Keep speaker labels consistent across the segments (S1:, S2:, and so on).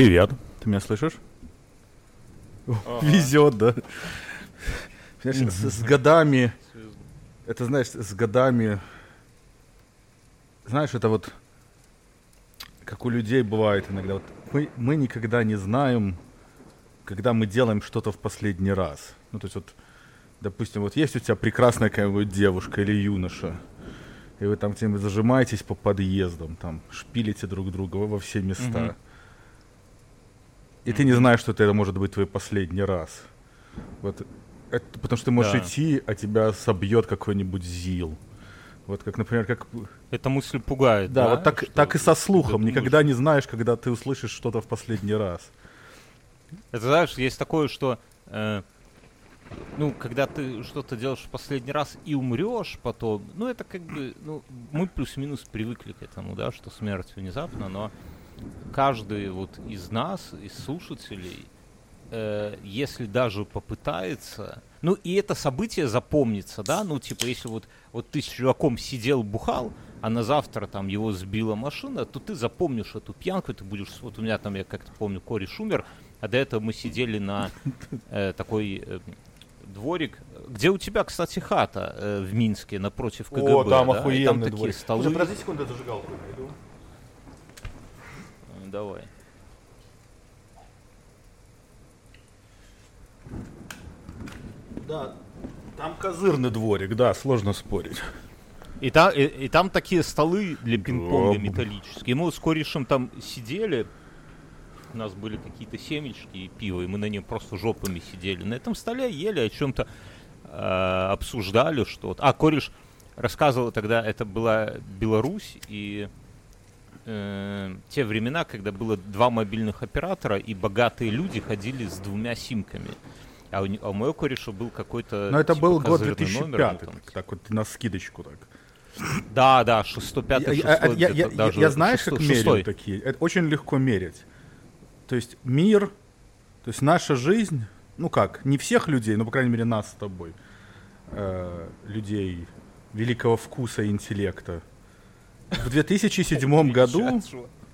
S1: Привет. Ты меня слышишь? Везет, да. Понимаешь, с, с годами, это знаешь, с годами, знаешь, это вот, как у людей бывает иногда, вот мы, мы никогда не знаем, когда мы делаем что-то в последний раз. Ну, то есть вот, допустим, вот есть у тебя прекрасная какая-нибудь девушка или юноша, и вы там где-нибудь зажимаетесь по подъездам, там, шпилите друг друга во все места.
S2: Мгм.
S1: И ты не знаешь, что это может быть твой последний раз. Вот. Это, потому что ты можешь
S2: Да.
S1: идти, а тебя собьет какой-нибудь ЗИЛ. Вот как, например, как...
S2: Эта мысль пугает,
S1: Да,
S2: да?
S1: вот так,
S2: Что
S1: так и со слухом.
S2: думаешь?
S1: Никогда не знаешь, когда ты услышишь что-то в последний раз.
S2: Это знаешь, есть такое, что э, ну, когда ты что-то делаешь в последний раз и умрешь потом, ну, это как бы, ну, мы плюс-минус привыкли к этому, да, что смерть внезапно, но каждый вот из нас, из слушателей, э, если даже попытается, ну, и это событие запомнится, да, ну, типа, если вот, вот ты с чуваком сидел, бухал, а на завтра там его сбила машина, то ты запомнишь эту пьянку, ты будешь, вот у меня там, я как-то помню, Кори Шумер, а до этого мы сидели на э, такой э, дворик, где у тебя, кстати, хата э, в Минске напротив КГБ, да? И там такие столы.
S1: секунду, я зажигалку
S2: Давай.
S1: Да, там козырный дворик, да, сложно спорить.
S2: И, та, и, и там такие столы для пинг-понга металлические. Мы с корешем там сидели, у нас были какие-то семечки и пиво, и мы на нем просто жопами сидели. На этом столе ели, о чем-то э, обсуждали что-то. А, кореш рассказывал тогда, это была Беларусь, и э, те времена, когда было два мобильных оператора, и богатые люди ходили с двумя симками. А у, а у моего кореша был какой-то
S1: Но это
S2: типа,
S1: был год
S2: козырный
S1: 2005,
S2: номер, ну, там,
S1: так, так вот на скидочку так.
S2: да, да, 605
S1: Я-
S2: 600
S1: я, я- я-
S2: где-то даже
S1: я знаешь, как
S2: шестой-
S1: меряю
S2: шестой.
S1: такие? Это очень легко мерить. То есть мир, то есть наша жизнь, ну как, не всех людей, но, по крайней мере, нас с тобой, э, людей великого вкуса и интеллекта. В 2007 году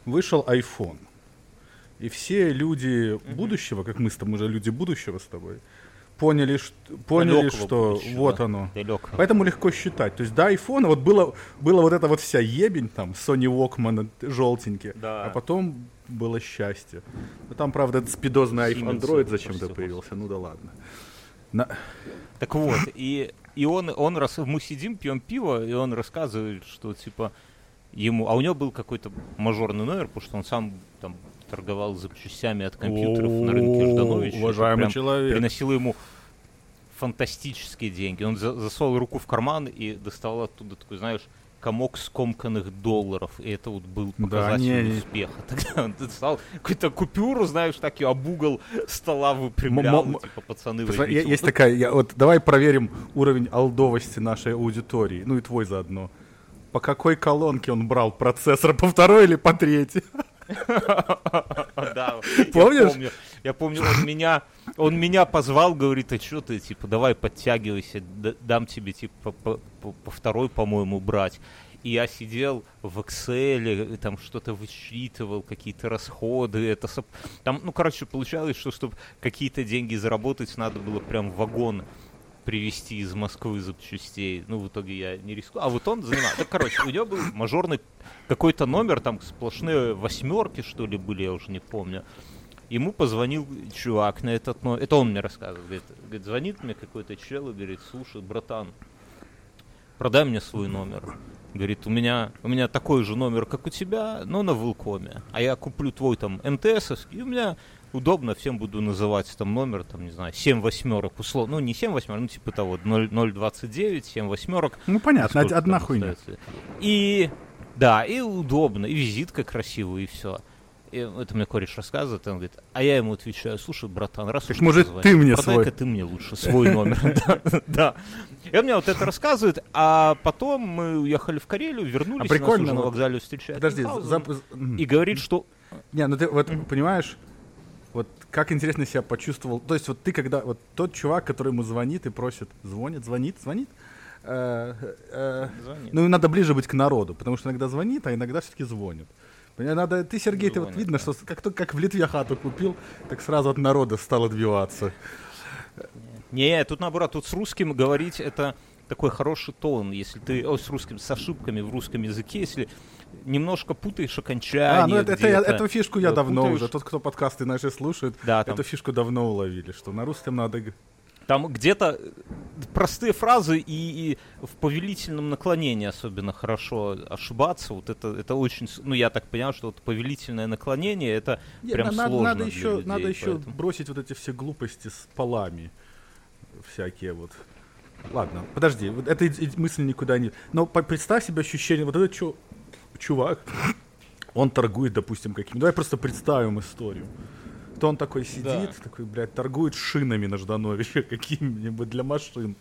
S1: вышел iPhone. И все люди будущего, как мы с тобой, мы же люди будущего с тобой, поняли, ш- поняли
S2: Далекого
S1: что
S2: будущего,
S1: вот оно.
S2: Далекого.
S1: Поэтому легко считать. То есть до айфона вот было, было вот это вот вся ебень, там, Sony Walkman желтенький,
S2: Да.
S1: а потом было счастье. Ну, там, правда, этот спидозный iPhone
S2: Siemens,
S1: Android зачем-то появился, ну да ладно. На-
S2: Так вот, и, и он, он рас... мы сидим, пьем пиво, и он рассказывает, что типа ему, а у него был какой-то мажорный номер, потому что он сам там торговал запчастями от компьютеров на рынке
S1: О,
S2: Ждановича.
S1: уважаемый человек.
S2: Приносил ему фантастические деньги. Он за- засовал руку в карман и доставал оттуда такой, знаешь, комок скомканных долларов. И это вот был
S1: Да,
S2: показатель
S1: не, не.
S2: успеха. Тогда он достал какую-то купюру, знаешь, так ее об угол стола выпрямлял.
S1: М- м-
S2: типа, пацаны,
S1: Посмотри, Есть такая, я, вот давай проверим уровень алдовости нашей аудитории, ну и твой заодно. По какой колонке он брал процессор, по второй или по третьей?
S2: Да,
S1: Помнишь?
S2: Я помню, он меня, он меня позвал, говорит, а что ты, типа, давай подтягивайся, дам тебе, типа, по, по- по- по второй, по-моему, брать. И я сидел в Excel, там что-то высчитывал, какие-то расходы. Это Там, ну, короче, получалось, что чтобы какие-то деньги заработать, надо было прям вагон привезти из Москвы запчастей. Ну, в итоге я не рискую. А вот он занимался. Короче, у него был мажорный какой-то номер, там сплошные восьмерки, что ли, были, я уже не помню. Ему позвонил чувак на этот номер. Это он мне рассказывал. Говорит, говорит, звонит мне какой-то чел и говорит, слушай, братан, продай мне свой номер. Говорит, у меня, у меня такой же номер, как у тебя, но на Вилкоме. А я куплю твой там МТСовский, и у меня удобно, всем буду называть там номер, там, не знаю, 7 восьмерок, условно. Ну, не 7 восьмерок, ну, типа того, 0, 029, 7 восьмерок.
S1: Ну понятно,
S2: Сколько
S1: одна хуйня.
S2: остается. И да, и удобно, и визитка красивая, и все. И это мне кореш рассказывает, и он говорит, а я ему отвечаю, слушай, братан, раз уж
S1: может, ты мне свой?»
S2: ты мне лучше свой номер. Да. И он мне вот это рассказывает, а потом мы уехали в Карелию, вернулись,
S1: А
S2: нас уже на вокзале встречает
S1: Подожди,
S2: и говорит, что
S1: Не, ну ты вот понимаешь, вот как интересно себя почувствовал. То есть вот ты когда, вот тот чувак, который ему звонит и просит, звонит, звонит, звонит, э, э,
S2: Звонит.
S1: ну и надо ближе быть к народу, потому что иногда звонит, а иногда все-таки звонит. Надо, ты, Сергей, ты вот видно,
S2: да.
S1: что как, только как в Литве хату купил, так сразу от народа стал отбиваться.
S2: Не, тут наоборот, тут с русским говорить это такой хороший тон, если ты, о, с русским, с ошибками в русском языке, если немножко путаешь окончание
S1: А, ну это, это эту фишку я
S2: э,
S1: давно
S2: путаешь-
S1: уже. Тот, кто подкасты наши слушает,
S2: Да, там,
S1: эту фишку давно уловили, что на русском надо...
S2: там где-то э, простые фразы и, и в повелительном наклонении особенно хорошо ошибаться. Вот это, это очень, ну я так понимаю, что вот повелительное наклонение это
S1: Не,
S2: прям
S1: на- надо,
S2: сложно
S1: надо
S2: для
S1: еще,
S2: людей,
S1: надо еще
S2: поэтому.
S1: бросить вот эти все глупости с полами всякие вот. Ладно, подожди, вот эта мысль никуда не... Но представь себе ощущение, вот этот чу- чувак, он торгует, допустим, каким... Давай просто представим историю. То он такой сидит,
S2: Да.
S1: такой, блядь, торгует шинами на Ждановича какими-нибудь для машин.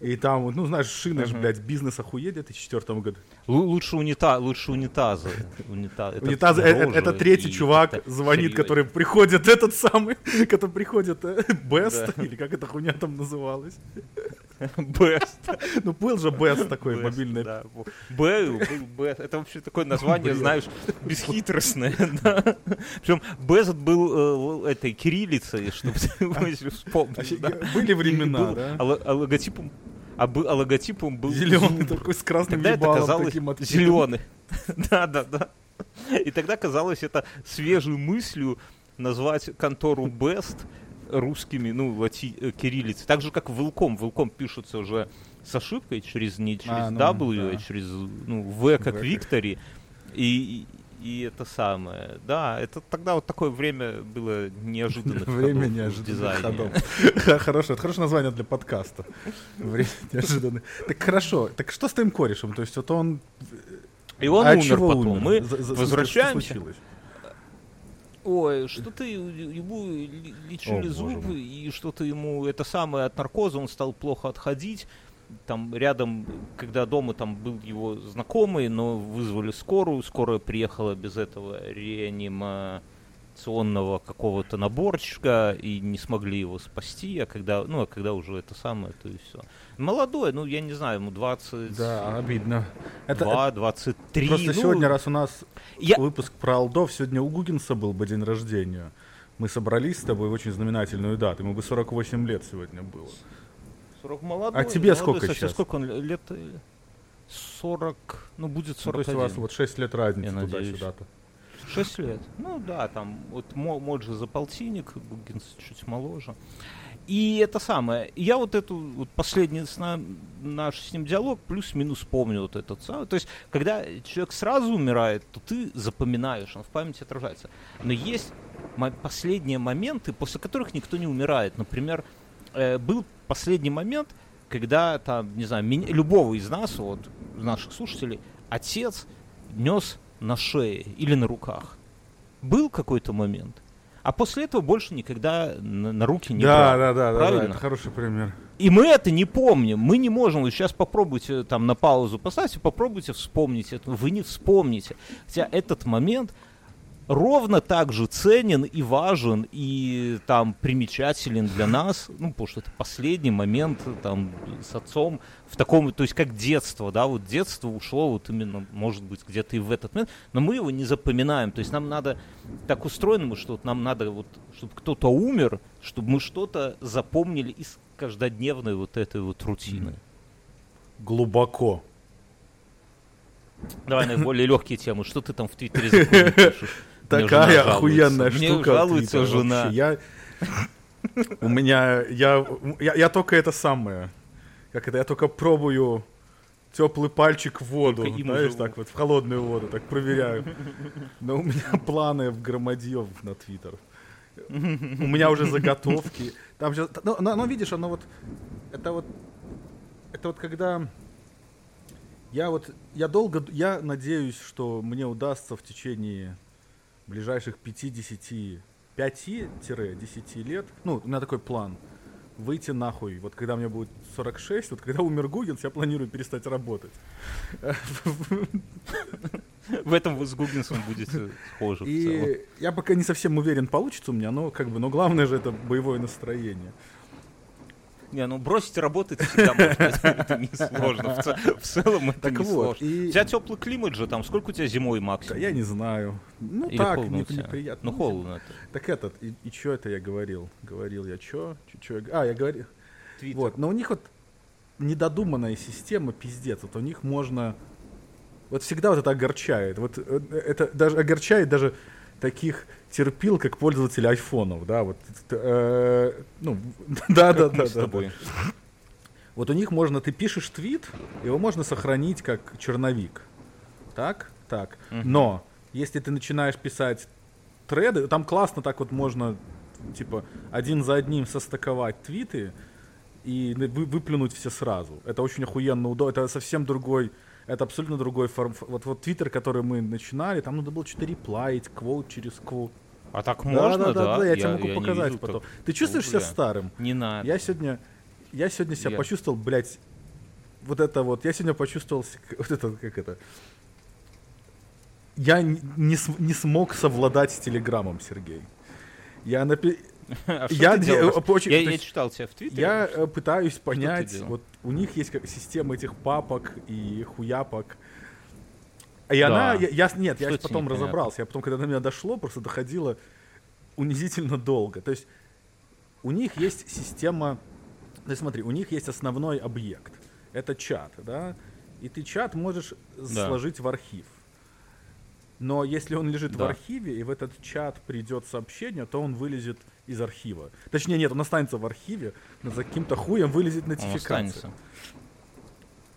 S1: И там, ну, знаешь, шины же,
S2: Мгм.
S1: блядь, бизнес охуеть в 2004 году.
S2: Лу- лучше, унита, лучше унитазы. Унита- это
S1: Унитазы, э- э- это третий
S2: и
S1: чувак
S2: как-то
S1: звонит,
S2: серьёзнее.
S1: который приходит, этот самый, который приходит, э, Best, или как эта хуйня там называлась.
S2: Best.
S1: Ну, был же Best такой
S2: Best,
S1: мобильный.
S2: да. Был, был Best. Это вообще такое название, знаешь, бесхитростное. да. Причем Best был э, этой кириллицей, чтобы если да.
S1: Были времена,
S2: Был-
S1: да?
S2: А ло- а логотипом а бы- а логотипом был
S1: Зеленый такой с красным
S2: Тогда это
S1: ебалом
S2: казалось
S1: таким
S2: зеленый. Да, да, да. И тогда казалось это свежей мыслью назвать контору Best русскими, ну, лати... э, кириллицей. Так же, как Велком. Велком пишется уже с ошибкой через не через
S1: А, ну,
S2: W, а
S1: да.
S2: через ну, В как Виктори. И, и это самое. Да, это тогда вот такое время было неожиданных
S1: Время
S2: ходов
S1: неожиданных ходов. Хорошо, это хорошее название для подкаста. Время неожиданных. Так хорошо, так что с твоим корешем? То есть вот он...
S2: И он
S1: а
S2: умер потом.
S1: умер?
S2: Мы
S1: За- что
S2: возвращаемся.
S1: случилось?
S2: Ой, что-то ему ли- лечили
S1: О,
S2: зубы, и что-то ему это самое от наркоза, он стал плохо отходить. Там рядом, когда дома там был его знакомый, но вызвали скорую, скорая приехала без этого реанимационного какого-то наборчика и не смогли его спасти, а когда, ну, а когда уже это самое, то и все. Молодой, ну, я не знаю, ему 22,
S1: Да, обидно. Это,
S2: 23.
S1: Просто
S2: ну,
S1: сегодня, раз у нас
S2: я,
S1: выпуск про Алдов, сегодня у Гугенса был бы день рождения. Мы собрались с тобой в очень знаменательную дату. Ему бы 48 лет сегодня было.
S2: 40 молодой.
S1: А тебе
S2: молодой
S1: сколько щас?
S2: Сколько он лет? э, 40, ну будет
S1: Ну, то есть
S2: 41.
S1: у вас вот 6 лет разницы туда-сюда-то.
S2: 6 лет. Ну да, там вот Мо- Моджи за полтинник, Гугинс чуть моложе. И это самое. Я вот эту вот последний с нам- наш с ним диалог плюс-минус помню вот этот самый. То есть, когда человек сразу умирает, то ты запоминаешь, он в памяти отражается. Но есть последние моменты, после которых никто не умирает. Например, э, был последний момент, когда там, не знаю, меня- любого из нас, вот, наших слушателей, отец нес на шее или на руках. Был какой-то момент. А после этого больше никогда на, на руки не
S1: Да,
S2: брал.
S1: да, да, да, да,
S2: Правильно?
S1: это хороший пример.
S2: И мы это не помним. Мы не можем. Вот сейчас попробуйте там на паузу поставьте, попробуйте вспомнить это. Вы не вспомните. Хотя этот момент ровно так же ценен и важен и там примечателен для нас, ну, потому что это последний момент там с отцом в таком, то есть как детство, да, вот детство ушло вот именно, может быть, где-то и в этот момент, но мы его не запоминаем, то есть нам надо, так устроено мы, что вот нам надо вот, чтобы кто-то умер, чтобы мы что-то запомнили из каждодневной вот этой вот рутины.
S1: Глубоко.
S2: Давай наиболее легкие темы, что ты там в Твиттере пишешь? Мне
S1: Такая
S2: жалуется.
S1: охуенная
S2: Мне
S1: штука.
S2: жалуется
S1: Twitter
S2: жена.
S1: Я... У меня... Я, я, я только это самое. Как это? Я только пробую теплый пальчик в воду.
S2: Только
S1: знаешь, так вот, в холодную воду, так проверяю. Но у меня планы в громадье на Твиттер. У меня уже заготовки. Там же, ну, но, но видишь, оно вот, это вот, это вот когда я вот, я долго, я надеюсь, что мне удастся в течение ближайших 5-10, 5-10 лет, ну, у меня такой план, выйти нахуй. Вот когда мне будет 46, вот когда умер Гугенс, я планирую перестать работать.
S2: В этом с схожи в целом.
S1: И я пока не совсем уверен, получится у меня, но как бы, но главное же это боевое настроение.
S2: Не, ну бросить работать всегда можно, это несложно. В, ц- в целом это
S1: Так
S2: не
S1: вот,
S2: сложно.
S1: и-
S2: У тебя теплый климат же, там сколько у тебя зимой
S1: Да
S2: максимум?
S1: я не знаю. Ну
S2: Или
S1: так, не-
S2: тебя?
S1: неприятно.
S2: Ну холодно это.
S1: Так этот, и, и что это я говорил? Говорил я что? Чё, я... А, я говорил...
S2: Твиттер.
S1: Вот, но у них вот недодуманная система, пиздец. Вот у них можно... Вот всегда вот это огорчает. Вот э, это даже огорчает даже таких терпил, как пользователи айфонов, да, вот, э, ну, да, да, да, да, да. Вот у них можно, ты пишешь твит, его можно сохранить как черновик, так, так, но если ты начинаешь писать треды, там классно так вот можно, типа, один за одним состыковать твиты и выплюнуть все сразу. Это очень охуенно удобно, это совсем другой, это абсолютно другой форм. Вот, вот твиттер, который мы начинали, там надо было что-то реплаить, квот через квот.
S2: А так можно, да?
S1: я, тебе могу
S2: не
S1: показать
S2: видел,
S1: потом.
S2: как-
S1: Ты чувствуешь себя старым?
S2: Не надо.
S1: Я сегодня, я сегодня себя
S2: Я-
S1: почувствовал, блядь, вот это вот, я сегодня почувствовал, вот это, как это, я не, см- не смог совладать с Телеграмом, Сергей. Я, напи-
S2: А
S1: я, э, очень-
S2: Я я читал тебя в Твиттере.
S1: я э, пытаюсь понять, вот у них есть как система этих папок и хуяпок. И
S2: Да.
S1: она, я, я- нет, я
S2: Что тебе
S1: потом
S2: непонятно?
S1: разобрался, я потом, когда до меня дошло, просто доходило унизительно долго. То есть у них есть система, то есть смотри, у них есть основной объект, это чат, да, и ты чат можешь
S2: Да.
S1: сложить в архив. Но если он лежит в
S2: Да.
S1: архиве, и в этот чат придет сообщение, то он вылезет из архива. Точнее, нет, он останется в архиве, но за каким-то хуем вылезет нотификация.
S2: останется.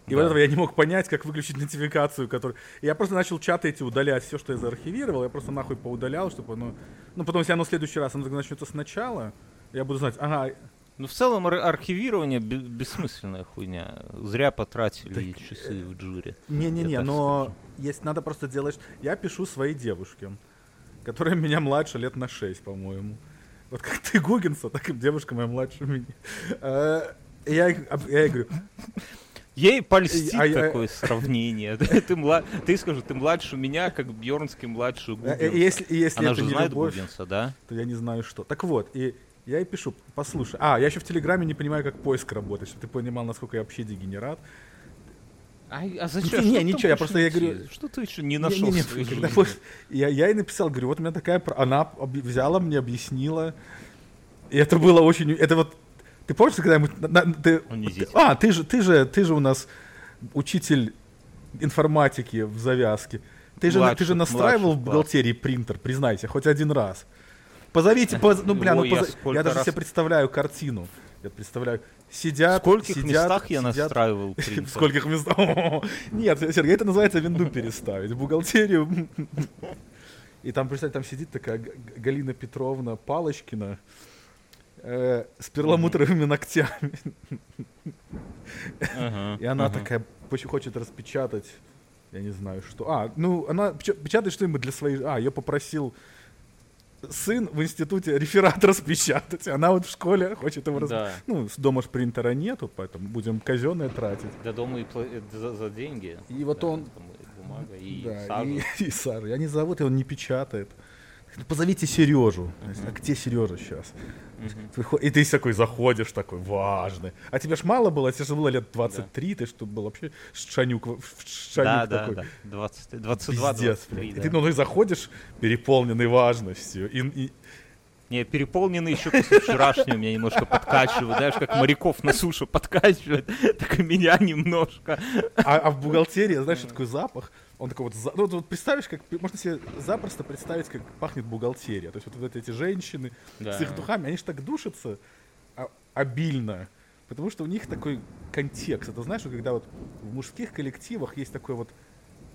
S1: И
S2: Да.
S1: вот этого я не мог понять, как выключить нотификацию, которую... И я просто начал чаты эти удалять, все, что я заархивировал, я просто нахуй поудалял, чтобы оно... Ну, потом, если оно в следующий раз оно начнется сначала, я буду знать, ага,
S2: Ну, в целом, ар- архивирование бе- бессмысленная хуйня. Зря потратили часы в джуре.
S1: не-не-не,
S2: так
S1: но есть, надо просто делать... Я пишу своей девушке, которая меня младше лет на 6, по-моему. Вот как ты Гугинса, так и девушка моя младше меня. И Я, я говорю,
S2: Ей польстит
S1: А
S2: такое сравнение. ты, мла- ты скажи, ты младше меня, как Бьернский младше
S1: э,
S2: Гугенса.
S1: э, если, если
S2: Она же знает
S1: любовь,
S2: Гугенса, да?
S1: то я не знаю что. Так вот, и я ей пишу, послушай. А, я еще в Телеграме не понимаю, как поиск работает, чтобы ты понимал, насколько я вообще дегенерат.
S2: А, а зачем?
S1: Не, не, ничего, я просто, я говорю-
S2: Что ты еще не
S1: Не,
S2: нашел
S1: не, не,
S2: в своей
S1: когда я, я ей написал, говорю, вот у меня такая... Она об- взяла мне, объяснила. И это было очень... Это вот... Ты помнишь, когда мы... на- на- ты, а, ты же, ты же, ты же у нас учитель информатики в завязке. Ты же, ты же
S2: Младший-
S1: настраивал в
S2: младший класс.
S1: бухгалтерии принтер, признайся, хоть один раз. Позовите, поз- ну, бля, ну,
S2: сколько
S1: я даже
S2: раз-
S1: себе представляю картину. Я представляю, сидят,
S2: В скольких
S1: сидят,
S2: местах я
S1: сидят,
S2: настраивал
S1: в
S2: принтер?
S1: скольких местах? Нет, Сергей, это называется винду переставить. Бухгалтерию. И там, представь, там сидит такая Галина Петровна Палочкина э, с перламутровыми ногтями. И она такая хочет распечатать, я не знаю что. А, ну, она печа- печатает что-нибудь для своей... А, ее попросил сын в институте реферат распечатать. Она вот в школе хочет его распечатать.
S2: Да.
S1: Ну, дома ж принтера нету, поэтому будем казенное тратить.
S2: До дома и пла- э, за, за деньги.
S1: И вот
S2: Да,
S1: он-
S2: бумага, и
S1: Да,
S2: сажа.
S1: и, и сажа. И они зовут, и он не печатает. Позовите Сережу. А где Сережа сейчас?
S2: Мгм.
S1: И ты такой заходишь, такой важный. А тебе ж мало было, тебе же было лет 23, ты что был вообще шанюк, шанюк
S2: Да, да,
S1: такой.
S2: да. 20, 22,
S1: Пиздец,
S2: 23,
S1: блядь. И
S2: да.
S1: ты ну, ты заходишь, переполненный важностью. И, и-
S2: Не, переполненный еще после вчерашнего меня немножко подкачивает. Знаешь, как моряков на суше подкачивает, так и меня немножко.
S1: а, а в бухгалтерии, знаешь, такой запах? Он такой вот, за- ну, вот представишь, как можно себе запросто представить, как пахнет бухгалтерия. То есть вот, вот эти женщины
S2: Да.
S1: с их духами, они же так душатся а- обильно. Потому что у них такой контекст. Это знаешь, вот когда вот в мужских коллективах есть такое вот,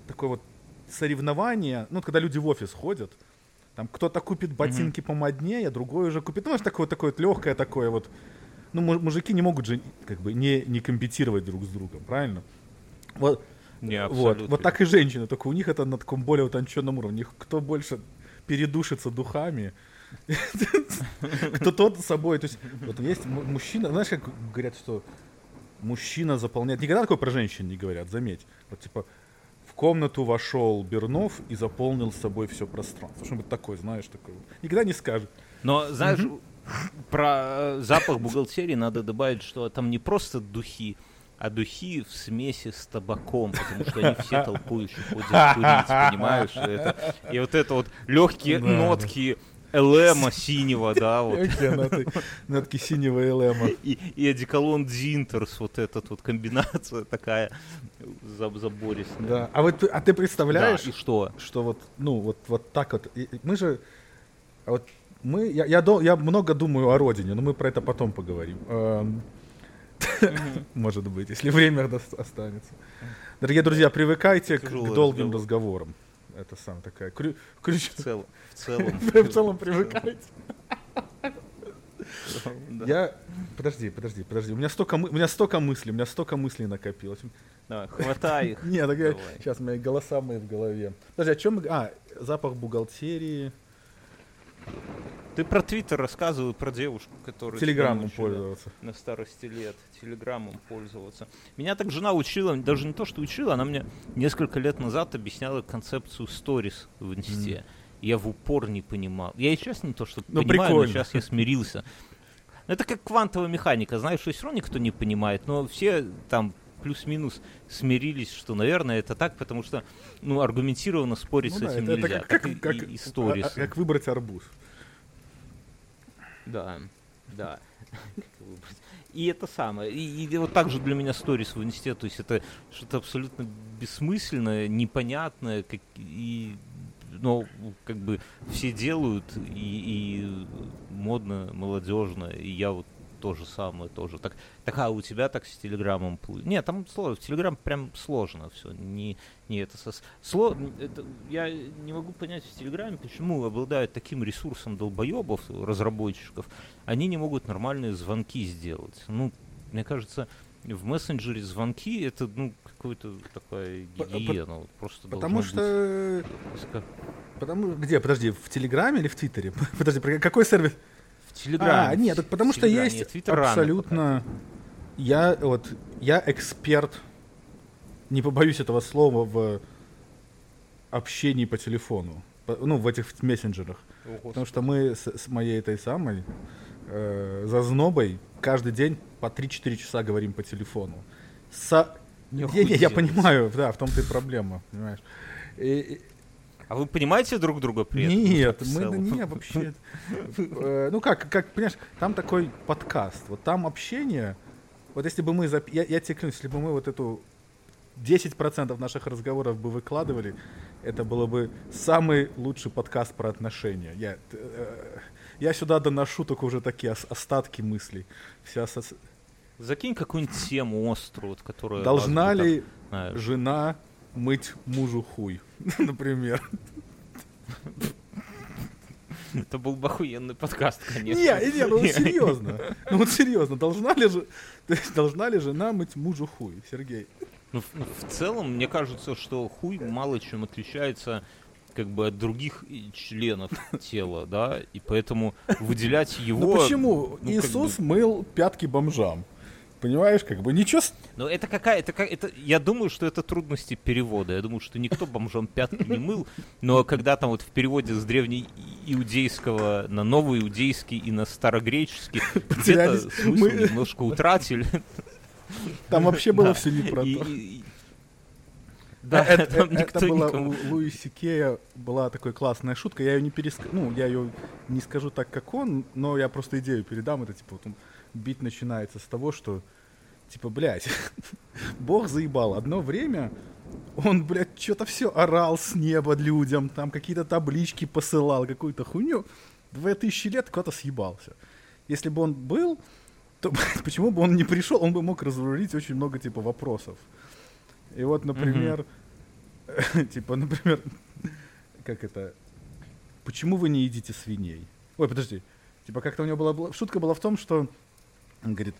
S1: такое вот соревнование, ну, вот когда люди в офис ходят, там кто-то купит ботинки помоднее, а другой уже купит. Ну, знаешь, такое, такое вот легкое такое вот. Ну, му- мужики не могут же как бы не, не компетировать друг с другом, правильно? Вот,
S2: Не,
S1: вот,
S2: абсолютно.
S1: вот так и женщины, только у них это на таком более утонченном уровне. Кто больше передушится духами, кто тот с собой. То есть вот есть му- мужчина, знаешь, как говорят, что мужчина заполняет. Никогда такое про женщин не говорят, заметь. Вот типа в комнату вошел Бернов и заполнил с собой все пространство. Что-нибудь такое, знаешь, такое. Никогда не скажет.
S2: Но, знаешь, про э, запах бухгалтерии надо добавить, что там не просто духи, а духи в смеси с табаком, потому что они все еще ходят курить, понимаешь? Это, и вот это вот легкие
S1: Да.
S2: нотки Элема синего, да, вот.
S1: Нотки, нотки синего элема.
S2: И, и одеколон Дзинтерс, вот эта вот комбинация такая заб- забористая.
S1: Да. А вот ты- а ты
S2: Да,
S1: представляешь,
S2: и что?
S1: что вот, ну, вот, вот так вот. и- Мы же, а вот мы, я, я, я много думаю о родине, но мы про это потом поговорим. Может быть, если время останется. Дорогие друзья, привыкайте к, долгим
S2: разговор.
S1: разговорам. Это сам такая ключ.
S2: В целом. В целом.
S1: Привыкайте. Я, подожди, подожди, подожди. У меня столько, у меня столько мыслей, у меня столько мыслей накопилось.
S2: Давай, хватай их.
S1: Нет, сейчас мои голоса мои в голове. Подожди, о чем. А, запах бухгалтерии.
S2: Ты про Твиттер рассказывай, про девушку, которая...
S1: Телеграммом пользоваться.
S2: На старости лет телеграммом пользоваться. Меня так жена учила, даже не то, что учила, она мне несколько лет назад объясняла концепцию сторис в инсте. Я в упор не понимал. Я и сейчас не то, что
S1: Ну,
S2: понимаю,
S1: прикольно.
S2: но сейчас я смирился. Это как квантовая механика, знаешь, что все равно никто не понимает, но все там плюс-минус смирились, что, наверное, это так, потому что, ну, аргументированно спорить
S1: Ну
S2: с
S1: да,
S2: этим
S1: это, это
S2: нельзя.
S1: как,
S2: Так
S1: как,
S2: и-
S1: как,
S2: и- и
S1: а- а- как выбрать арбуз.
S2: Да, да. Как? И это самое. И, и вот так же для меня сторис в инсте. То есть это что-то абсолютно бессмысленное, непонятное, как, и, но как бы все делают, и, и модно, молодежно, и я вот то же самое тоже. Так, так а у тебя так с Телеграмом? пл- Нет, там сложно. В Телеграм прям сложно все. Не, не это, со- сло, это я не могу понять в Телеграме, почему обладают таким ресурсом долбоебов, разработчиков, они не могут нормальные звонки сделать. Ну, мне кажется, в мессенджере звонки это ну какой-то такая
S1: По- по-
S2: гигиена. вот Просто
S1: Потому что...
S2: быть
S1: Потому, где, подожди, в Телеграме или в Твиттере? Подожди, про какой сервис?
S2: В Телеграме.
S1: А, нет, так потому что есть
S2: Твиттер
S1: абсолютно... Я вот, я эксперт, не побоюсь этого слова, в общении по телефону. По- Ну, в этих мессенджерах.
S2: О,
S1: Потому что мы с, с моей этой самой э, зазнобой каждый день по 3-4 часа говорим по телефону. Со...
S2: Не
S1: Не, я понимаю, да, в том-то и проблема, понимаешь. И-
S2: А вы понимаете друг друга при этом?
S1: нет, мы да не вообще. Э, Ну как, как, понимаешь, там такой подкаст, вот там общение. Вот если бы мы, я, я тебе клянусь, если бы мы вот эту 10% наших разговоров бы выкладывали, это было бы самый лучший подкаст про отношения. Я, э, я сюда доношу только уже такие ос- остатки мыслей. Вся асоци-
S2: Закинь какую-нибудь тему острую, которая...
S1: Должна ли
S2: так,
S1: жена мыть мужу хуй, например?
S2: Это был бы охуенный подкаст, конечно.
S1: Не, не, ну вот серьезно. Ну вот серьезно, должна ли же, то есть должна ли жена мыть мужу хуй, Сергей?
S2: Ну, в, в целом, мне кажется, что хуй мало чем отличается как бы от других членов тела, да, и поэтому выделять его...
S1: Ну почему
S2: ну,
S1: Иисус
S2: бы-
S1: мыл пятки бомжам? Понимаешь, как бы ничего.
S2: Но это какая, это как, это, я думаю, что это трудности перевода. Я думаю, что никто бомжом пятки не мыл, но когда там вот в переводе с древнеиудейского на новоиудейский и на старогреческий где-то смысл
S1: Мы-
S2: немножко утратили.
S1: Там вообще было
S2: Да.
S1: все не про то.
S2: и- и- Да,
S1: Э, э,
S2: там
S1: э,
S2: никто
S1: это была
S2: никому-
S1: у Луи Сикея была такая классная шутка. Я ее не переск... ну, я ее не скажу так, как он, но я просто идею передам. Это типа вот он бит начинается с того, что типа, блядь, Бог заебал. Одно время он, блядь, что-то все орал с неба людям, там какие-то таблички посылал, какую-то хуйню. Две тысячи лет куда-то съебался. Если бы он был, то блядь, почему бы он не пришел, он бы мог разрулить очень много типа вопросов. И вот, например, типа, например, как это, почему вы не едите свиней? Ой, подожди, типа как-то у него была- шутка была в том, что он говорит,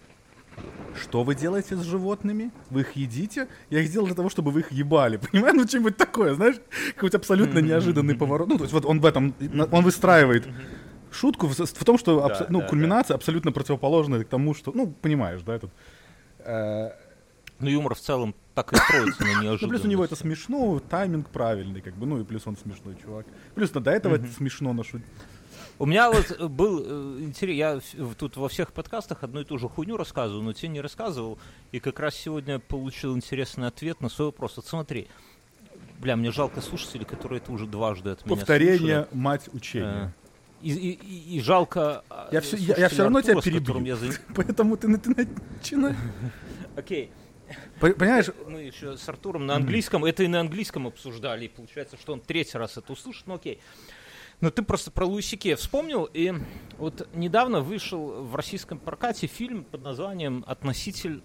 S1: что вы делаете с животными? Вы их едите? Я их делал для того, чтобы вы их ебали. Понимаешь? Ну, что-нибудь такое, знаешь? Какой-то абсолютно неожиданный поворот. Ну, то есть вот он в этом, он выстраивает шутку в, в том, что абсо-
S2: Да,
S1: ну,
S2: да,
S1: кульминация абсолютно противоположная к тому, что, ну, понимаешь, да, этот... э,
S2: Ну, юмор в целом так и строится на
S1: ну,
S2: неожиданности.
S1: плюс у него это смешно, тайминг правильный, как бы, ну и плюс он смешной чувак. Плюс ну, до этого это смешно на шу-
S2: У меня вот был интерес, я тут во всех подкастах одну и ту же хуйню рассказываю, но тебе не рассказывал, и как раз сегодня получил интересный ответ на свой вопрос. Вот смотри, бля, мне жалко слушателей, которые это уже дважды от меня
S1: Повторение,
S2: слушали.
S1: мать учения.
S2: И, и, и, и жалко
S1: Я, все, я, я все равно
S2: Артура,
S1: тебя перебью.
S2: я за-
S1: Поэтому ты, ты начинаешь.
S2: Окей.
S1: Понимаешь,
S2: Мы еще с Артуром на английском, это и на английском обсуждали, и получается, что он третий раз это услышит, ну окей. Но ты просто про Луиси Кея вспомнил, и вот недавно вышел в российском прокате фильм под названием «Относитель,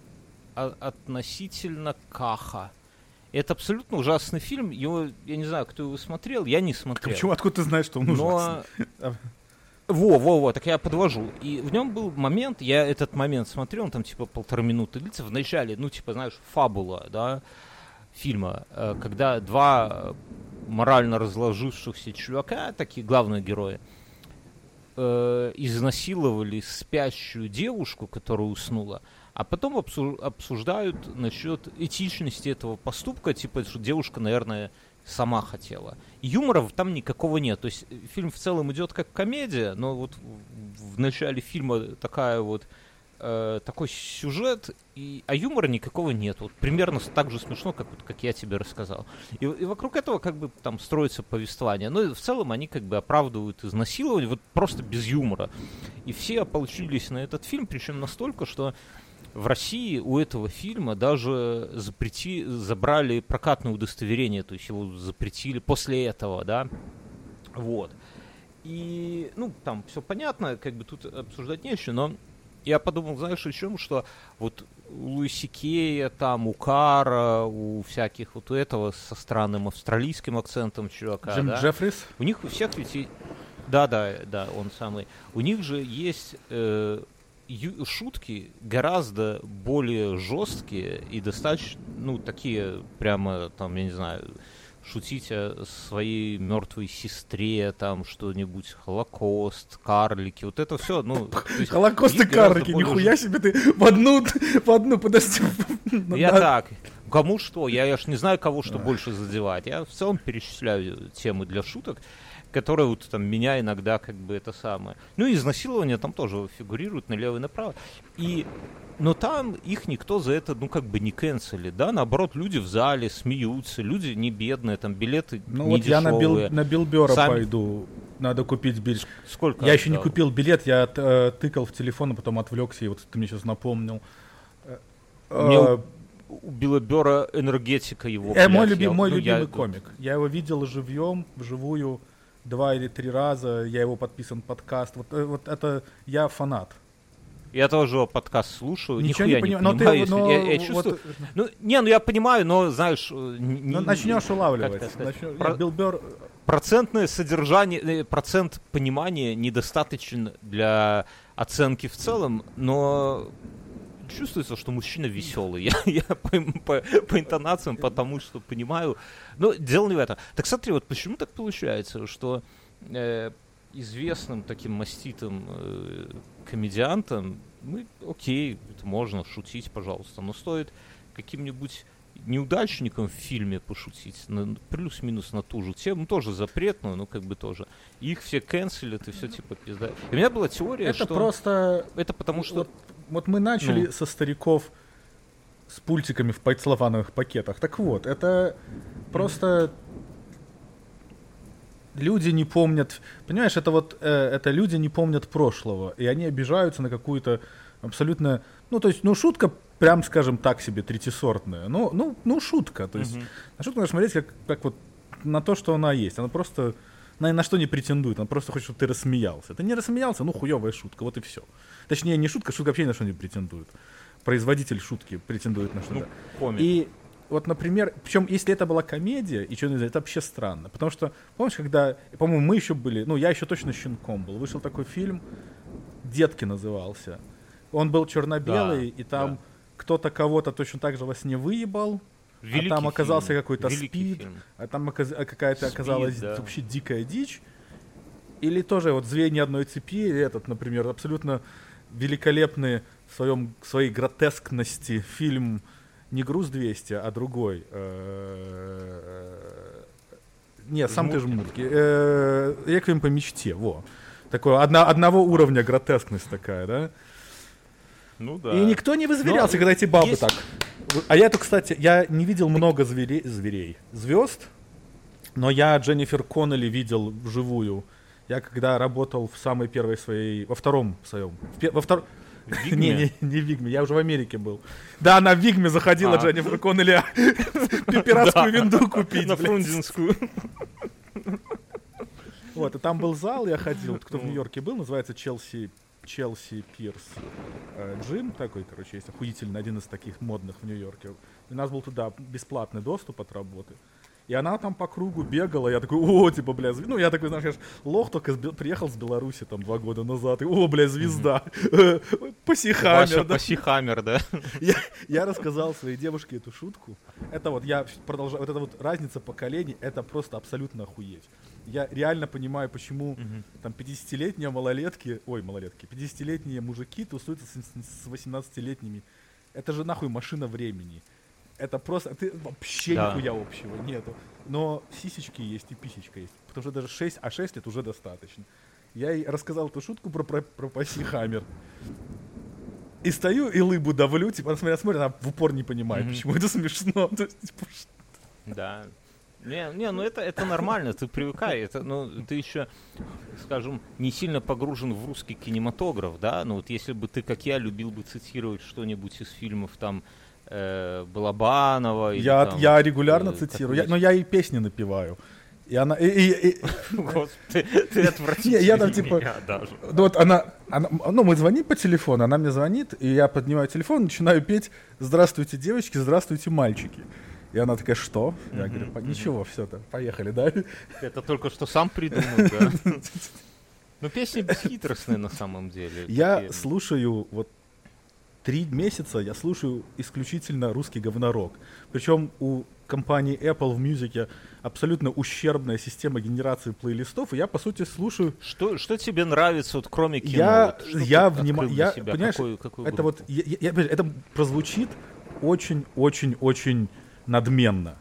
S2: а- «Относительно Каха». Это абсолютно ужасный фильм, его, я не знаю, кто его смотрел, я не смотрел.
S1: почему, откуда ты знаешь, что он ужасный?
S2: Но... Во, во, во, так я подвожу. И в нем был момент, я этот момент смотрел, он там типа полторы минуты длится, в начале, ну, типа, знаешь, фабула, да, фильма, э, когда два морально разложившихся чувака, такие главные герои, э, изнасиловали спящую девушку, которая уснула, а потом обсу- обсуждают насчет этичности этого поступка, типа, что девушка, наверное, сама хотела. Юмора там никакого нет. То есть э, фильм в целом идет как комедия, но вот в начале фильма такая вот э, такой сюжет, и, а юмора никакого нет. Вот примерно так же смешно, как, вот, как я тебе рассказал. И, и вокруг этого как бы там строится повествование. Но и в целом они как бы оправдывают изнасилование, вот просто без юмора. И все ополчились на этот фильм, причем настолько, что в России у этого фильма даже запрети, забрали прокатное удостоверение, то есть его запретили после этого, да, вот. И, ну, там все понятно, как бы тут обсуждать нечего, но я подумал, знаешь, о чем, что вот у Луиси Кея, там, у Кара, у всяких вот у этого со странным австралийским акцентом чувака,
S1: Джим
S2: да,
S1: Джеффрис?
S2: у них у всех ведь... и- Да, да, да, он самый. У них же есть э, ю- шутки гораздо более жесткие и достаточно, ну, такие прямо, там, я не знаю, шутить о своей мертвой сестре, там, что-нибудь, Холокост, карлики, вот это все, ну... есть
S1: Холокост и карлики, нихуя себе ты в одну, в одну, подожди.
S2: Ну, Я так. Кому что? Я, я ж не знаю, кого что больше задевать. Я в целом перечисляю темы для шуток, которые вот там меня иногда как бы это самое. Ну и изнасилование там тоже фигурирует налево и направо. И но там их никто за это, ну, как бы не канцелит, да, наоборот, люди в зале смеются, люди не бедные, там билеты
S1: Ну
S2: не
S1: вот я на, Бил,
S2: дешевые.
S1: на Билбера
S2: Сами-
S1: пойду. Надо купить билет.
S2: Сколько?
S1: Я еще не купил билет, я э, тыкал в телефон, а потом отвлекся, и вот ты мне сейчас напомнил. Э,
S2: Мне
S1: э,
S2: У Билла Бёрра энергетика его.
S1: э, мой
S2: блядь,
S1: люби-
S2: я-
S1: мой
S2: ну, я
S1: любимый
S2: тут-
S1: комик. Я его видел живьем, вживую два или три раза. Я его подписан подкаст. Вот, э, вот это я фанат.
S2: Я тоже его подкаст слушаю,
S1: Ничего
S2: нихуя
S1: не
S2: не,
S1: понимаю. Но ты,
S2: если-
S1: но
S2: я, я
S1: вот,
S2: чувствую,
S1: э,
S2: Ну, не, ну я понимаю, но знаешь, э, не- не-
S1: начнешь улавливать. Начнё-
S2: Про-
S1: Билл Бёрр,
S2: процентное содержание, процент понимания недостаточен для оценки в целом, но чувствуется, что мужчина веселый. Я, я по, по- по интонациям, потому что понимаю. Но дело не в этом. Так смотри, вот почему так получается, что э, известным таким маститым э, комедиантам, ну, окей, это можно шутить, пожалуйста, но стоит каким-нибудь неудачником в фильме пошутить, на- плюс-минус на ту же тему, тоже запретную, но как бы тоже. Их все канцелят и все типа пизда. И у меня была теория,
S1: это
S2: что
S1: просто...
S2: это потому что
S1: Вот, вот мы начали
S2: Ну.
S1: со стариков с пультиками в целлофановых пакетах. Так вот, это просто люди не помнят, понимаешь, это вот э, это люди не помнят прошлого, и они обижаются на какую-то абсолютно, ну то есть, ну шутка, прям скажем так себе, третисортная, ну ну ну шутка, то есть
S2: Мгм.
S1: на шутку надо смотреть как как вот на то, что она есть, она просто на, на что не претендует, она просто хочет, чтобы ты рассмеялся. Ты не рассмеялся, ну хуевая шутка, вот и все. Точнее, не шутка, шутка вообще ни на что не претендует. Производитель шутки претендует на
S2: ну,
S1: что-то.
S2: комик.
S1: И вот, например, причем, если это была комедия, и что это вообще странно. Потому что, помнишь, когда, по-моему, мы еще были, ну, я еще точно щенком был, вышел такой фильм, «Детки» назывался. Он был черно-белый,
S2: Да,
S1: и там
S2: да.
S1: кто-то кого-то точно так же во сне выебал,
S2: Великий
S1: а там оказался
S2: фильм.
S1: какой-то
S2: Великий
S1: спид,
S2: фильм.
S1: а там оказ- а какая-то
S2: Спид,
S1: оказалась
S2: да.
S1: вообще дикая дичь. Или тоже вот «Звенья одной цепи», или этот, например, абсолютно великолепный в, своем, в своей гротескности фильм не «Груз-200», а другой. э, Не, сам ты
S2: Жмурки?
S1: жмутки. Э, «Реквием по мечте», во. Такое одна, одного уровня гротескность такая, да?
S2: Ну да.
S1: И никто не возверялся, когда эти бабы так. А я-то, кстати, я не видел много зверей, зверей, звезд, но я Дженнифер Коннелли видел вживую. Я когда работал в самой первой своей, во втором своем, в во втором, не, не, не в Вигме, я уже в Америке был. Да, она в Вигме заходила,
S2: А.
S1: Дженнифер Коннелли, пиратскую винду купить.
S2: На. Фрунзенскую.
S1: Вот, и там был зал, я ходил, кто в Нью-Йорке был, называется Челси, Челси Пирс э, Джим такой, короче, есть охуительный, один из таких модных в Нью-Йорке. И у нас был туда бесплатный доступ от работы. И она там по кругу бегала, я такой, о, типа, бля, зв- ну, я такой, знаешь, я ж лох только с Бел- приехал с Беларуси там два года назад, и, о, бля, звезда, посихаммер,
S2: Ваша
S1: да.
S2: пассихаммер, да?
S1: Я, я рассказал своей девушке эту шутку. Это вот я продолжаю. Вот эта вот разница поколений, это просто абсолютно охуеть. Я реально понимаю, почему там 50-летние малолетки, ой, малолетки, 50-летние мужики тусуются с, с 18-летними. Это же нахуй машина времени. Это просто, ты вообще
S2: Да.
S1: нихуя общего нету. Но сисечки есть и писечка есть. Потому что даже 6, а 6 лет уже достаточно. Я ей рассказал эту шутку про, про, про паси Хаммер. И стою и лыбу давлю, типа, она смотрит, смотрит, она в упор не понимает,
S2: Мгм.
S1: почему это смешно. То есть, типа,
S2: Да. Не, не, ну это, это нормально, ты привыкай. Это, ну, ты еще, скажем, не сильно погружен в русский кинематограф, да? Ну вот если бы ты, как я, любил бы цитировать что-нибудь из фильмов там э, Балабанова. или
S1: я,
S2: там,
S1: я регулярно
S2: э,
S1: цитирую, я- но я и песни напеваю. И она, и, и- и-
S2: Господи, ты отвратительный
S1: я там, типа,
S2: даже.
S1: ну вот она, она, ну мы звоним по телефону, она мне звонит, и я поднимаю телефон, начинаю петь «Здравствуйте, девочки, здравствуйте, мальчики». И она такая, что? Я говорю, «По-
S2: мгм.
S1: ничего, все, поехали, да?
S2: Это только что сам придумал, да? Ну, песни бесхитростные на самом деле.
S1: Я
S2: такие.
S1: слушаю вот три месяца я слушаю исключительно русский говнорок. Причем у компании Apple в музыке абсолютно ущербная система генерации плейлистов, и я по сути слушаю.
S2: Что, что тебе нравится, вот кроме кино?
S1: я
S2: Вот
S1: я
S2: ты
S1: внима-
S2: открыл для
S1: я
S2: себя?
S1: понимаешь,
S2: Какую- какую
S1: это
S2: группу?
S1: вот я, я- это прозвучит очень очень очень надменно.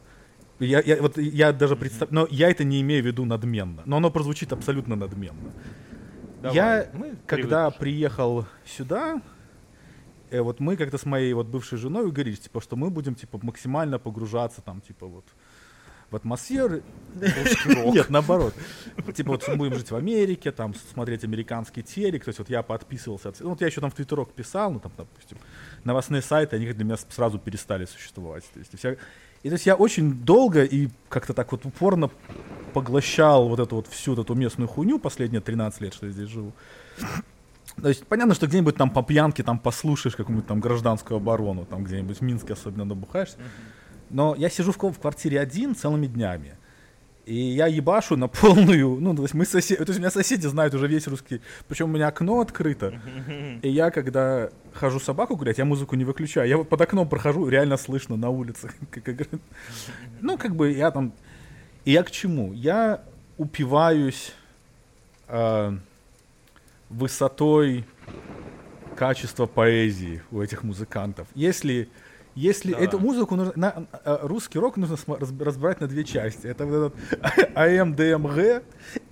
S1: Я, я, вот я даже представляю, но я это не имею в виду надменно, но оно прозвучит абсолютно надменно.
S2: Давай,
S1: Я,
S2: мы
S1: когда
S2: привыкли.
S1: приехал сюда, э, вот мы как-то с моей вот бывшей женой уговорились, типа, что мы будем, типа, максимально погружаться там, типа, вот в атмосферу. Нет, наоборот. Типа, вот будем жить в Америке, там, смотреть американский телек. То есть, вот я подписывался. Ну, вот я еще там в Твиттерок писал, ну, там, допустим, новостные сайты, они для меня сразу перестали существовать. То есть, и вся- и то есть я очень долго и как-то так вот упорно поглощал вот эту вот всю вот эту местную хуйню последние 13 лет, что я здесь живу. То есть понятно, что где-нибудь там по пьянке там послушаешь какую-нибудь там гражданскую оборону, там где-нибудь в Минске особенно набухаешься. Но я сижу в, в квартире один целыми днями. И я ебашу на полную, ну, то есть мы соседи, то есть у меня соседи знают уже весь русский, причем у меня окно открыто, и я, когда хожу собаку гулять, я музыку не выключаю, я вот под окном прохожу, реально слышно на улице, как играет. ну, как бы я там, и я к чему? Я упиваюсь э, высотой качества поэзии у этих музыкантов. Если если
S2: Да.
S1: эту музыку нужно, на, э, русский рок нужно разбирать на две части. Это вот этот AmDmG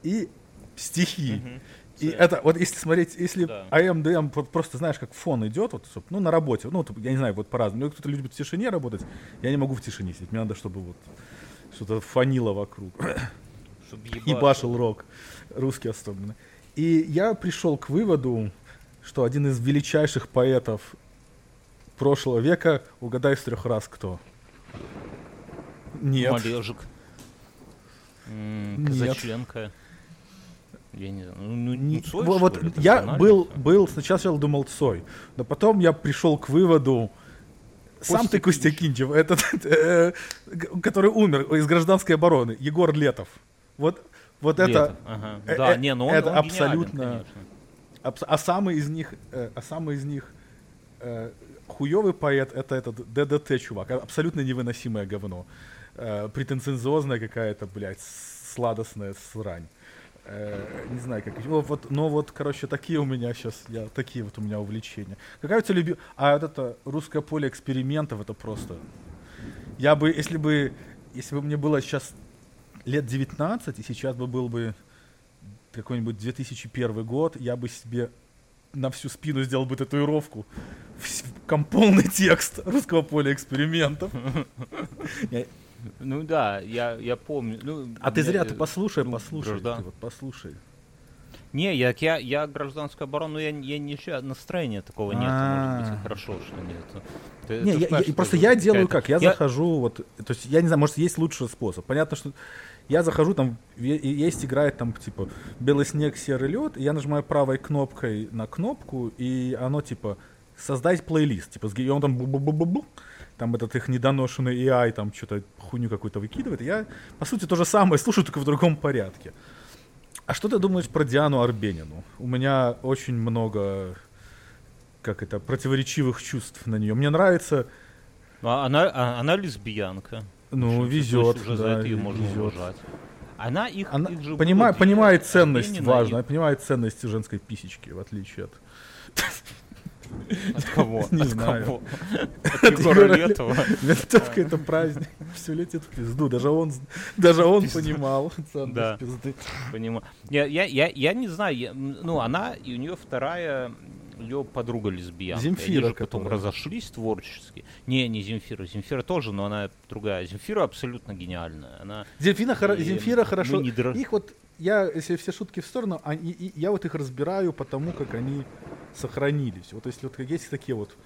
S1: и стихи.
S2: Мгм.
S1: И это, вот если смотреть, если
S2: Да.
S1: AmDm вот просто знаешь, как фон идет, вот, ну, на работе, ну, я не знаю, вот по-разному. Ну, кто-то любит в тишине работать, я не могу в тишине сидеть. Мне надо, чтобы вот что-то фонило вокруг.
S2: Чтоб
S1: И
S2: ебашил.
S1: башил рок, русский особенно. И я пришел к выводу, что один из величайших поэтов прошлого века, угадай с трех раз кто. Нет.
S2: Малежик. Казаченко. Я не знаю. Ну,
S1: Не-
S2: ну, Цой,
S1: вот
S2: ли? Это
S1: я был, был сначала, сначала думал Цой, но потом я пришел к выводу, сам ты
S2: Костя
S1: Кинчев, этот, э, который умер из гражданской обороны, Егор Летов. Вот, вот это,
S2: Лето. Ага.
S1: э,
S2: Да,
S1: э,
S2: не, ну он,
S1: это
S2: он
S1: абсолютно- абс- а самый из них, э, а самый из них э, хуёвый поэт это этот ДДТ чувак, абсолютно невыносимое говно, э, претенциозная какая-то, блядь, сладостная срань. Э, не знаю, как. Ну, вот, но вот, короче, такие у меня сейчас, я, такие вот у меня увлечения. Какая у тебя любимая... А вот это русское поле экспериментов, это просто... Я бы, если бы, если бы мне было сейчас лет 19, и сейчас бы был бы какой-нибудь 2001 год, я бы себе на всю спину сделал бы татуировку. Ком полный текст русского поля экспериментов.
S2: Ну да, я, я помню. Ну,
S1: а ты зря,
S2: я,
S1: ты послушай,
S2: ну,
S1: послушай.
S2: граждан-
S1: Ты вот послушай.
S2: Не, я, я, я гражданскую оборону, ну, я, я ничего, настроения такого нет, может быть,
S1: А.
S2: хорошо, что нет. Ты-
S1: Не,
S2: ты
S1: я-
S2: знаешь,
S1: я- просто я делаю как? Я, захожу, вот, то есть я не знаю, может есть лучший способ. Понятно, что я захожу, там есть играет там типа белый снег, серый лед, я нажимаю правой кнопкой на кнопку, и оно типа создать плейлист, типа, и он там бу-бу-бу-бу-бу, там этот их недоношенный AI там что-то хуйню какую-то выкидывает. Я, по сути, то же самое слушаю, только в другом порядке. А что ты думаешь про Диану Арбенину? У меня очень много, как это, противоречивых чувств на нее. Мне нравится,
S2: А Она, а- она лесбиянка.
S1: Ну, везет,
S2: Уже
S1: да,
S2: ее можно
S1: везет.
S2: уважать. Она их,
S1: Она
S2: их же
S1: понимает,
S2: две,
S1: понимает ценность, важно, она понимает ценность женской писечки, в отличие от...
S2: От кого?
S1: Не
S2: От
S1: знаю.
S2: кого? От Егора Летова.
S1: Винтовка это праздник, все летит в пизду, даже он, даже он
S2: Пизду.
S1: понимал
S2: Да.
S1: ценность пизды.
S2: Понимаю. Я, я, я, я не знаю, я- ну, она, и у нее вторая, ее подруга лесбиянка.
S1: Земфира,
S2: Они же потом
S1: которая.
S2: разошлись творчески. Не, не Земфира. Земфира тоже, но она другая. Земфира абсолютно гениальная. Она
S1: Земфира, хоро-
S2: И
S1: Земфира
S2: мы
S1: хорошо.
S2: не дра-
S1: Их вот я, если все шутки в сторону, они, и- я вот их разбираю по тому, как они сохранились. Вот если вот есть такие вот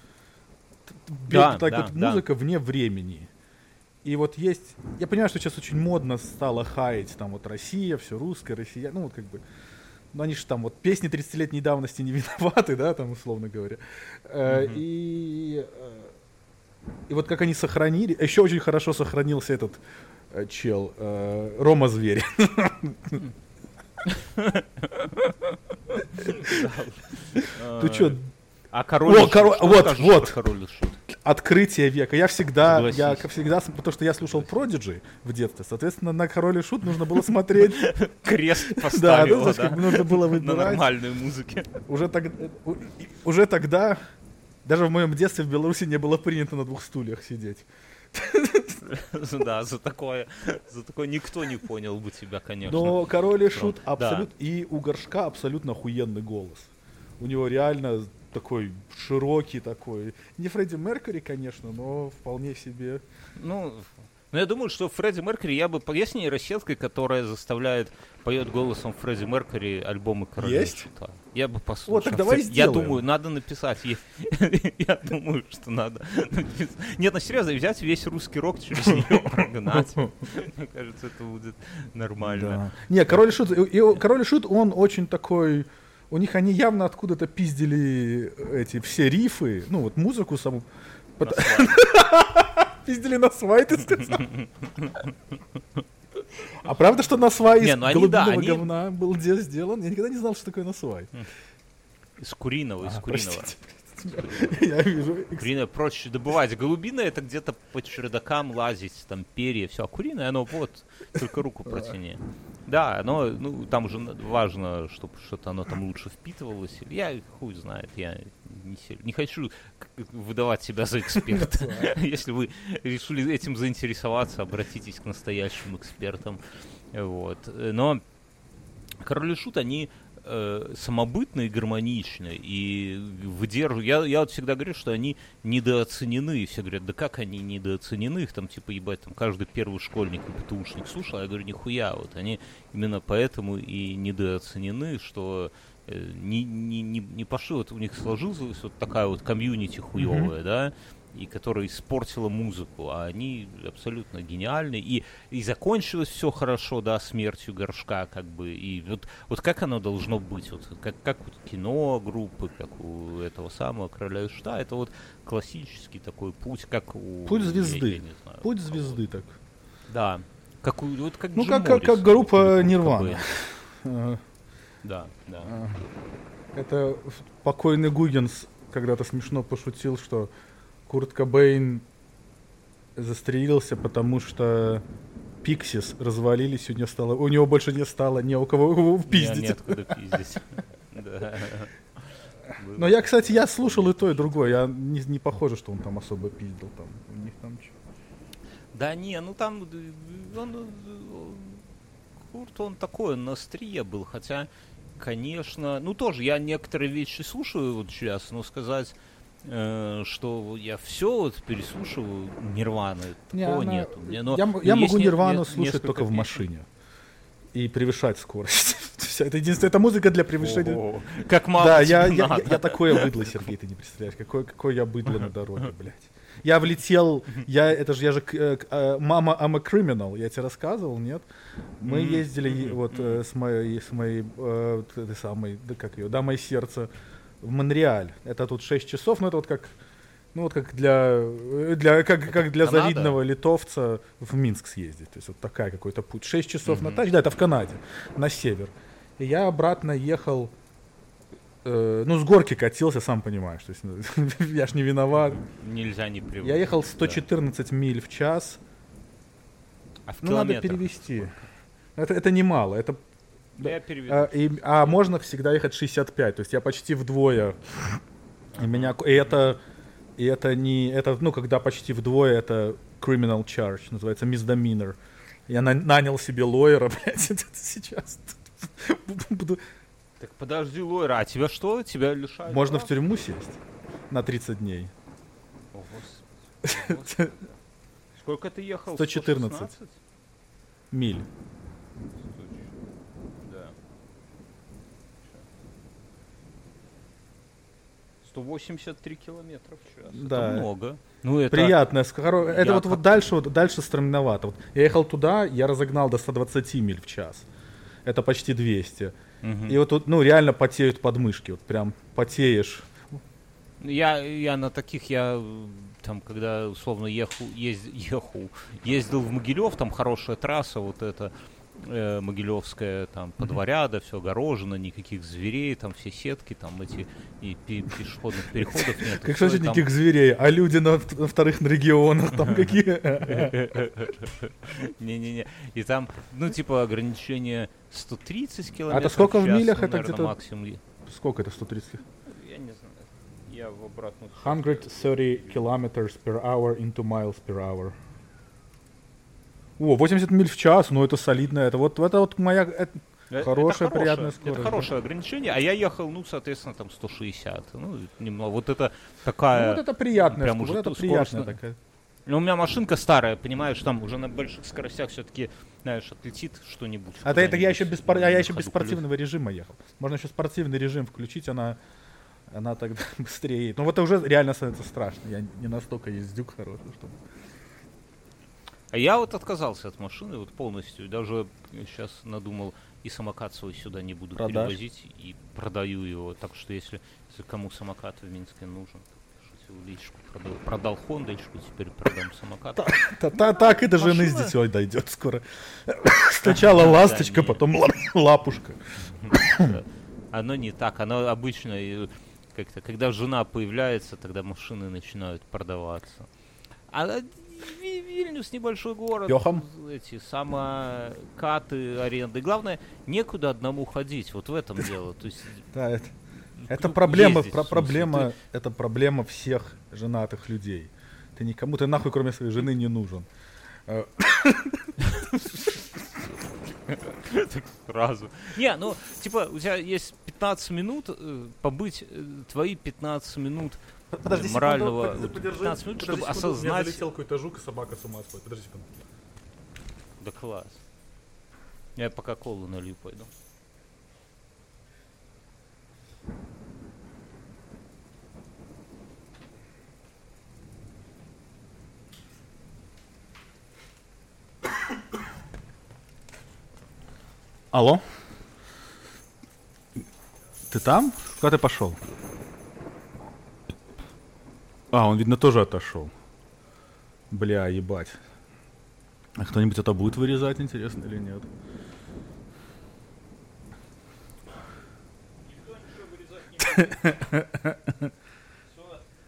S2: Да,
S1: так
S2: да,
S1: вот
S2: да.
S1: музыка вне времени. И вот есть, я понимаю, что сейчас очень модно стало хаять, там вот Россия, все русское, Россия, ну вот как бы, ну они же там вот песни 30-летней давности не виноваты, да, там условно говоря.
S2: Мгм.
S1: И э, и вот как они сохранили, еще очень хорошо сохранился этот э, чел, Рома Зверь. Ты что,
S2: А король
S1: О, вот, вот.
S2: король Шут?
S1: Открытие века. Я всегда,
S2: Согласись.
S1: я всегда, потому что я слушал Prodigy в детстве, соответственно, на Король и Шут нужно было смотреть.
S2: Крест
S1: Да,
S2: поставил,
S1: ну,
S2: да?
S1: нужно было
S2: На
S1: выбирать.
S2: нормальной музыке.
S1: Уже, так, уже тогда, даже в моем детстве в Беларуси не было принято на двух стульях сидеть.
S2: Да, за такое, за такое никто не понял бы тебя, конечно.
S1: Но Король и. Шут абсолютно... И у Горшка абсолютно охуенный голос. У него реально такой широкий такой. Не Фредди Меркьюри, конечно, но вполне себе.
S2: Ну, ну, я думаю, что Фредди Меркьюри, я бы... Есть нейросеткой, которая заставляет, поет голосом Фредди Меркьюри альбомы Короля
S1: Есть?
S2: Шута. Я бы послушал.
S1: Вот, так давай
S2: Я
S1: сделаем.
S2: думаю, надо написать. Я, я думаю, что надо написать. Нет, ну серьезно, взять весь русский рок через нее прогнать. Мне кажется, это будет нормально.
S1: Не, Король Шут, и- Король Шут, он очень такой... У них они явно откуда-то пиздили эти все рифы, ну вот музыку саму. Пиздили на свай, ты сказал? А правда, что на свай
S2: Не,
S1: из
S2: ну они, да,
S1: голубиного
S2: они-
S1: говна был де- сделан? Я никогда не знал, что такое на свай.
S2: Из куриного, из
S1: А,
S2: куриного.
S1: простите. Я вижу.
S2: Куриное проще добывать. Голубиное это где-то по чердакам лазить, там перья, все. А куриное, оно вот, только руку протяни. Да, оно, ну, там уже важно, чтобы что-то оно там лучше впитывалось. Я хуй знает, я не, не хочу выдавать себя за эксперта. Если вы решили этим заинтересоваться, обратитесь к настоящим экспертам. Вот. Э, Но Король и Шут, они э, самобытны и гармоничны, и выдерживают. Я, я вот всегда говорю, что они недооценены, и все говорят, да как они недооценены, их там типа ебать, там каждый первый школьник и ПТУшник слушал, а я говорю, нихуя, вот они именно поэтому и недооценены, что э, не, не, не, не пошли, вот у них сложилась вот такая вот комьюнити хуевая, да, и которая испортила музыку, а они абсолютно гениальны. И, и закончилось все хорошо, да, смертью горшка, как бы. И вот, вот как оно должно быть, вот как, как вот кино группы, как у этого самого короля и шута, это вот классический такой путь, как у
S1: Путь
S2: я-
S1: звезды.
S2: я не знаю,
S1: Путь звезды так.
S2: Да. Как у, вот как
S1: Ну,
S2: Джим
S1: как- как- как группа Нирвана. Э,
S2: Да, да.
S1: А, Это покойный Гугенс когда-то смешно пошутил, что Курт Кобейн застрелился, потому что Пиксис развалились, у него стало, у него больше не стало ни у кого его пиздить.
S2: Неоткуда пиздить.
S1: Но я, кстати, я слушал и то, и другое. Я не, не похоже, что он там особо пиздил. Там, у них там.
S2: Да не, ну там э, он, э, Курт, он такой, он на острие был, хотя, конечно, ну тоже, я некоторые вещи слушаю вот сейчас, но сказать, э, что я все вот переслушиваю Нирваны,
S1: Не,
S2: такого
S1: она-
S2: нету. Мне, но
S1: я я могу
S2: не-
S1: Нирвану
S2: не-
S1: слушать только в
S2: песен.
S1: машине. И превышать скорость. Это единственная, это музыка для превышения.
S2: Ого. Как мало
S1: Да, я, я, я, я такое быдло, Сергей, ты не представляешь, какое, какое я быдло на дороге, блядь. Я влетел, я, это же, я же, э, э, мама, I'm a criminal, я тебе рассказывал, нет? Мы ездили вот э, с моей, с моей, э, этой самой, да как ее, дамой сердца в Монреаль. Это тут 6 часов, но это вот как, ну вот как для, для как, как для
S2: Канада?
S1: завидного литовца в Минск съездить. То есть вот такая какой-то путь. 6 часов на
S2: Мгм.
S1: тачке, да, это в Канаде, на север. И я обратно ехал, э, ну, с горки катился, сам понимаешь. То есть, ну, я ж не виноват.
S2: Нельзя не привыкнуть.
S1: Я ехал
S2: да.
S1: 114 миль в час.
S2: А в
S1: Ну, надо перевести. Это, это немало. Это,
S2: Да я переведу.
S1: а, и- а можно всегда ехать 65. То есть я почти вдвое. И меня, и это, и это не, это, ну, когда почти вдвое, это criminal charge, называется misdemeanor. Я на- нанял себе лоера, блядь, это сейчас. Буду-
S2: Так подожди, Лойра, а тебя что? Тебя лишают
S1: Можно в
S2: прав?
S1: тюрьму сесть на 30 дней.
S2: О, господи. О, господи. Сколько ты ехал?
S1: 114.
S2: 116?
S1: Миль.
S2: Да. 183 километра в час.
S1: Да.
S2: Это много. Ну, это...
S1: Приятно. хоро- Это вот,
S2: как-
S1: вот дальше, вот дальше стремновато. Вот я ехал туда, я разогнал до 120 миль в час. Это почти 200.
S2: Мгм.
S1: И вот тут, ну, реально потеют подмышки. Вот прям потеешь.
S2: Я, я на таких, я там, когда условно ехал, ехал, ездил в Могилев, там хорошая трасса, вот эта э, Могилевская, там подворяда, все огорожено, никаких зверей, там все сетки, там эти и пе- пешеходных переходов нет.
S1: Как же никаких зверей, а люди на, на вторых регионах там какие?
S2: Не-не-не. И там, ну, типа, ограничение 130 километров
S1: А сколько в милях
S2: ну,
S1: это где-то?
S2: максимум.
S1: Сколько это 130?
S2: Я не знаю. Я в обратную...
S1: 130 kilometers per hour into miles per hour. О, 80 миль в час, ну это солидно. Это вот, это вот моя... это-
S2: Э, это
S1: Хорошая, приятная
S2: Это
S1: скорость, да.
S2: хорошее ограничение, а я ехал, ну, соответственно, там 160. Ну, немного. Вот это
S1: ну,
S2: такая...
S1: вот это приятная,
S2: прям
S1: ск-
S2: уже
S1: вот это приятная
S2: скоростно.
S1: такая.
S2: Ну, у меня машинка старая, понимаешь, там уже на больших скоростях все-таки, знаешь, отлетит что-нибудь.
S1: А, это, это я еще без, спор- а я еще без спортивного режима ехал. Можно еще спортивный режим включить, она, она тогда быстрее едет. Ну вот это уже реально становится страшно. Я не настолько ездюк хороший, чтобы...
S2: А я вот отказался от машины вот полностью. Даже сейчас надумал и самокат свой сюда не буду
S1: Продашь?
S2: перевозить. И продаю его. Так что если, если кому самокат в Минске нужен, личку. Продал, продал хондочку, теперь продам самокат.
S1: Та- та- так и до жены с детьми дойдет скоро. Сначала ласточка, потом ла- лапушка.
S2: Оно не так. Оно обычно э, как-то, когда жена появляется, тогда машины начинают продаваться. А Вильнюс небольшой город.
S1: Йохам?
S2: Эти самокаты, аренды. Главное, некуда одному ходить. Вот в этом дело. То есть
S1: Да, это, это
S2: ну,
S1: проблема,
S2: ездить,
S1: про- проблема,
S2: ты-
S1: это проблема всех женатых людей. Ты никому, ты нахуй кроме своей жены не нужен. Э,
S2: Сразу. Не, ну, типа, у тебя есть 15 минут э, побыть, э, твои 15 минут
S1: Подожди секунду,
S2: морального вот,
S1: подержи,
S2: 15 минут,
S1: подожди
S2: чтобы
S1: секунду, у меня
S2: осознать.
S1: залетел какой-то жук, и собака с ума сходит. Подожди секунду.
S2: Да класс. Я пока колу налью пойду.
S1: Алло? Ты там? Куда ты пошел? А, он, видно, тоже отошел. Бля, ебать. А кто-нибудь это будет вырезать, интересно или нет?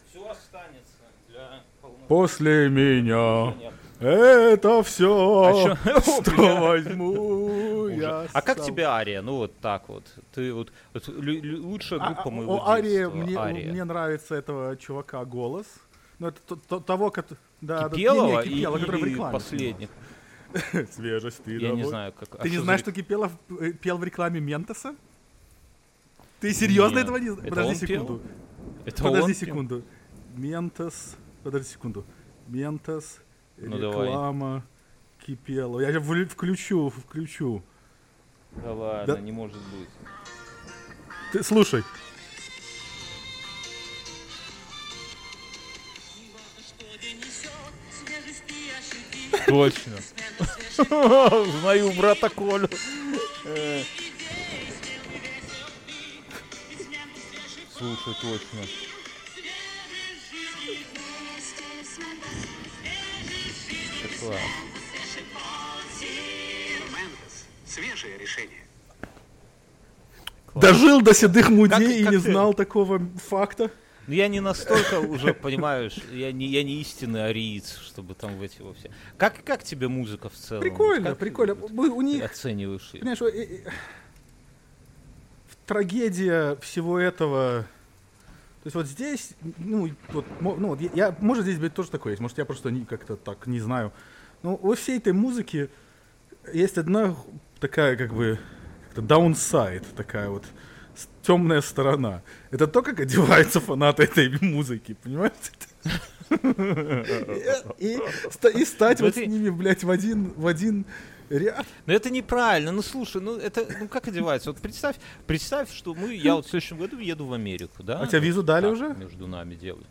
S2: Все останется для
S1: После меня это все,
S2: А
S1: что возьму я
S2: А как тебе Ария? Ну вот так вот. Ты вот, лучшая
S1: А,
S2: группа
S1: а,
S2: моего детства.
S1: мне,
S2: Ария.
S1: мне нравится этого чувака голос. Ну, это то- то- того, как... Да,
S2: Кипелова и-
S1: который в рекламе
S2: последних?
S1: Свежесть, ты
S2: Я не знаю, как... а
S1: Ты не
S2: что
S1: знаешь, что Кипелов э, пел в рекламе Ментоса? Ты серьезно этого не знаешь? Подожди секунду.
S2: Это
S1: Подожди секунду. Ментос. Подожди секунду. Ментос.
S2: Ну, давай.
S1: реклама. Кипелов. Я сейчас включу, включу.
S2: Да ладно,
S1: Да.
S2: не может быть.
S1: Ты слушай.
S2: Точно. Знаю брата Колю. Слушай, точно. Класс.
S3: Свежее решение.
S2: Класс.
S1: Дожил до седых мудей и
S2: как
S1: не
S2: ты-
S1: знал такого факта.
S2: Ну, я не настолько уже, понимаешь, я не, я не истинный ариец, чтобы там в эти во все. Как, как тебе музыка в целом?
S1: Прикольно,
S2: Как
S1: прикольно.
S2: ты
S1: Мы- у них,
S2: оцениваешь её?
S1: понимаешь, э, э, трагедия всего этого. То есть вот здесь, ну, вот, ну, вот я, я- может здесь быть тоже такое есть, может я просто не, как-то так не знаю. Но во всей этой музыке есть одна такая как бы downside, такая вот темная сторона. Это то, как одеваются фанаты этой музыки, понимаете? И, и и стать
S2: Ну
S1: вот с
S2: ты-
S1: ними, блядь, в один, в один ряд.
S2: Ну это неправильно, ну слушай, ну это, ну как одевается? Вот представь, представь, что мы, я вот в следующем году еду в Америку, да?
S1: А тебе визу дали
S2: Так,
S1: уже?
S2: Между нами делают.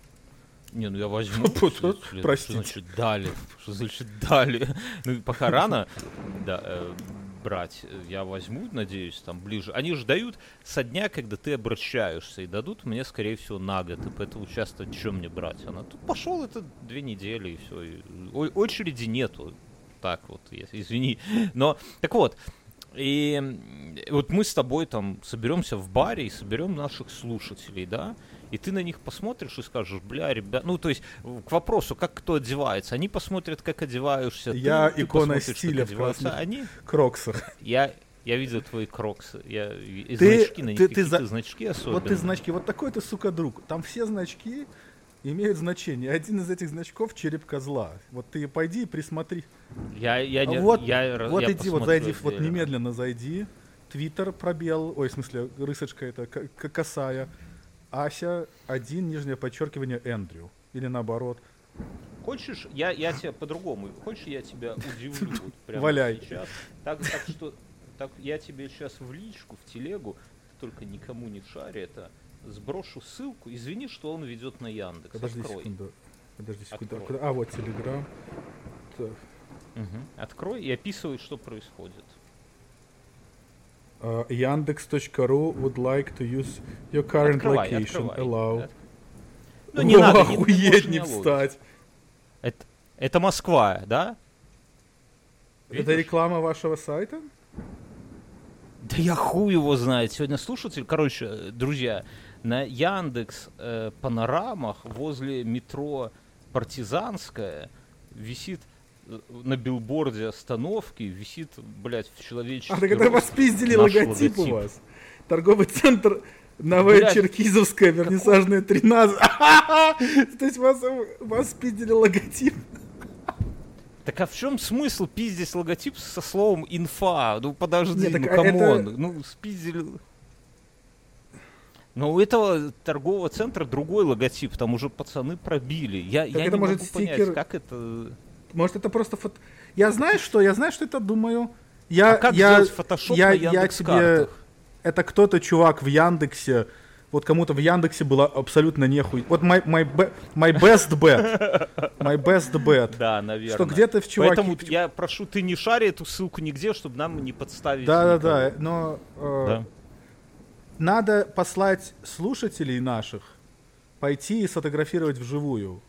S2: Не, ну я возьму.
S1: Простите.
S2: Что значит дали? Что значит дали? Ну пока рано э, брать. Я возьму, надеюсь, там ближе. Они же дают со дня, когда ты обращаешься, и дадут мне, скорее всего, на год. И поэтому часто чем мне брать? Она тут пошел, это две недели, и все. очереди нету. Так вот, извини. Но, так вот, и вот мы с тобой там соберемся в баре и соберем наших слушателей, да? И ты на них посмотришь и скажешь, бля, ребят, ну то есть к вопросу, как кто одевается, они посмотрят, как одеваешься. ты,
S1: Я
S2: ты
S1: икона
S2: как
S1: стиля в
S2: Они,
S1: Кроксах.
S2: я, я видел твои кроксы, я и
S1: Ты-
S2: значки на них,
S1: ты- ты за-
S2: значки
S1: Вот
S2: особенные.
S1: ты значки, вот такой ты, сука, друг. Там все значки имеют значение. Один из этих значков череп козла. Вот ты пойди и присмотри.
S2: Я, я не,
S1: вот
S2: я,
S1: вот
S2: я
S1: иди, вот зайди, вот
S2: отдельно.
S1: немедленно зайди. Твиттер пробел, ой, в смысле, рысочка это косая. Ася, один, нижнее подчеркивание, Эндрю. Или наоборот.
S2: Хочешь, я, я тебя по-другому, хочешь, я тебя удивлю вот прямо
S1: Валяй.
S2: сейчас. Так, так что, так я тебе сейчас в личку, в телегу, только никому не шаре это, сброшу ссылку. Извини, что он ведет на Яндекс.
S1: Подожди
S2: Открой.
S1: секунду. Подожди секунду.
S2: Открой.
S1: А, вот Телеграм.
S2: Мгм. Открой и описывай, что происходит.
S1: Uh, Yandex.ru would like to use your current
S2: Открывай,
S1: location.
S2: открывай.
S1: Allow.
S2: От- Ну, не
S1: О,
S2: надо,
S1: охуеть не встать.
S2: Это, это Москва, да?
S1: Это
S2: Видишь?
S1: реклама вашего сайта?
S2: Да я хуй его знает. Сегодня слушатель, короче, э, друзья, на Яндекс э, панорамах возле метро Партизанская висит э, на билборде остановки, висит, блядь, в человеческий
S1: А, так
S2: рост
S1: вас пиздили
S2: наш
S1: логотип, у вас. Торговый центр Новочеркизовская, вернисажная 13. То есть вас, вас спиздили логотип?
S2: Так а в чем смысл пиздить логотип со словом инфа? Ну подожди,
S1: Не, так,
S2: ну
S1: come
S2: on,
S1: это-
S2: ну спиздили... Но у этого торгового центра другой логотип, там уже пацаны пробили. Я, я
S1: это
S2: не
S1: может
S2: могу
S1: стикер-
S2: понять, как это...
S1: Может, это просто фото... Я знаю, что, я знаю, что это думаю. Я,
S2: А как
S1: я,
S2: сделать фотошоп
S1: я,
S2: на
S1: я тебе... Это кто-то, чувак, в Яндексе, вот кому-то в Яндексе было абсолютно нехуй. Вот my, my, be- my best bet. My best bet.
S2: Да, наверное.
S1: Что где-то в чуваке...
S2: Поэтому я прошу, ты не шари эту ссылку нигде, чтобы нам не подставить.
S1: Да-да-да, но... э,
S2: Да.
S1: Надо послать слушателей наших пойти и сфотографировать вживую.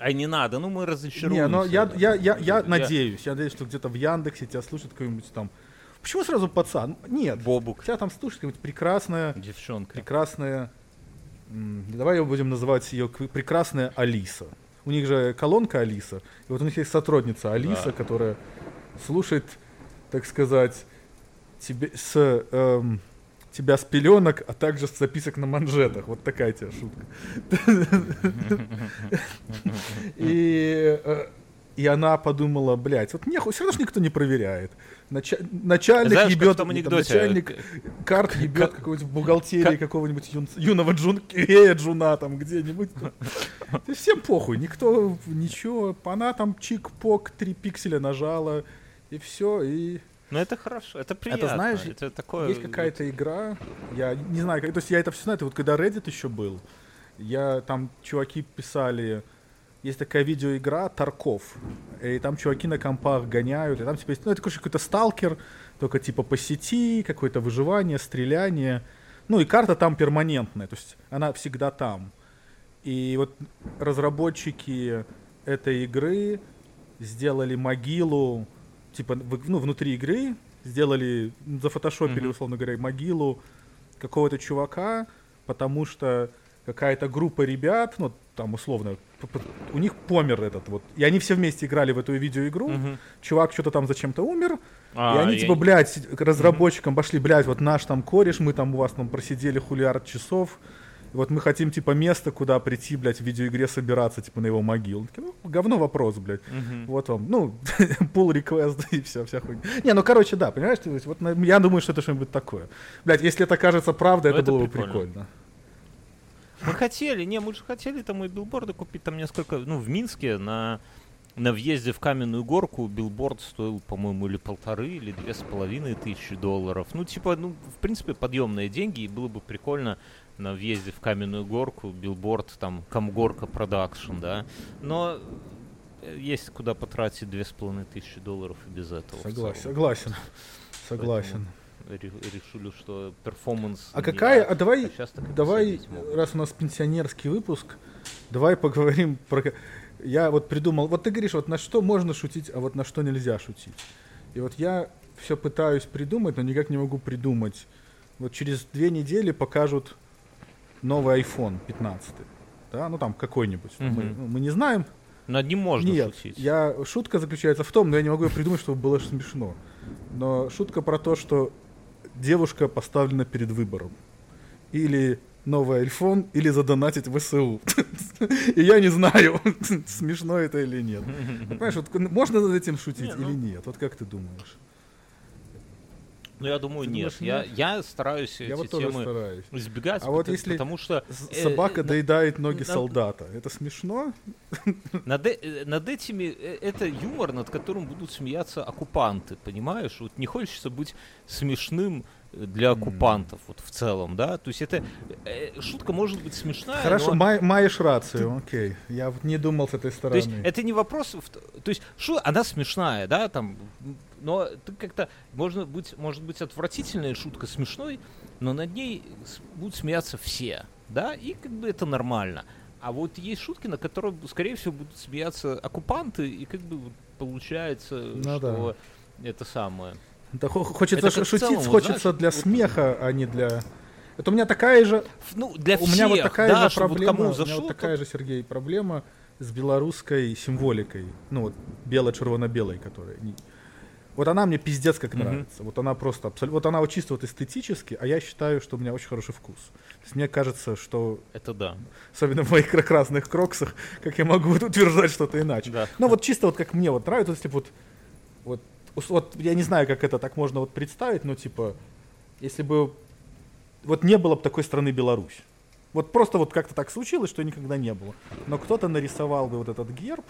S2: А не надо, ну мы разочаруемся.
S1: Не, но я, я, я, я надеюсь, я надеюсь, что где-то в Яндексе тебя слушает какой-нибудь там... Почему сразу пацан? Нет,
S2: Бобук,
S1: тебя там слушает какая-нибудь прекрасная,
S2: девчонка.
S1: прекрасная... Давай будем называть ее прекрасная Алиса. У них же колонка Алиса. И вот у них есть сотрудница Алиса,
S2: Да.
S1: которая слушает, так сказать, тебе, с, эм, тебя с пеленок, а также с записок на манжетах. Вот такая тебе шутка. И, э, И она подумала, блядь, вот нехуй, все равно никто не проверяет. Нача- начальник
S2: Знаешь,
S1: ебет, там,
S2: анекдоте,
S1: начальник карт ебет какого-нибудь в бухгалтерии какого-нибудь юн- юного джункея, джуна там где-нибудь. Всем похуй, никто ничего. Она там чик-пок, три пикселя нажала, и все, и...
S2: Ну это хорошо, это приятно.
S1: знаешь,
S2: это такое...
S1: Есть какая-то игра, я не знаю, то есть я это все знаю, это вот когда Reddit еще был, я там чуваки писали, есть такая видеоигра Тарков, и там чуваки на компах гоняют, и там типа, есть- ну это какой-то сталкер, только типа по сети, какое-то выживание, стреляние, ну и карта там перманентная, то есть она всегда там. И вот разработчики этой игры сделали могилу, типа, ну, внутри игры, сделали, зафотошопили,
S2: Мгм.
S1: условно говоря, могилу какого-то чувака, потому что какая-то группа ребят, ну, там, условно, у них помер этот вот, и они все вместе играли в эту видеоигру,
S2: Мгм.
S1: чувак что-то там зачем-то умер,
S2: А,
S1: и они
S2: я-
S1: типа, блядь, разработчикам пошли, блядь, вот наш там кореш, мы там у вас там просидели хулиард часов, вот мы хотим, типа, место, куда прийти, блядь, в видеоигре собираться, типа, на его могилу. Такие, ну, говно вопрос, блядь.
S2: Мгм.
S1: Вот вам, ну, пул реквест и все, вся хуйня. Не, ну, короче, да, понимаешь, то есть, вот я думаю, что это что-нибудь такое. Блядь, если это кажется правдой,
S2: Ну,
S1: это,
S2: это
S1: было бы
S2: прикольно.
S1: прикольно.
S2: Мы хотели, не, мы же хотели там и билборды купить, там несколько, ну, в Минске на, на въезде в Каменную Горку билборд стоил, по-моему, или полторы, или две с половиной тысячи долларов. Ну, типа, ну, в принципе, подъемные деньги, и было бы прикольно на въезде в Каменную Горку билборд, там, Камгорка Production, да, но э, есть куда потратить две с половиной тысячи долларов и без этого.
S1: Согласен, согласен. Согласен.
S2: Ре- решили, что перформанс...
S1: А какая, а давай,
S2: а
S1: давай, раз у нас пенсионерский выпуск, давай поговорим про... Я вот придумал, вот ты говоришь, вот на что можно шутить, а вот на что нельзя шутить. И вот я все пытаюсь придумать, но никак не могу придумать. Вот через две недели покажут новый iPhone 15. Да, ну там какой-нибудь. Мы,
S2: Мгм.
S1: ну, мы не знаем.
S2: Над ним можно
S1: Нет,
S2: шутить.
S1: я, шутка заключается в том, но я не могу ее придумать, чтобы было смешно. Но шутка про то, что девушка поставлена перед выбором. Или новый iPhone, или задонатить в СУ. И я не знаю, смешно это или нет. Понимаешь, вот к- можно над этим шутить
S2: Не, ну-
S1: или нет? Вот как ты думаешь?
S2: Ну, я думаю,
S1: Ты
S2: нет.
S1: думаешь,
S2: Я,
S1: нет?
S2: я стараюсь
S1: Я
S2: эти
S1: вот
S2: темы
S1: стараюсь.
S2: избегать,
S1: А вот если
S2: потому что э,
S1: Собака
S2: э,
S1: доедает ноги
S2: на-
S1: солдата. Это смешно?
S2: над, э- над этими... э, Это юмор, над которым будут смеяться оккупанты, понимаешь? Вот не хочется быть смешным для оккупантов, вот в целом, да? То есть это... э, шутка может быть смешная,
S1: Хорошо,
S2: но...
S1: май- маешь рацию, окей. Я вот не думал с этой
S2: То
S1: стороны.
S2: есть это не вопрос, то есть шу, она смешная, да, там, но ты как-то можно быть, может быть отвратительная шутка смешной, но над ней будут смеяться все, да, и как бы это нормально. А вот есть шутки, на которые, скорее всего, будут смеяться оккупанты, и как бы получается,
S1: Ну
S2: что это самое.
S1: Да хо- хочется
S2: в
S1: шутить,
S2: целом, вот
S1: хочется
S2: знаешь,
S1: для
S2: вот-
S1: смеха, а не для... Это у меня такая же...
S2: Ну, для
S1: у
S2: всех,
S1: меня вот такая
S2: да,
S1: же
S2: чтобы вот
S1: проблема,
S2: кому
S1: у меня вот
S2: то-
S1: такая же, Сергей, проблема с белорусской символикой. Ну вот бело-червоно-белой, которая... Вот она мне пиздец как
S2: Мгм.
S1: нравится. Вот она просто абсолютно... Вот она вот чисто вот эстетически, а я считаю, что у меня очень хороший вкус. То есть мне кажется, что...
S2: Это да.
S1: Особенно в моих красных кроксах, как я могу утверждать что-то иначе.
S2: да.
S1: Ну вот чисто вот как мне вот нравится, если вот, вот, вот я не знаю, как это так можно вот представить, но типа, если бы вот не было бы такой страны Беларусь. Вот просто вот как-то так случилось, что никогда не было. Но кто-то нарисовал бы вот этот герб,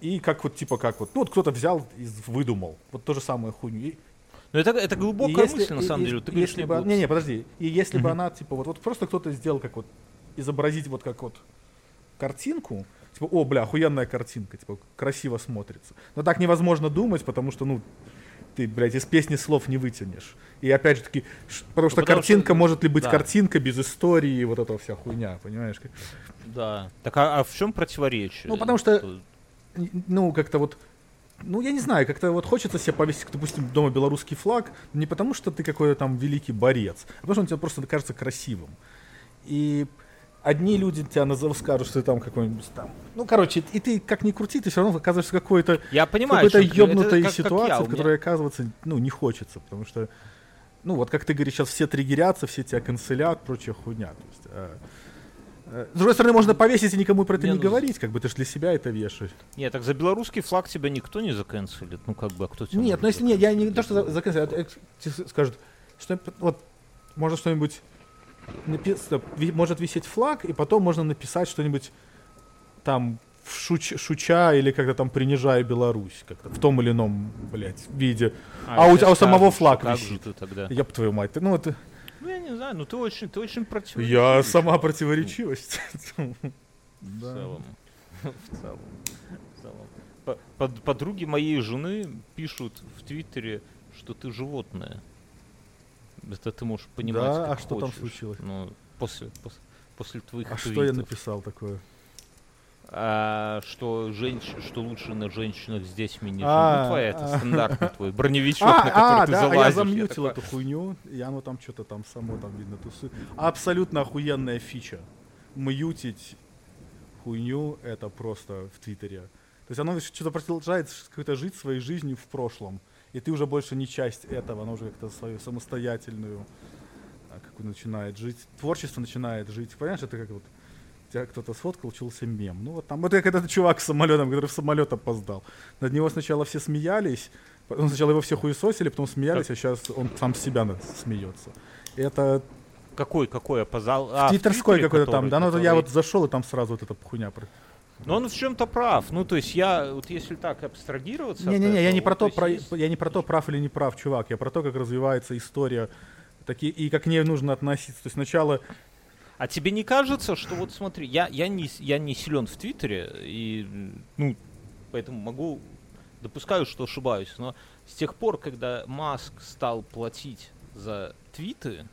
S1: и как вот типа как вот, ну вот кто-то взял и выдумал. Вот то же самое хуйню.
S2: Но это, это глубокая
S1: если-
S2: мысль, на самом
S1: и-
S2: деле. Ты говоришь,
S1: если бы, не, не, подожди. И если бы она, типа, вот, вот просто кто-то сделал как вот, изобразить вот как вот картинку, типа, о, бля, охуенная картинка, типа, красиво смотрится. Но так невозможно думать, потому что, ну, ты, блядь, из песни слов не вытянешь. И опять же таки, ш- потому что
S2: Ну, потому что,
S1: картинка, может ли быть
S2: да.
S1: картинка без истории, вот эта вся хуйня, понимаешь?
S2: Да. Так а, а в чем противоречие?
S1: Ну, потому что- Н- Ну, как-то вот, ну, я не знаю, как-то вот хочется себе повесить, допустим, дома белорусский флаг, не потому что ты какой-то там великий борец, а потому что он тебе просто кажется красивым. И одни люди тебя назовут, скажут, что ты там какой-нибудь там... Ну, короче, и ты как ни крути, ты все равно оказываешься какой-то
S2: Я понимаю,
S1: какой-то ёбнутой
S2: как- как
S1: ситуации,
S2: я, у
S1: в
S2: меня-
S1: которой оказываться, ну, не хочется, потому что, ну, вот как ты говоришь, сейчас все триггерятся, все тебя канцелят, прочая хуйня. То есть, э, Э, С другой стороны, можно повесить и никому про это
S2: Не,
S1: не
S2: ну,
S1: говорить, как бы ты ж для себя это вешаешь.
S2: Нет, так за белорусский флаг тебя никто не заканцелит. Ну как бы, а кто тебя
S1: Нет, ну если нет, я не то, что за, за конца, это, э, скажут, что вот можно что-нибудь напи- ви- может висеть флаг, и потом можно написать что-нибудь там шуч- шуча или как-то там принижая Беларусь, как-то в том или ином, блядь, виде. А у-
S2: тебе
S1: а у самого флаг
S2: как же
S1: висит.
S2: ты тогда?
S1: Я б твою мать, ты- ну это
S2: Ну я не знаю, ну ты очень, ты очень против.
S1: я сама противоречивость.
S2: В целом. В целом. В целом. По- под- Подруги моей жены пишут в Твиттере, что ты животное. Это ты можешь понимать.
S1: Да, а что там
S2: хочешь.
S1: случилось?
S2: Ну, после, после, после твоих
S1: А что я
S2: твитов.
S1: написал такое?
S2: А, что, женщ... что лучше на женщинах с детьми не
S1: А,
S2: живут. Твоя это
S1: а.
S2: стандартный твой броневичок, на который
S1: А, а,
S2: ты залазишь.
S1: я замьютил эту хуйню, и оно там что-то там само там видно тусует. Абсолютно охуенная фича. Мьютить хуйню это просто в Твиттере. То есть оно что-то продолжает как-то жить своей жизнью в прошлом. И ты уже больше не часть этого, оно уже как-то свою самостоятельную а, какую начинает жить. Творчество начинает жить. Понимаешь, это как вот тебя кто-то сфоткал, учился мем. Ну вот там, вот как этот чувак с самолетом, который в самолет опоздал. Над него сначала все смеялись, потом сначала его все хуесосили, потом смеялись, а сейчас он сам себя смеется. Это
S2: Какой, какой опоздал? А, в
S1: твиттерской какой-то там,
S2: который-
S1: да, ну вот я
S2: который-
S1: вот зашел, и там сразу вот эта хуйня.
S2: Но он в чем-то прав. Ну, то есть я, вот если так абстрагироваться...
S1: Не-не-не, я не про то,
S2: есть
S1: про,
S2: есть-
S1: я не про то, прав или не прав, чувак, я про то, как развивается история, такие, и как к ней нужно относиться. То есть сначала
S2: А тебе не кажется, что вот смотри, я, я, не, я не силен в Твиттере, и, ну, поэтому могу, допускаю, что ошибаюсь, но с тех пор, когда Маск стал платить за твиты,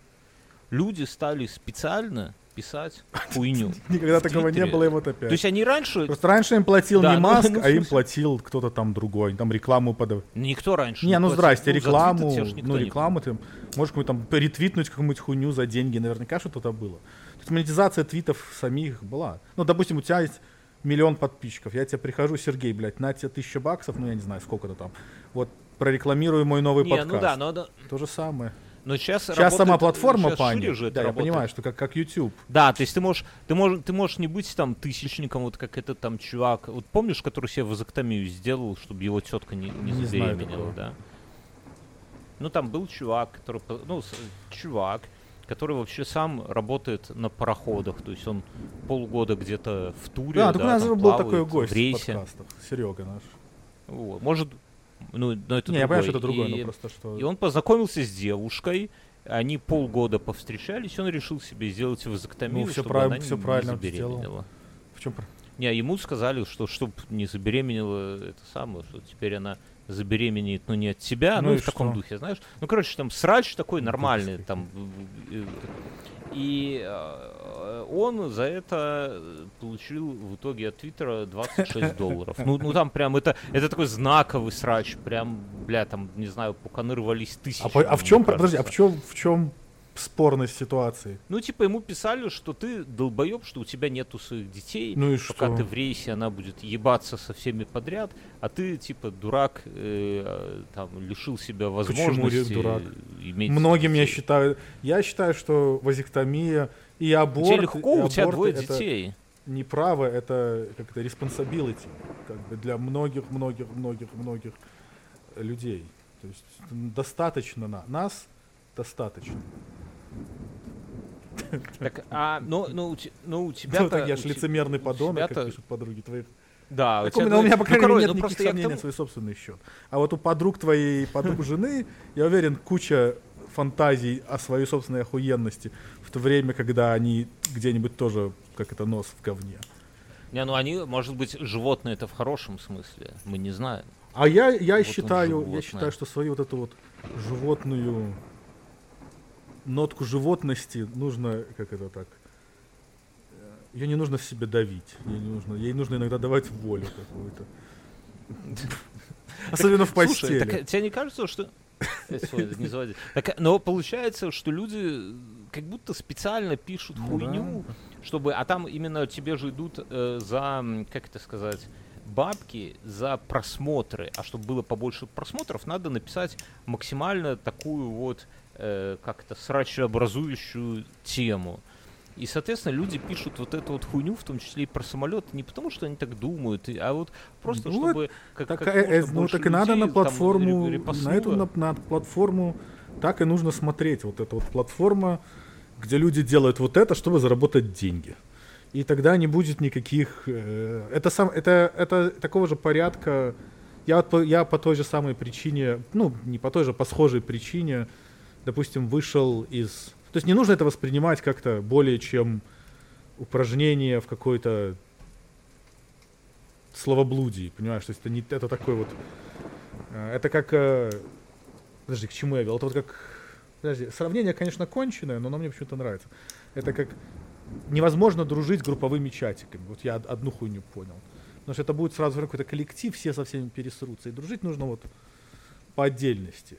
S2: люди стали специально писать хуйню.
S1: никогда такого не было, и вот опять.
S2: То есть они раньше,
S1: Просто раньше им платил
S2: Да,
S1: не
S2: ну,
S1: Маск,
S2: ну,
S1: а им платил кто-то там другой, там рекламу подав.
S2: никто раньше
S1: Не, ну здрасте,
S2: Ну,
S1: рекламу, ну рекламу ты можешь какую-то там ретвитнуть какую-нибудь хуйню за деньги, наверняка что-то было. То есть монетизация твитов самих была. Ну, допустим, у тебя есть миллион подписчиков, я тебе прихожу, Сергей, блядь, на тебе тысяча баксов, ну я не знаю, сколько-то там, вот прорекламирую мой новый
S2: Не,
S1: подкаст.
S2: ну да, но, но,
S1: То же самое.
S2: Но сейчас
S1: Сейчас сама платформа
S2: сейчас
S1: пани.
S2: шире же это
S1: Да, я
S2: работает.
S1: понимаю, что как, как YouTube.
S2: Да, то есть ты можешь, ты можешь, ты можешь не быть там тысячником, вот как этот там чувак. Вот помнишь, который себе вазоктомию сделал, чтобы его тетка не, не,
S1: Не
S2: забеременела, да? Ну там был чувак, который, ну чувак, который вообще сам работает на пароходах, то есть он полгода где-то в туре,
S1: Да,
S2: да,
S1: так у нас был
S2: плавает,
S1: такой гость
S2: в
S1: в
S2: рейсе.
S1: подкастах, Серега наш.
S2: Вот, Может, ну, но это
S1: не, я понимаю, что это другое,
S2: И-
S1: но просто что...
S2: и он познакомился с девушкой, они полгода повстречались, он решил себе сделать вазоктомию,
S1: Ну, всё
S2: чтобы
S1: прав-
S2: она
S1: всё
S2: не
S1: правильно
S2: забеременела.
S1: В чем
S2: Не, ему сказали, что чтобы не забеременела это самое, что теперь она забеременеет, но не от тебя,
S1: Ну
S2: ну,
S1: и
S2: и в таком
S1: что?
S2: духе, знаешь. Ну, короче, там срач такой нормальный,
S1: Господи.
S2: там. э, э, И э, он за это получил в итоге от Твиттера 26 долларов. Ну, ну там прям это, это такой знаковый срач, прям, бля, там, не знаю, пуканы рвались тысячи.
S1: А, а в чем, подожди, а в чем, в чем спорность ситуации?
S2: Ну, типа, ему писали, что ты долбоеб, что у тебя нету своих детей.
S1: Ну и
S2: Пока
S1: что?
S2: ты в рейсе, она будет ебаться со всеми подряд, а ты, типа, дурак, э, там, лишил себя
S1: Почему
S2: возможности
S1: дурак?
S2: иметь
S1: Многим я
S2: детей.
S1: считаю, я считаю, что вазектомия и аборт,
S2: Тебе легко,
S1: и
S2: у тебя
S1: аборт
S2: двое
S1: это
S2: детей.
S1: не право, это как то responsibility, как бы для многих, многих, многих, многих людей. То есть достаточно на нас, достаточно.
S2: Так, а, ну, ну, у ну, у тебя
S1: Ну, так я ж лицемерный подонок, как
S2: тебя-то-
S1: пишут подруги твоих.
S2: Да,
S1: Так у
S2: тебя
S1: меня, у меня, по
S2: ну,
S1: крайней мере,
S2: ну,
S1: нет
S2: просто
S1: никаких сомнений на
S2: тому-
S1: свой собственный счет. А вот у подруг твоей, подруг жены, я уверен, куча фантазий о своей собственной охуенности, в то время, когда они где-нибудь тоже, как это, нос в говне.
S2: Не, ну они, может быть, животные это в хорошем смысле, мы не знаем.
S1: А я, я
S2: Вот
S1: считаю, я считаю, что свою вот эту вот животную нотку животности нужно, как это так, ее не нужно в себе давить, ей, не нужно, ей нужно иногда давать волю какую-то. Особенно в постели.
S2: так, э, тебе не кажется, что... Э. Так, э, но получается, что люди э, как будто специально пишут
S1: Ну
S2: хуйню, чтобы... А там именно тебе же идут э, за, как это сказать, бабки за просмотры. А чтобы было побольше просмотров, надо написать максимально такую вот, э, как это, срачеобразующую тему. И, соответственно, люди пишут вот эту вот хуйню, в том числе и про самолеты, не потому, что они так думают, а вот просто,
S1: Ну,
S2: чтобы как,
S1: Так,
S2: как
S1: э, ну так и надо
S2: людей
S1: на
S2: там
S1: платформу,
S2: ре-
S1: на эту на, на платформу так и нужно смотреть. Вот эта вот платформа, где люди делают вот это, чтобы заработать деньги. И тогда не будет никаких. э, это сам, это, это такого же порядка. Я, вот по, я по той же самой причине, ну не по той же, по схожей причине, допустим, вышел из. То есть не нужно это воспринимать как-то более чем упражнение в какой-то словоблудии, понимаешь? То есть это не это такой вот. э, Это как. э, Подожди, к чему я вел? Это вот как. Подожди, сравнение, конечно, конченое, но оно мне почему-то нравится. Это как невозможно дружить групповыми чатиками. Вот я од- одну хуйню понял. Потому что это будет сразу какой-то коллектив, все со всеми пересрутся. И дружить нужно вот по отдельности.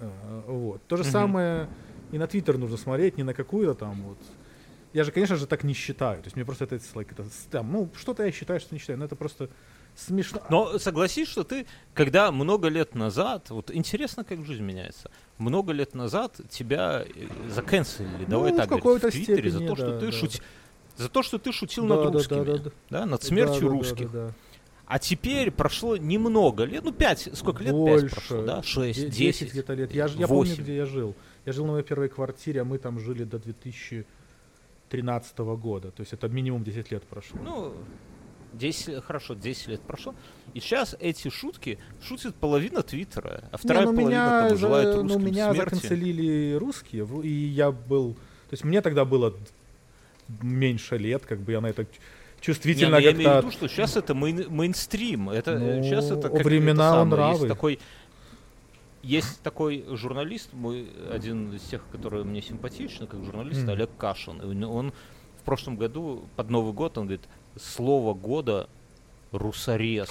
S1: Э, Вот. То же
S2: Мгм.
S1: самое и на Твиттер нужно смотреть, не на какую-то там вот. Я же, конечно же, так не считаю. То есть мне просто это, like, это там, ну, что-то я считаю, что не считаю, но это просто смешно.
S2: Но согласись, что ты, когда много лет назад, вот интересно, как жизнь меняется. Много лет назад тебя э, заканцелили, давай
S1: Ну,
S2: так
S1: в
S2: говорить, в Твиттере за
S1: степени,
S2: то, что
S1: да,
S2: ты
S1: да.
S2: шути- за то, что ты шутил
S1: Да,
S2: над
S1: да, да,
S2: русскими,
S1: да, да.
S2: да, над
S1: Да,
S2: смертью
S1: да, да,
S2: русских.
S1: да, да.
S2: А теперь прошло немного лет, ну пять, сколько лет?
S1: Больше.
S2: Пять прошло, да? Шесть,
S1: Де-
S2: десять.
S1: где-то лет. Я, я помню, где я жил. Я жил на моей первой квартире, а мы там жили до 2013 года. То есть это минимум 10 лет прошло.
S2: Ну, 10, лет- хорошо, 10 лет прошло. И сейчас эти шутки шутит половина Твиттера, а вторая
S1: Не, ну,
S2: половина
S1: меня,
S2: там желает
S1: за-
S2: русским
S1: ну, меня
S2: смерти.
S1: заканцелили русские, и я был... То есть мне тогда было меньше лет, как бы я на это чувствительно
S2: ну, я имею в
S1: как-то...
S2: виду, что сейчас это мейн- мейнстрим. Это, э,
S1: Ну,
S2: сейчас это как
S1: времена
S2: это самое,
S1: нравы.
S2: Есть такой, есть такой журналист, мой, один из тех, которые мне симпатичны, как журналист,
S1: Мгм.
S2: Олег Кашин. Него- Он в прошлом году, под Новый год, он говорит, слово года русорез.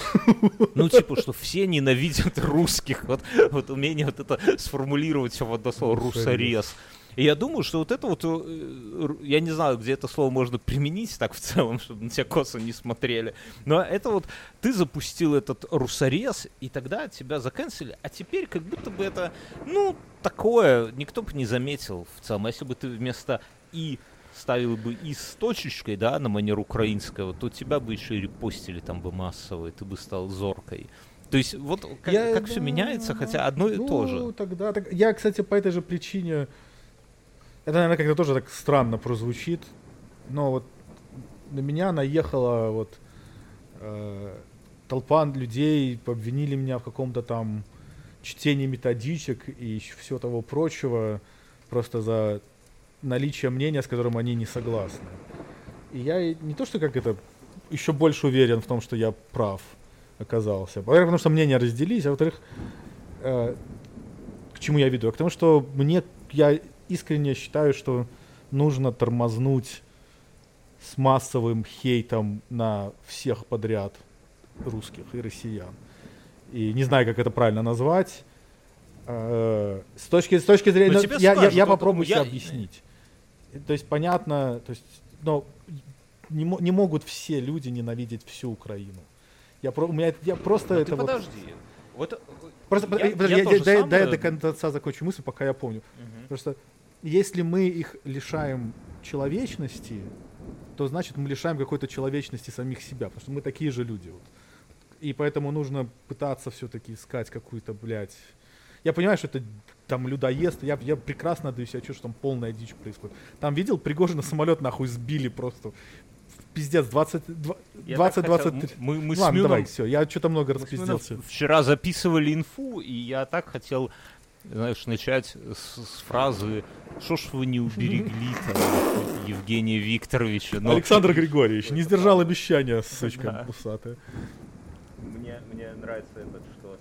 S2: Ну, типа, что все ненавидят русских. Вот, вот умение вот это сформулировать все в одно слово
S1: Русорез.
S2: И я думаю, что вот это вот, э, я не знаю, где это слово можно применить так в целом, чтобы на тебя косо не смотрели. Но это вот ты запустил этот русорез, и тогда тебя заканцелили, а теперь как будто бы это, ну, такое, никто бы не заметил в целом. Если бы ты вместо «и» ставил бы «и» с точечкой, да, на манер украинского, то тебя бы еще и репостили там бы массово, и ты бы стал зоркой. То есть вот как,
S1: Я-
S2: все
S1: да,
S2: меняется, хотя одно и
S1: ну,
S2: то же.
S1: тогда... так- Я, кстати, по этой же причине... Это, наверное, как-то тоже так странно прозвучит, но вот на меня наехала вот э, толпа людей, обвинили меня в каком-то там чтении методичек и все того прочего, просто за наличие мнения, с которым они не согласны. И я не то, что как это еще больше уверен в том, что я прав оказался. Во-первых, потому что мнения разделились, а во-вторых, э, к чему я веду? А К тому, что мне, я искренне считаю, что нужно тормознуть с массовым хейтом на всех подряд русских и россиян. И не знаю, как это правильно назвать. Э, С точки, с точки зрения...
S2: Ну,
S1: ну,
S2: тебе
S1: я, я-
S2: скажут,
S1: я
S2: вот
S1: попробую
S2: я-
S1: объяснить. То есть понятно, то есть, но не, не могут все люди ненавидеть всю Украину. Я, про, у меня, я просто
S2: Но
S1: это
S2: ты
S1: вот...
S2: подожди. Вот, э,
S1: Просто,
S2: я-
S1: подожди,
S2: я
S1: я- я- дай, дай я до конца закончу мысль, пока я помню.
S2: Мгм.
S1: Просто если мы их лишаем человечности, то значит мы лишаем какой-то человечности самих себя, потому что мы такие же люди. Вот. И поэтому нужно пытаться все-таки искать какую-то, блядь... Я понимаю, что это там людоест, я, я прекрасно даю себе отчет, что там полная дичь происходит. Там видел, Пригожина самолет нахуй сбили просто. Пиздец, 20, два-
S2: Я
S1: 20
S2: так хотел-
S1: 23.
S2: Мы, мы с
S1: Ладно, давай,
S2: Мюном-
S1: все, я что-то много
S2: с
S1: распизделся.
S2: вчера записывали инфу, и я так хотел, знаешь, начать с, с фразы «Что ж вы не уберегли там Евгения Викторовича?» Но
S1: Александр Григорьевич не сдержал обещания, сучка
S2: Да.
S1: усатая.
S2: мне, мне нравится этот, что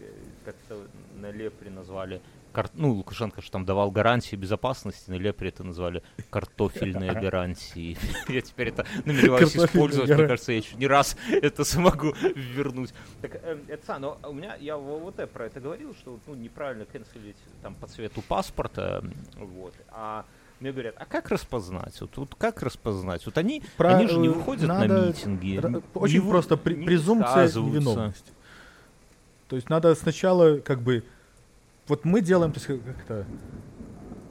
S2: э, как-то на Лепре назвали кар- ну, Лукашенко же там давал гарантии безопасности, на Лепре это назвали картофельные гарантии. Я теперь это намереваюсь использовать, мне кажется, я еще не раз это смогу вернуть. Так, э, это сам, но у меня, я в ОВТ про это говорил, что ну, неправильно канцелить там по цвету паспорта, вот, а мне говорят, а как распознать? Вот, вот как распознать? Вот они,
S1: Про-
S2: они же не
S1: э,
S2: выходят на
S1: надо
S2: митинги.
S1: Ра-
S2: не
S1: Очень
S2: вы-
S1: просто при-
S2: не
S1: презумпция невиновности. То есть надо сначала как бы вот мы делаем, то есть как- как-то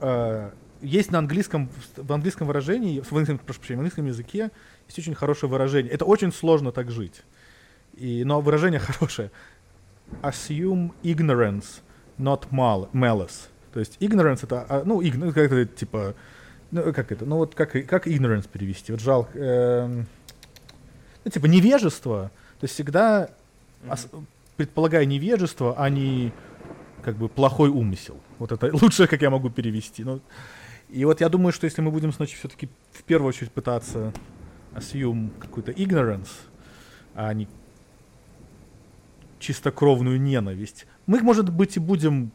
S1: э, есть на английском, в английском выражении, в английском, прошу прощения, в английском языке есть очень хорошее выражение. Это очень сложно так жить. И, но выражение хорошее. Assume ignorance, not mal- malice. То есть ignorance это, а, ну, ign- как это, типа, ну, как это, ну, вот как, как ignorance перевести? Вот жалко, эм, ну, типа, невежество, то есть всегда ос- предполагая невежество, а не как бы плохой умысел. Вот это лучшее, как я могу перевести. Ну, и вот я думаю, что если мы будем, значит, все-таки в первую очередь пытаться assume какую-то ignorance, а не чистокровную ненависть, мы, может быть, и будем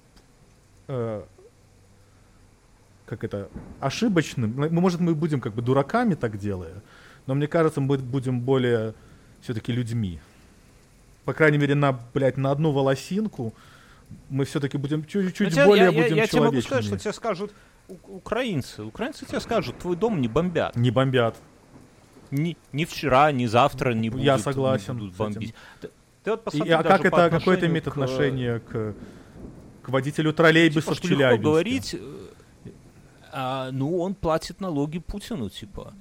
S1: э, как это, ошибочным. Мы, может, мы будем как бы дураками так делая, но мне кажется, мы будем более все-таки людьми. По крайней мере, на, блядь, на одну волосинку мы все-таки будем чуть-чуть более
S2: я, я-
S1: будем
S2: я тебе могу сказать, что тебе скажут украинцы. Украинцы тебе скажут, твой дом не бомбят.
S1: Не бомбят.
S2: Ни, ни вчера, ни завтра не будут,
S1: Я согласен
S2: будут бомбить. Ты, ты вот
S1: И,
S2: посмотри
S1: а
S2: даже
S1: как это, какое это
S2: отношению
S1: имеет
S2: к,
S1: отношение к, к водителю
S2: типа,
S1: троллейбуса в
S2: что легко
S1: Челябинске?
S2: говорить, э, а, ну, он платит налоги Путину, типа.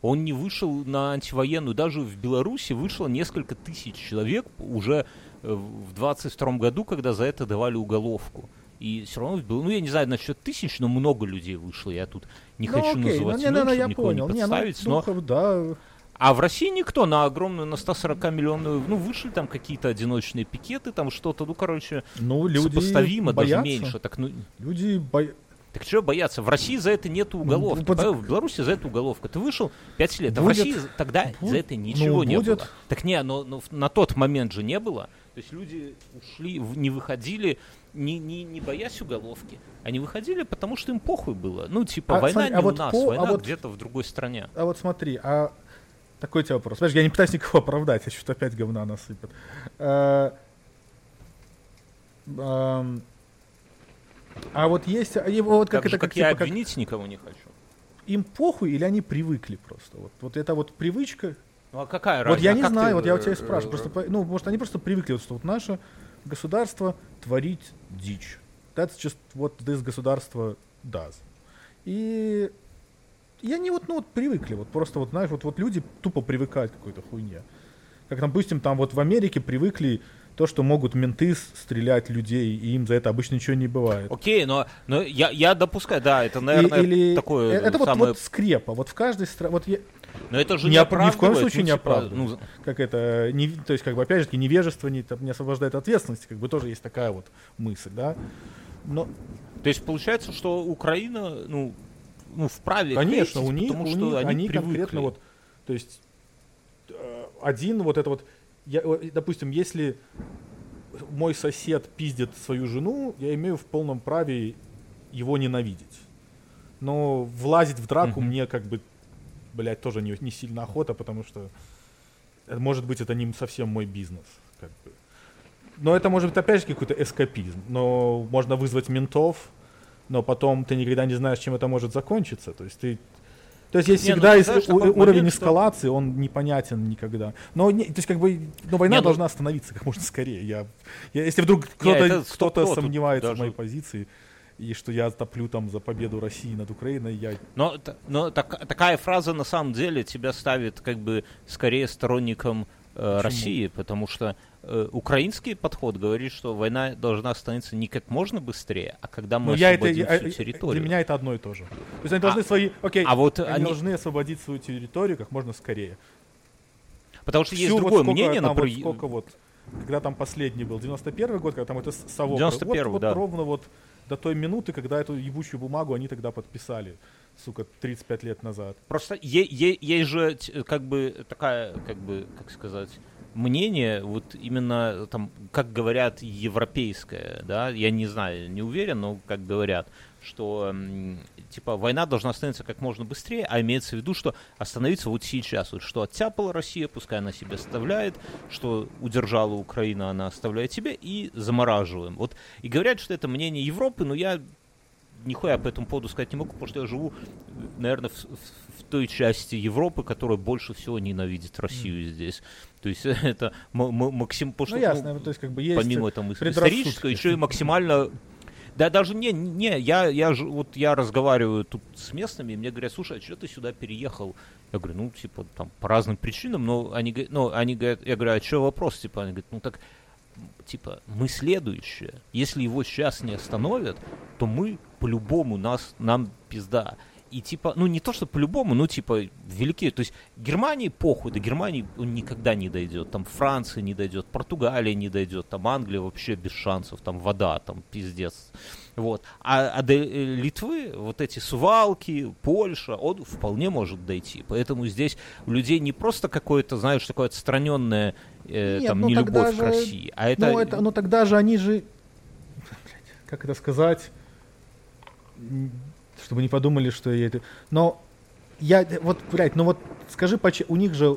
S2: Он не вышел на антивоенную. Даже в Беларуси вышло несколько тысяч человек уже в 22 году, когда за это давали уголовку. И все равно, Бел- ну, я не знаю насчет тысяч, но много людей вышло. Я тут не
S1: Ну,
S2: хочу
S1: окей,
S2: называть
S1: ну, не,
S2: имен,
S1: ну, ну,
S2: чтобы
S1: я
S2: никого
S1: понял.
S2: не
S1: Не, ну,
S2: подставить,
S1: ну,
S2: но...
S1: да,
S2: А в России никто на огромную, на 140 миллионную, ну, вышли там какие-то одиночные пикеты, там что-то, ну, короче,
S1: ну, люди
S2: сопоставимо, даже
S1: боятся.
S2: меньше. Так, ну,
S1: Люди боятся.
S2: так чего бояться? В России за это нет уголовки.
S1: Ну, под-
S2: Понимаешь, В Беларуси за это уголовка. Ты вышел 5 лет, а в
S1: Будет.
S2: России тогда
S1: Буд-
S2: за это ничего
S1: ну,
S2: не
S1: будет.
S2: было. Так не, но, но на тот момент же не было. То есть люди ушли, не выходили, не, не, не боясь уголовки. Они выходили, потому что им похуй было. Ну, типа,
S1: А,
S2: война
S1: смотри,
S2: не
S1: а
S2: у
S1: вот
S2: нас,
S1: по- а
S2: война
S1: вот-
S2: где-то в другой стране.
S1: А вот смотри, а такой тебе вопрос. Знаешь, я не пытаюсь никого оправдать, я что-то опять говна насыпят. Ам, А вот есть, а вот как
S2: Так же,
S1: это,
S2: как
S1: как,
S2: я
S1: типа, как
S2: обвинить никого не хочу.
S1: им похуй или они привыкли просто? Вот, вот это вот привычка.
S2: Ну, а какая
S1: Вот я
S2: разница?
S1: не знаю,
S2: ты,
S1: вот я у тебя и
S2: э,
S1: спрашиваю. Просто, ну, может, они просто привыкли, вот, что вот наше государство творить дичь. That's just what this государство does. И и они вот, ну, вот привыкли, вот просто вот, знаешь, вот, вот люди тупо привыкают к какой-то хуйне. Как, допустим, там вот в Америке привыкли то, что могут менты стрелять людей, и им за это обычно ничего не бывает.
S2: Окей, но, но я, я допускаю, да, это,
S1: И-
S2: наверное,
S1: или
S2: такое
S1: э, это вот,
S2: самое...
S1: вот скрепа. Вот в каждой стране, вот я-
S2: Но это же
S1: Не
S2: не,
S1: оп- ни в коем случае
S2: ну,
S1: не
S2: типа,
S1: оправдывает.
S2: ну,
S1: как это, не, то есть, как бы, опять же, невежество не, не освобождает от ответственности, как бы тоже есть такая вот мысль, да. Но,
S2: То есть получается, что Украина, ну, ну вправе
S1: конечно,
S2: хейтить,
S1: у них,
S2: потому
S1: у
S2: что
S1: них,
S2: они,
S1: они,
S2: привыкли.
S1: конкретно вот, то есть, э, один вот это вот, я, допустим, если мой сосед пиздит свою жену, я имею в полном праве его ненавидеть. Но влазить в драку
S2: Мгм.
S1: мне как бы, блядь, тоже не, не сильно охота, потому что, э, может быть, это не совсем мой бизнес. Как бы. Но это может быть опять же какой-то эскапизм. Но можно вызвать ментов, но потом ты никогда не знаешь, чем это может закончиться. То есть ты то есть есть
S2: Не, ну,
S1: всегда есть
S2: знаешь, такой
S1: уровень
S2: момент,
S1: эскалации, он непонятен никогда. Но не, то есть как бы, но война
S2: Не, ну-
S1: должна остановиться как можно скорее. Я, я- если вдруг кто-то,
S2: тут
S1: сомневается в
S2: даже-
S1: моей позиции и что я топлю там за победу России над Украиной, я
S2: Но, но так- такая фраза на самом деле тебя ставит как бы скорее сторонником э, России, потому что э, украинский подход говорит, что война должна остановиться не как можно быстрее, а когда мы
S1: Но я это,
S2: освободим
S1: я-
S2: всю
S1: э,
S2: территорию.
S1: для меня это одно и то же. То есть они должны свои, окей,
S2: а вот
S1: они,
S2: они-
S1: должны освободить свою территорию как можно скорее.
S2: Потому что есть
S1: Всю вот
S2: другое
S1: сколько
S2: мнение,
S1: там вот
S2: например,
S1: сколько вот, когда там последний был, 91 год, когда там это совок.
S2: 91-й,
S1: вот, вот
S2: да.
S1: ровно вот до той минуты, когда эту ебучую бумагу они тогда подписали, сука, 35 лет назад.
S2: Просто есть же как бы такая, как бы, как сказать, мнение, вот именно там, как говорят, европейское, да, я не знаю, не уверен, но как говорят, что типа война должна остановиться как можно быстрее, а имеется в виду, что остановиться вот сейчас, вот что оттяпала Россия, пускай она себе оставляет, что удержала Украина, она оставляет себе и замораживаем. Вот и говорят, что это мнение Европы, но я нихуя по этому поводу сказать не могу, потому что я живу, наверное, в, в- в той части Европы, которая больше всего ненавидит Россию здесь. То есть это максим... потому
S1: Ну
S2: что,
S1: ясно, то есть как бы есть
S2: помимо там
S1: предрассудки.
S2: исторического, еще и максимально Да даже не, не, я, я, вот я разговариваю тут с местными, и мне говорят, слушай, а что ты сюда переехал? Я говорю, ну, типа, там, по разным причинам, но они, ну, они говорят, я говорю, а что вопрос? Типа, они говорят, ну, так, типа, мы следующие. Если его сейчас не остановят, то мы по-любому нас, нам пизда. И типа, ну не то, что по-любому, ну типа великие. То есть Германии похуй, до Германии он никогда не дойдет. Там Франция не дойдет, Португалия не дойдет, там Англия вообще без шансов, там вода, там пиздец. Вот. А, а до э, Литвы вот эти Сувалки, Польша, он вполне может дойти. Поэтому здесь у людей не просто какое-то, знаешь, такое отстраненное э,
S1: Нет,
S2: там
S1: ну
S2: нелюбовь к России. А это,
S1: Ну, это, ну тогда же они же, как это сказать, чтобы не подумали, что я это... Но я, вот, блядь, ну вот скажи, у них же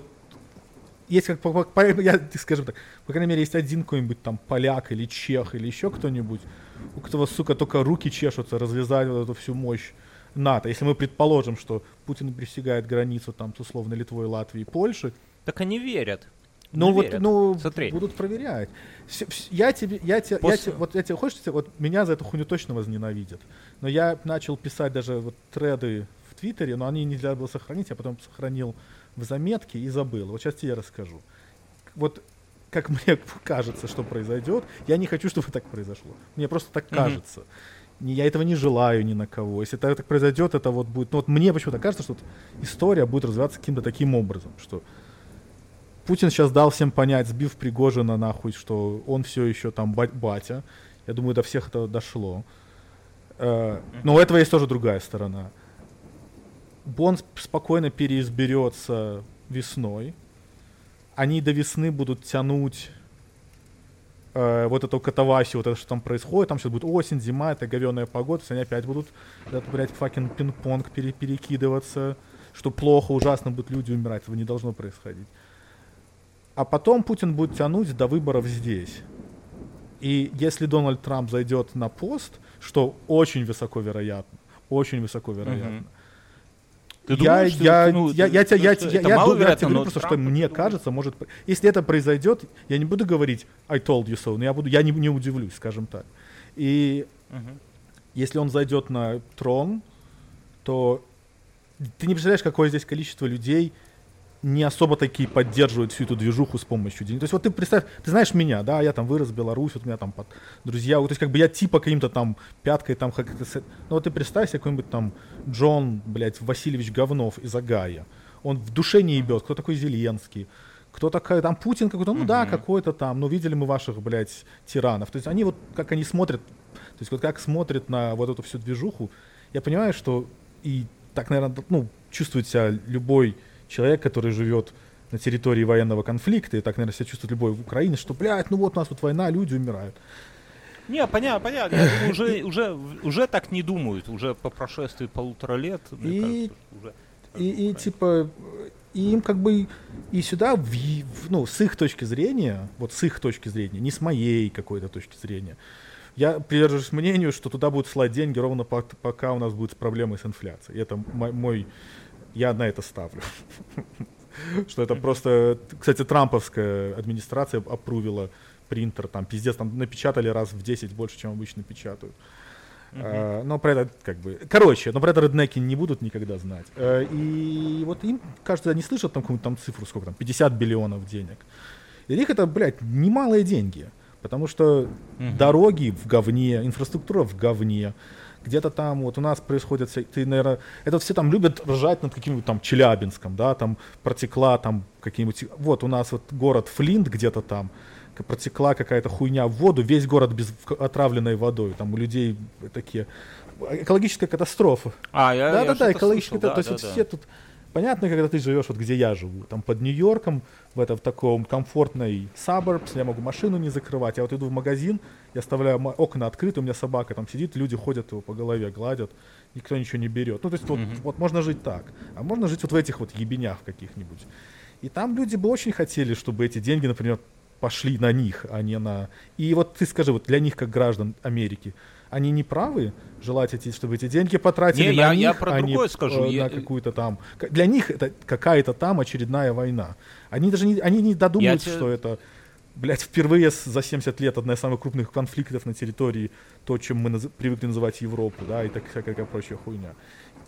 S1: есть как, по- по- я, скажем так, по крайней мере, есть один какой-нибудь там поляк или чех или еще кто-нибудь, у которого, сука, только руки чешутся развязать вот эту всю мощь НАТО. Если мы предположим, что Путин присягает границу там с условно Литвой, Латвией, Польши,
S2: так они верят.
S1: Ну вот, ну
S2: Смотри.
S1: будут проверять. Вс- вс- Я тебе, я тебе, я
S2: После-
S1: тебе, вот я тебе, хочешь, вот меня за эту хуйню точно возненавидят. Но я начал писать даже вот треды в Твиттере, но они нельзя было сохранить, я потом сохранил в заметке и забыл. Вот сейчас тебе расскажу. Вот как мне кажется, что произойдет, я не хочу, чтобы так произошло. Мне просто так
S2: Мгм.
S1: кажется. Не- Я этого не желаю ни на кого. Если так, так произойдет, это вот будет. Ну вот мне почему-то кажется, что вот история будет развиваться каким-то таким образом, что Путин сейчас дал всем понять, сбив Пригожина нахуй, что он все еще там ба- батя. Я думаю, до всех это дошло. Э, Но у этого есть тоже другая сторона. Бон сп- спокойно переизберется весной. Они до весны будут тянуть э, вот эту катавасию, вот это, что там происходит. Там сейчас будет осень, зима, это говеная погода. Есть они опять будут, этот, блядь, факин пинг-понг пере- перекидываться. Что плохо, ужасно будут люди умирать. Этого не должно происходить. А потом Путин будет тянуть до выборов здесь. И если Дональд Трамп зайдет на пост, что очень высоко вероятно, очень высоко вероятно,
S2: Ты
S1: я,
S2: думаешь, что-
S1: я,
S2: ну,
S1: я, я, я,
S2: что,
S1: я, я, я
S2: маловероятно,
S1: тебе говорю просто, что
S2: Трамп
S1: мне
S2: это
S1: кажется, может, если это произойдет, я не буду говорить I told you so, но я буду, я не, не удивлюсь, скажем так. И
S2: Мгм.
S1: если он зайдет на трон, то ты не представляешь, какое здесь количество людей не особо такие поддерживают всю эту движуху с помощью денег. То есть вот ты представь, ты знаешь меня, да, я там вырос в Беларусь, вот у меня там под друзья, вот, то есть как бы я типа каким-то там пяткой там, как это с- ну вот ты представь себе какой-нибудь там Джон, блядь, Васильевич Говнов из Агая. Он в душе не ебет, кто такой Зеленский, кто такой там Путин какой-то, ну да,
S2: Мгм.
S1: какой-то там, ну видели мы ваших, блядь, тиранов. То есть они вот, как они смотрят, то есть вот как смотрят на вот эту всю движуху, я понимаю, что и так, наверное, ну, чувствует себя любой человек, который живет на территории военного конфликта, и так, наверное, себя чувствует любой в Украине, что, блядь, ну вот у нас тут война, люди умирают.
S2: Не, понятно, понятно. Уже, уже, уже так не думают. Уже по прошествии полутора лет.
S1: И-
S2: кажется, уже
S1: И, и типа, и им как бы и сюда, в, в- ну, с их точки зрения, вот с их точки зрения, не с моей какой-то точки зрения, я придерживаюсь мнению, что туда будут слать деньги ровно по- пока у нас будет проблемы с инфляцией. Это мо- мой, я на это ставлю. Что это просто, кстати, трамповская администрация опрувила принтер, там пиздец, там напечатали раз в 10 больше, чем обычно печатают. А, но про это как бы... Короче, но про это реднеки не будут никогда знать. Э, и вот им, кажется, они слышат там какую-то там цифру, сколько там, 50 биллионов денег. И для них это, блядь, немалые деньги. Потому что
S2: Мгм.
S1: дороги в говне, инфраструктура в говне. Где-то там, вот у нас происходят, вся- ты, наверное, это все там любят ржать над каким-нибудь там Челябинском, да, там протекла там какие-нибудь, вот у нас вот город Флинт где-то там, протекла какая-то хуйня в воду, весь город без отравленной водой, там у людей такие, экологическая катастрофа.
S2: А, я,
S1: Да,
S2: я
S1: да, да,
S2: что-то
S1: экологически.
S2: слышал,
S1: да, то есть
S2: да,
S1: вот
S2: да.
S1: все тут. Понятно, когда ты живешь вот где я живу, там под Нью-Йорком, в этом в таком комфортной suburbs, я могу машину не закрывать. Я вот иду в магазин, я оставляю окна открыты, у меня собака там сидит, люди ходят его по голове, гладят, никто ничего не берет. Ну, то есть вот,
S2: Мгм.
S1: вот можно жить так, а можно жить вот в этих вот ебенях каких-нибудь. И там люди бы очень хотели, чтобы эти деньги, например, пошли на них, а не на... И вот ты скажи, вот для них, как граждан Америки, они не правы желать, эти, чтобы эти деньги потратили
S2: Не,
S1: на
S2: я-
S1: них,
S2: я про
S1: а не,
S2: другое скажу.
S1: э,
S2: Я-
S1: на какую-то там... Для них это какая-то там очередная война. Они даже не, они не додумаются,
S2: тебе-
S1: что это блядь, впервые за 70 лет одна из самых крупных конфликтов на территории, то, чем мы наз- привыкли называть Европу, да, и так всякая прочая хуйня.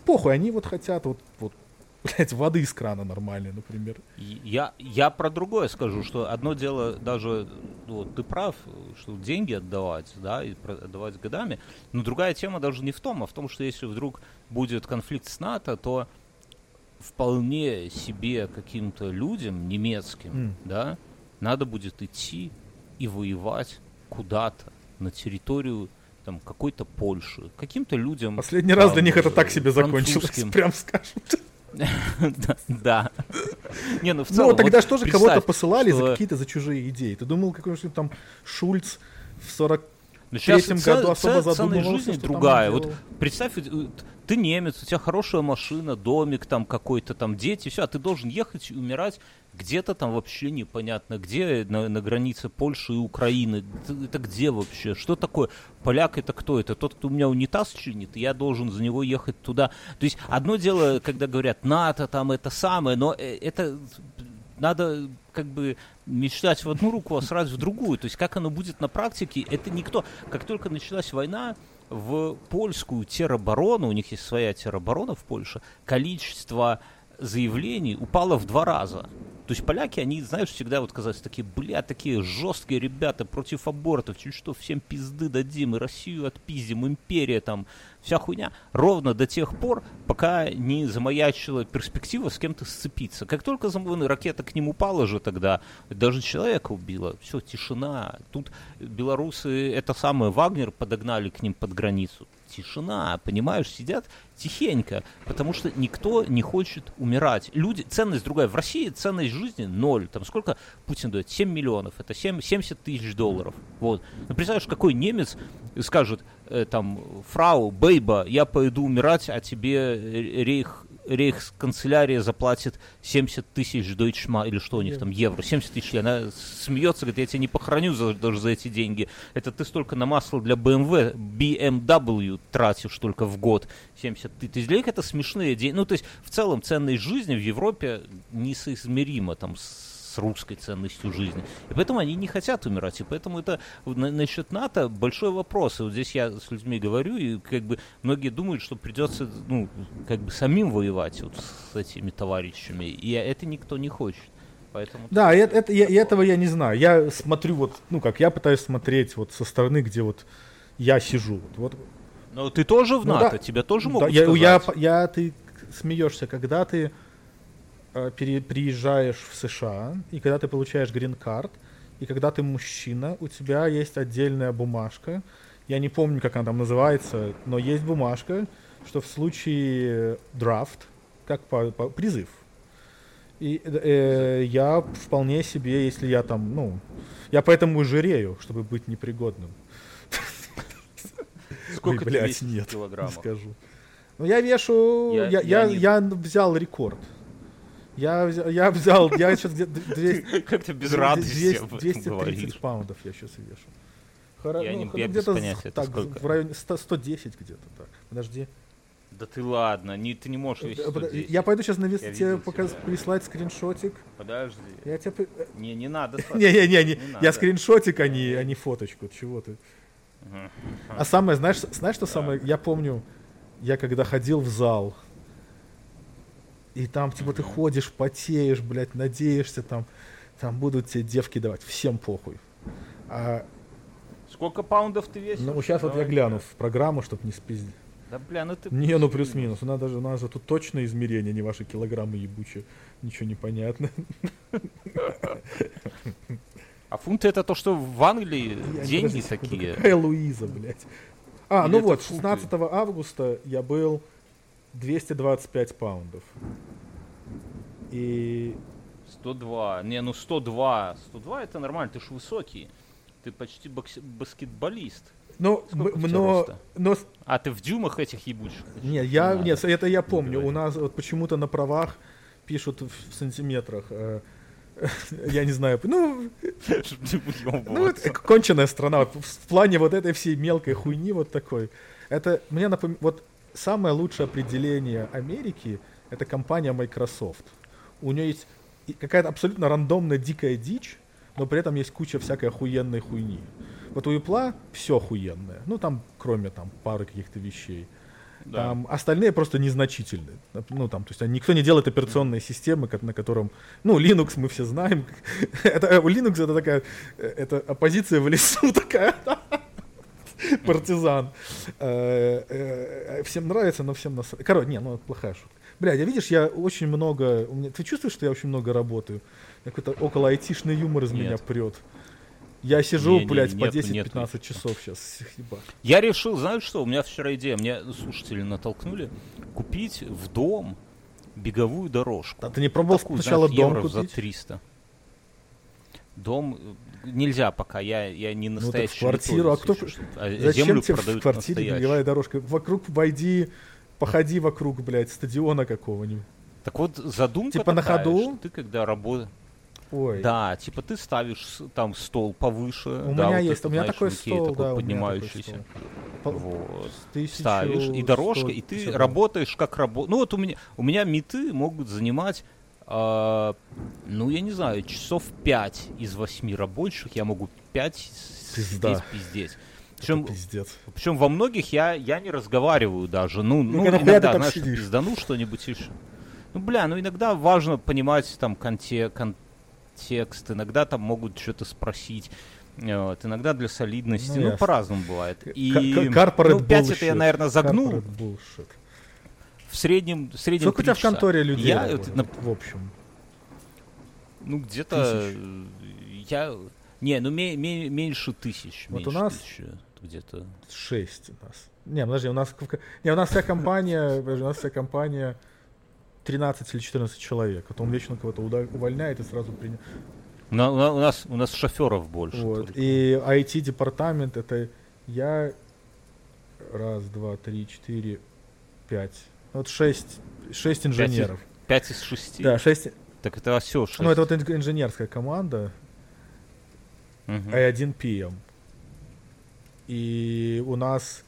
S1: Похуй, они вот хотят вот, вот, блядь, воды из крана нормальной, например.
S2: Я, я про другое скажу, что одно дело даже, ну, вот ты прав, что деньги отдавать, да, и отдавать годами, но другая тема даже не в том, а в том, что если вдруг будет конфликт с НАТО, то вполне себе каким-то людям немецким,
S1: М.
S2: да, надо будет идти и воевать куда-то на территорию там какой-то Польши, каким-то людям.
S1: Последний раз для
S2: там,
S1: них это так себе
S2: французским.
S1: закончилось, прям скажем.
S2: Да. Не, ну в
S1: Ну,
S2: целом.
S1: тогда
S2: вот
S1: что же кого-то посылали за какие-то за чужие идеи? Ты думал, какой-нибудь там Шульц в 40
S2: Ну, щас
S1: третьем году особо задумывался,
S2: жизни другая. Вот представь, ты немец, у тебя хорошая машина, домик там какой-то, там дети, все, а ты должен ехать и умирать где-то там вообще непонятно, где на, на границе Польши и Украины. Это, где вообще? Что такое? Поляк это кто? Это тот, кто у меня унитаз чинит, я должен за него ехать туда. То есть одно дело, когда говорят НАТО, там это самое, но э, это надо как бы мечтать в одну руку, а сразу в другую. То есть как оно будет на практике, это никто. Как только началась война, в польскую тероборону, у них есть своя тероборона в Польше, количество заявлений упало в два раза. То есть поляки, они, знаешь, всегда вот казались такие, бля, такие жесткие ребята против абортов, чуть что всем пизды дадим, и Россию отпиздим, империя там, вся хуйня. Ровно до тех пор, пока не замаячила перспектива с кем-то сцепиться. Как только зам- ракета к ним упала же тогда, даже человека убила, все, тишина. Тут белорусы, это самое, Вагнер подогнали к ним под границу. Тишина, понимаешь, сидят тихенько, потому что никто не хочет умирать. Люди, ценность другая. В России ценность жизни ноль. Там сколько Путин дает? 7 миллионов. Это 7, 70 тысяч долларов. Вот. Ну, представляешь, какой немец скажет, э, там, фрау, бейба, я пойду умирать, а тебе рейх рейхсканцелярия заплатит 70 тысяч дойчма, или что у них там, евро, 70 тысяч, она смеется, говорит, я тебя не похороню за, даже за эти деньги. Это ты столько на масло для BMW, BMW тратишь только в год, 70 тысяч. Для них это смешные деньги. Ну, то есть в целом ценность жизни в Европе несоизмерима там с с русской ценностью жизни. И поэтому они не хотят умирать. И поэтому это на- насчет НАТО большой вопрос. И вот здесь я с людьми говорю, и как бы многие думают, что придется, ну, как бы самим воевать вот с этими товарищами. И это никто не хочет. Поэтому
S1: Да, это, это- я- этого я не знаю. Я смотрю вот, ну как, я пытаюсь смотреть вот со стороны, где вот я сижу. Вот, вот
S2: Но ты тоже в
S1: Ну
S2: НАТО,
S1: да.
S2: тебя тоже
S1: Да,
S2: могут
S1: я, я,
S2: сказать.
S1: я, ты смеешься, когда ты приезжаешь в США, и когда ты получаешь грин-карт, и когда ты мужчина, у тебя есть отдельная бумажка, я не помню, как она там называется, но есть бумажка, что в случае драфт, как по, по- призыв, и э, я вполне себе, если я там, ну, я поэтому и жирею, чтобы быть непригодным.
S2: Сколько
S1: Ой,
S2: ты
S1: блядь,
S2: весишь
S1: нет,
S2: килограммах?
S1: Не скажу. Ну, я вешу...
S2: Я-
S1: Я,
S2: я
S1: я,
S2: не-
S1: я взял рекорд. Я взял, я взял, я сейчас где-то 200,
S2: Как ты без радости об этом
S1: 230
S2: говоришь?
S1: паундов я сейчас вешу. Хоро-
S2: Я не-
S1: ну,
S2: без
S1: где-то
S2: понятия, это
S1: так,
S2: сколько?
S1: в районе 100, 110 где-то так. Подожди.
S2: Да ты ладно, не, ты не можешь
S1: Э, под-
S2: 110.
S1: Я пойду сейчас на вес
S2: Я
S1: тебе
S2: тебя.
S1: прислать скриншотик.
S2: Подожди.
S1: Я тебе... э,
S2: Не, не надо.
S1: Не-не-не, не,
S2: Не
S1: я скриншотик, а не, а не фоточку. Чего ты? А самое, знаешь, знаешь, что самое? Я помню, я когда ходил в зал, и там, типа, ты ходишь, потеешь, блядь, надеешься, там, там будут тебе девки давать. Всем похуй. А,
S2: Сколько паундов ты весишь?
S1: ну, сейчас вот я
S2: Давай.
S1: гляну в программу, чтобы не спиздить.
S2: Да бля, ну ты...
S1: Не, ну плюс-минус. У нас даже, у нас же тут точное измерение, не ваши килограммы ебучие. Ничего не понятно.
S2: А фунты это то, что в Англии
S1: Я-
S2: деньги такие.
S1: Какая Луиза, блядь. А,
S2: Или
S1: ну вот,
S2: фунты?
S1: 16 августа я был 225 паундов. И
S2: 102. Не, ну 102. 102 это нормально, ты ж высокий. Ты почти бокс- баскетболист.
S1: Ну, но, но,
S2: А ты в дюмах этих ебучих?
S1: не, я,
S2: надо.
S1: нет, это я помню.
S2: давай.
S1: У нас вот почему-то на правах пишут в сантиметрах. э, Я не знаю, ну, ну, это конченая страна. В плане вот этой всей мелкой хуйни вот такой. Это мне напоминает, вот самое лучшее определение Америки это компания Microsoft. У нее есть какая-то абсолютно рандомная дикая дичь, но при этом есть куча всякой охуенной хуйни. Вот у Apple все охуенное. Ну, там, кроме там пары каких-то вещей.
S2: Да.
S1: Там остальные просто незначительны. Ну, там, то есть никто не делает операционные системы, ко- на котором... Ну, Linux мы все знаем. это, Linux это такая... э, Это оппозиция в лесу такая. Партизан. Э, э, Всем нравится, но всем насрать. Короче, не, ну, это плохая шутка. Блядь, я видишь, я очень много... у меня- Ты чувствуешь, что я очень много работаю? Какой-то около айтишный юмор из
S2: Нет.
S1: меня прет. Я сижу,
S2: Не-не,
S1: блядь, по
S2: нету,
S1: 10-15
S2: нету.
S1: часов сейчас. Ебать.
S2: Я решил, знаешь что, у меня вчера идея, мне слушатели натолкнули, купить в дом беговую дорожку.
S1: А ты не пробовал
S2: Такую,
S1: сначала
S2: знаешь,
S1: дом
S2: евро за
S1: купить?
S2: 300. Дом э, нельзя пока, я, я не
S1: Ну,
S2: настоящий.
S1: квартиру, а кто...
S2: а
S1: Зачем тебе в квартире
S2: настоящую.
S1: беговая дорожка? Вокруг войди, походи вокруг, блядь, стадиона какого-нибудь.
S2: Так вот, задумка
S1: Типа на
S2: такая,
S1: ходу?
S2: что ты когда работаешь...
S1: Ой.
S2: Да, типа ты ставишь там стол повыше.
S1: У
S2: да,
S1: меня
S2: вот
S1: есть,
S2: этот,
S1: у меня
S2: знаешь,
S1: такой
S2: Икея
S1: стол,
S2: такой
S1: да, такой
S2: поднимающийся.
S1: стол.
S2: Вот.
S1: тысячу
S2: ставишь, и дорожка,
S1: сто
S2: и ты
S1: пятьдесят
S2: работаешь как работа. Ну вот у меня, у меня меты могут занимать, а, ну я не знаю, часов 5 из 8 рабочих, я могу 5
S1: Пизда.
S2: здесь пиздеть. Причем,
S1: пиздец.
S2: причем во многих я, я не разговариваю даже. Ну, ну,
S1: ты
S2: иногда, знаешь,
S1: сидишь?
S2: пиздану что-нибудь еще. Ну, бля, ну иногда важно понимать там конте- контекст, иногда там могут что-то спросить. э, Вот, иногда для солидности,
S1: Ну,
S2: ну, по-разному бывает. И, ну, 5 это я, наверное, загнул. В среднем, в среднем
S1: Сколько у тебя
S2: три
S1: в
S2: часа.
S1: конторе людей
S2: Я,
S1: работает,
S2: на-
S1: в общем?
S2: ну, где-то... Я... Не, ну, ме- ме- меньше тысяч.
S1: Вот у
S2: меньше
S1: нас-
S2: тысячи, где-то.
S1: Шесть у нас. Не, подожди, у нас, не, у нас вся компания, подожди, у нас вся компания 13 или 14 человек. А то он вечно кого-то увольняет и сразу принимает.
S2: У у у нас, у нас шоферов больше.
S1: Вот.
S2: только.
S1: И IT-департамент это я раз, два, три, четыре, пять. Вот шесть, шесть инженеров.
S2: Пять из шести.
S1: Да, шесть.
S2: Так это все шесть.
S1: Ну, это вот ин- инженерская команда,
S2: Мгм.
S1: и один PM. И у нас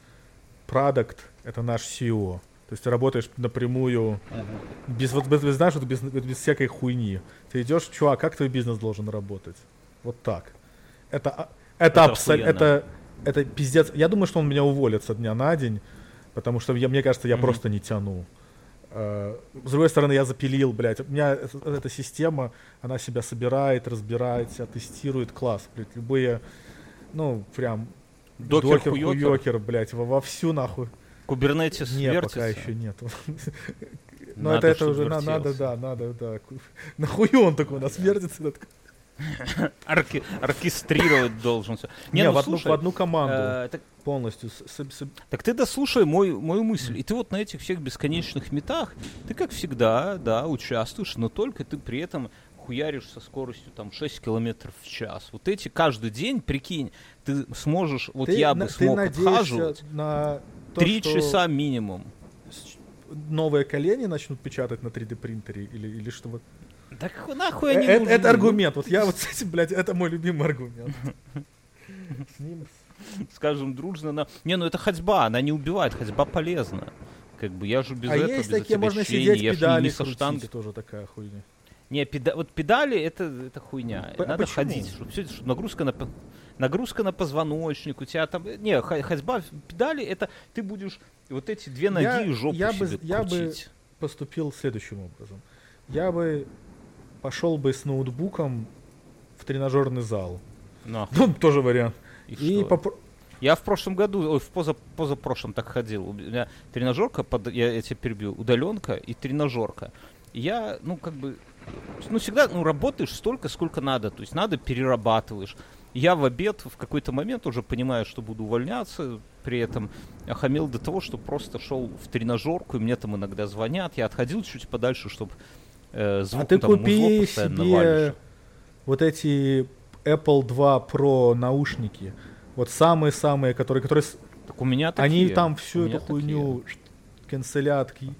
S1: продукт это наш CEO. То есть ты работаешь напрямую, без, вот, без, без, знаешь, вот без, без всякой хуйни. Ты идешь, чувак, как твой бизнес должен работать? Вот так. Это, а- это,
S2: Это
S1: абсолютно, это, это пиздец. Я думаю, что он меня уволит со дня на день, потому что я, мне кажется, я
S2: Мгм.
S1: просто не тяну. Э, С другой стороны, я запилил, блядь. У меня эта, система, она себя собирает, разбирает, себя тестирует, класс, блядь. Любые, ну, прям
S2: Докер,
S1: докер,
S2: хуёкер,
S1: хуёкер, блядь, во, вовсю нахуй.
S2: Кубернетис
S1: Нет,
S2: вертится.
S1: пока еще нету. Но
S2: Надо,
S1: это, это уже на- надо, да, надо, да. Нахуй он такой у нас вертится? этот?
S2: Орке- оркестрировать должен все.
S1: Не,
S2: ну,
S1: в, одну,
S2: слушай,
S1: в одну команду
S2: э, так,
S1: полностью. с- с- с-
S2: так ты дослушай мой, мою мысль. И ты вот на этих всех бесконечных метах, ты как всегда, да, участвуешь, но только ты при этом хуяришь со скоростью там 6 километров в час. Вот эти каждый день, прикинь, ты сможешь, вот
S1: Ты
S2: я
S1: на-
S2: бы смог отхаживать
S1: на то,
S2: три
S1: что
S2: часа минимум.
S1: новые колени начнут печатать на 3D принтере или, или что вот.
S2: Так нахуй
S1: Э,
S2: они
S1: это,
S2: нужны?
S1: это аргумент. Вот я вот с этим, блядь, это мой любимый аргумент. С ним
S2: скажем, дружно на... Не, ну это ходьба, она не убивает, ходьба полезна. Как бы я же без
S1: а
S2: этого,
S1: есть
S2: без
S1: такие, можно сидеть,
S2: я
S1: педали
S2: не со
S1: крутить,
S2: штангой.
S1: тоже такая хуйня.
S2: Не, педа- вот педали это, это хуйня.
S1: П-
S2: Надо
S1: почему?
S2: ходить, чтобы, всё- чтобы нагрузка на нагрузка на позвоночник, у тебя там. э, Не, ходьба, педали это ты будешь вот эти две ноги
S1: Я-
S2: и жопу
S1: я бы-
S2: себе
S1: я бы-
S2: крутить.
S1: Поступил следующим образом. Я бы пошел бы с ноутбуком в тренажерный зал.
S2: Нахуй.
S1: Ну, тоже вариант.
S2: И
S1: И попро-
S2: Я в прошлом году, ой, в поза, позапрошлом так ходил. У меня тренажерка, под, я, я тебя перебью, удаленка и тренажерка. Я, ну, как бы, ну, всегда, ну, работаешь столько, сколько надо. То есть надо, перерабатываешь. Я в обед в какой-то момент уже понимаю, что буду увольняться, при этом охамел до того, что просто шел в тренажерку, и мне там иногда звонят. Я отходил чуть подальше, чтобы э, звук
S1: А ты
S2: там,
S1: купи себе
S2: валишь.
S1: вот эти Apple 2 Pro наушники. Вот самые-самые, которые, которые
S2: Так у меня
S1: они
S2: такие,
S1: там
S2: у
S1: всю эту хуйню канцелятки.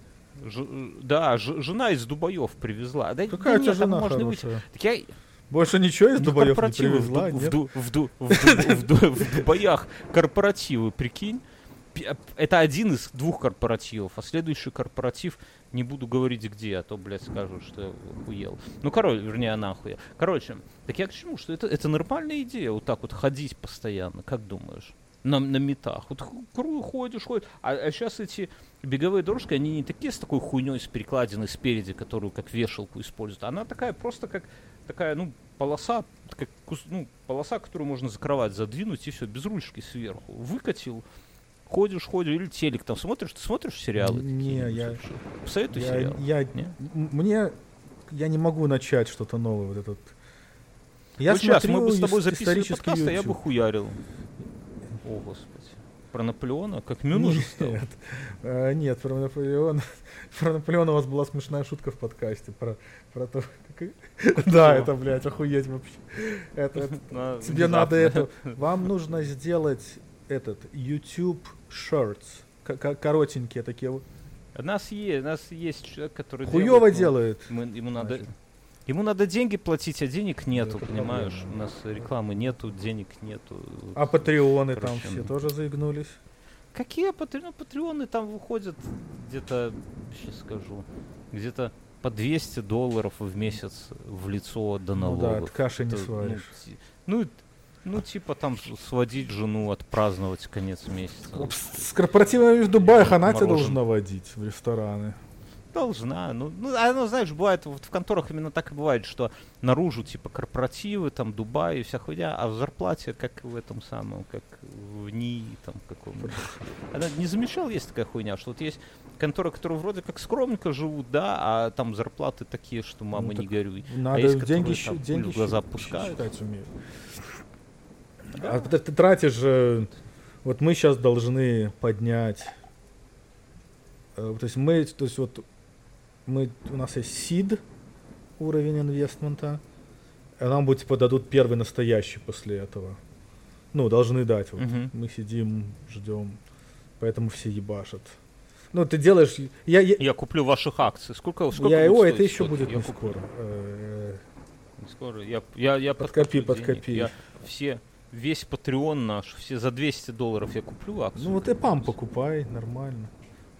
S2: Ж- да, ж- жена из Дубаев привезла. Да,
S1: Какая
S2: да
S1: у тебя
S2: нет, там
S1: жена
S2: можно
S1: хорошая?
S2: Так я
S1: Больше ничего из Дубаев не
S2: в,
S1: привезла,
S2: в,
S1: нет?
S2: В, Ду- в, Ду- в, Ду- в Дубаях корпоративы, прикинь. Это один из двух корпоративов, а следующий корпоратив, не буду говорить где, а то, блядь, скажут, что я охуел. Ну, короче, вернее, она охуела. Короче, так я к чему, что это, это нормальная идея, вот так вот ходить постоянно, как думаешь? На, на метах. Вот ху- кру- ходишь, ходишь. А, сейчас эти беговые дорожки, они не такие с такой хуйней, с перекладиной спереди, которую как вешалку используют. Она такая просто как такая, ну, полоса, как, ну, полоса, которую можно закрывать, задвинуть и все, без ручки сверху. Выкатил, ходишь, ходишь, или телек там смотришь, ты смотришь сериалы?
S1: Не, я-?
S2: Посоветуй
S1: Я,
S2: сериал.
S1: я-
S2: Не?
S1: мне, я не могу начать что-то новое вот этот. Я
S2: вот сейчас мы бы с тобой
S1: ис-
S2: записывали подкаст, а я бы хуярил. О, господи. Про Наполеона? Как Мюн уже стал?
S1: Нет, э, нет, про Наполеона. Про Наполеона у вас была смешная шутка в подкасте. Про, про то, как... Да, это, блядь, охуеть вообще. Это, это-
S2: На-
S1: тебе надо это... Вам нужно сделать этот YouTube К- Коротенькие такие. вот.
S2: У нас есть, у нас есть человек, который
S1: Хуёво
S2: делает, но
S1: делает.
S2: мы- ему надо,
S1: Значит.
S2: ему надо деньги платить, а денег нету,
S1: это
S2: понимаешь?
S1: проблема.
S2: У нас рекламы нету, денег нету.
S1: А патреоны там
S2: Короче,
S1: все
S2: ну.
S1: тоже заигнулись.
S2: Какие патре- ну, патреоны там выходят где-то, сейчас скажу, где-то по 200 долларов в месяц в лицо до
S1: Ну да,
S2: налогов.
S1: от каши не
S2: Это,
S1: сваришь.
S2: Ну, ну, ну, типа там сводить жену, отпраздновать конец месяца.
S1: С корпоративами в Дубае она тебя должна водить в рестораны.
S2: Должна. Ну, ну, оно, знаешь, бывает, вот в конторах именно так и бывает, что наружу, типа, корпоративы, там, Дубай и вся хуйня, а в зарплате, как в этом самом, как в НИИ, там, каком-нибудь. Она не замечал, есть такая хуйня, что вот есть конторы, которые вроде как скромненько живут, да, а там зарплаты такие, что мама
S1: Ну,
S2: не горюй.
S1: Надо
S2: есть,
S1: деньги,
S2: которые там
S1: деньги
S2: в глаза пускают.
S1: считать умеют. А ты, ты тратишь же... Вот мы сейчас должны поднять... э, То есть мы, то есть вот мы, у нас есть сид уровень инвестмента, а нам будет типа дадут первый настоящий после этого. Ну, должны дать. Вот.
S2: Мгм.
S1: Мы сидим, ждем, поэтому все ебашат. Ну, ты делаешь... Я, я,
S2: Я куплю ваших акций. Сколько, сколько
S1: я,
S2: будет
S1: ой, это еще будет
S2: Я
S1: не
S2: куплю.
S1: скоро. Э,
S2: Не Скоро. Я, я, я
S1: Подкопи, подкопи.
S2: Я все, весь Patreon наш, все за 200 долларов я куплю акцию.
S1: Ну вот и пам покупай, нормально.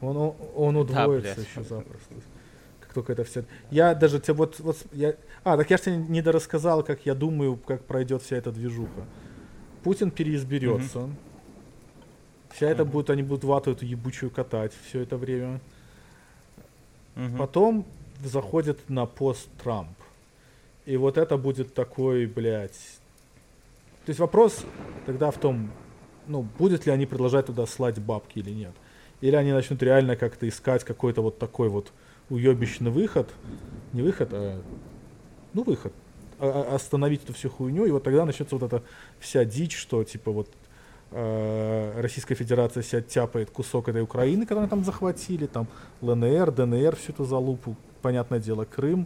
S1: Он, он, он удвоится
S2: блядь.
S1: еще запросто. Как только это все. Я даже тебе вот, вот я. А, так я же тебе не дорассказал, как я думаю, как пройдет вся эта движуха. Путин переизберется. Вся это
S2: Мгм.
S1: будет, они будут вату эту ебучую катать все это время.
S2: Мгм.
S1: Потом заходит на пост Трамп. И вот это будет такой, блядь. То есть вопрос тогда в том, ну, будет ли они продолжать туда слать бабки или нет. Или они начнут реально как-то искать какой-то вот такой вот уебищный выход. Не выход, а ну выход. А- а- остановить эту всю хуйню, и вот тогда начнется вот эта вся дичь, что типа вот э, Российская Федерация себя тяпает кусок этой Украины, которую они там захватили, там ЛНР, ДНР, всю эту залупу, понятное дело, Крым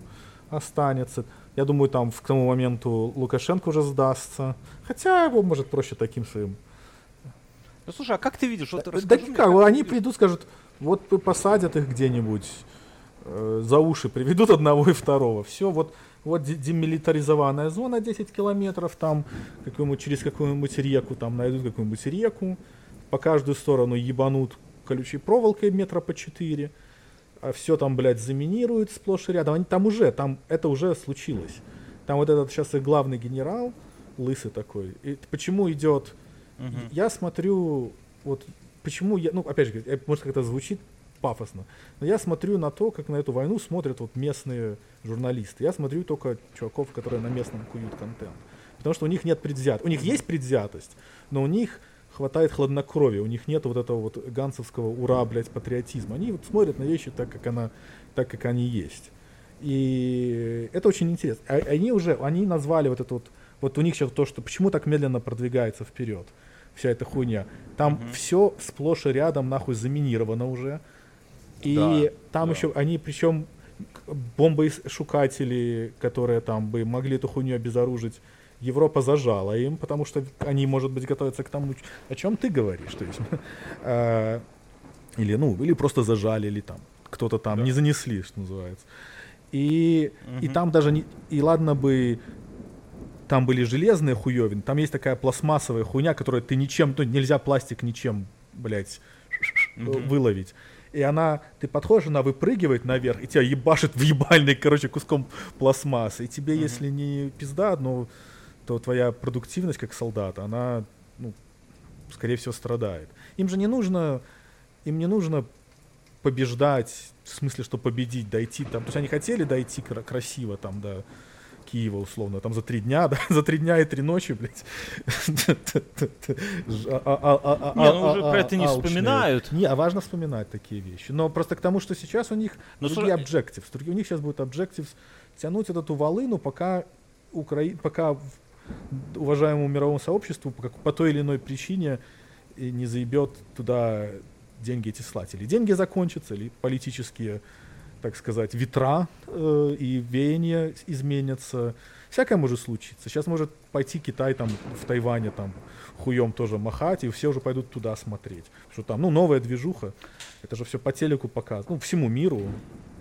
S1: останется. Я думаю, там к тому моменту Лукашенко уже сдастся. Хотя его, может, проще таким своим.
S2: Ну слушай, а как ты видишь? Вот
S1: Да
S2: расскажи мне,
S1: как,
S2: ты
S1: они придут, скажут, вот посадят их где-нибудь э, за уши, приведут одного и второго. Все, вот, вот де- демилитаризованная зона 10 километров, там какую-нибудь, через какую-нибудь реку, там найдут какую-нибудь реку, по каждую сторону ебанут колючей проволокой метра по 4, а все там, блядь, заминируют сплошь и рядом. Они там уже, там это уже случилось. Там вот этот сейчас их главный генерал, лысый такой. И почему идет
S2: Мгм.
S1: я смотрю, вот почему я, ну, опять же, может, как это звучит пафосно, но я смотрю на то, как на эту войну смотрят вот местные журналисты. Я смотрю только чуваков, которые на местном куют контент. Потому что у них нет предвзят. У них есть предвзятость, но у них хватает хладнокровия, у них нет вот этого вот гансовского ура, блядь, патриотизма. Они вот смотрят на вещи так, как она, так, как они есть. И это очень интересно. А- Они уже, они назвали вот это вот, вот у них сейчас то, что почему так медленно продвигается вперед вся эта хуйня. Там
S2: Мгм.
S1: все сплошь и рядом нахуй заминировано уже. И
S2: Да,
S1: там
S2: да.
S1: еще они, причем бомбоишукатели, которые там бы могли эту хуйню обезоружить, Европа зажала им, потому что они, может быть, готовятся к тому, о чем ты говоришь. То есть, а, или, ну, или просто зажали, или там кто-то там
S2: Да.
S1: не занесли, что называется. И, и
S2: Мгм.
S1: там даже не, и ладно бы там были железные хуевины, там есть такая пластмассовая хуйня, которую ты ничем, ну, нельзя пластик ничем, блядь, э, выловить. И она, ты подходишь, она выпрыгивает наверх, и тебя ебашит в ебальный, короче, куском пластмассы. И тебе, если не пизда, ну, то твоя продуктивность как солдата, она, ну, скорее всего, страдает. Им же не нужно, им не нужно побеждать, в смысле, что победить, дойти там. То есть они хотели дойти кра- красиво там до Киева, условно, там за три дня, да, за три дня и три ночи, блядь. А- а- а-
S2: Не, ну уже про это не вспоминают.
S1: Не, а важно вспоминать такие вещи. Но просто к тому, что сейчас у них другие objectives. У них сейчас будет objectives тянуть вот эту волыну, пока Укра... пока уважаемому мировому сообществу по, как- по той или иной причине не заебет туда деньги эти слать. Или деньги закончатся, или политические, так сказать, ветра э, и веяния изменятся. Всякое может случиться. Сейчас может пойти Китай там в Тайване там хуем тоже махать, и все уже пойдут туда смотреть. Что там, ну, новая движуха. Это же все по телеку показывают. Ну, всему миру
S2: Я,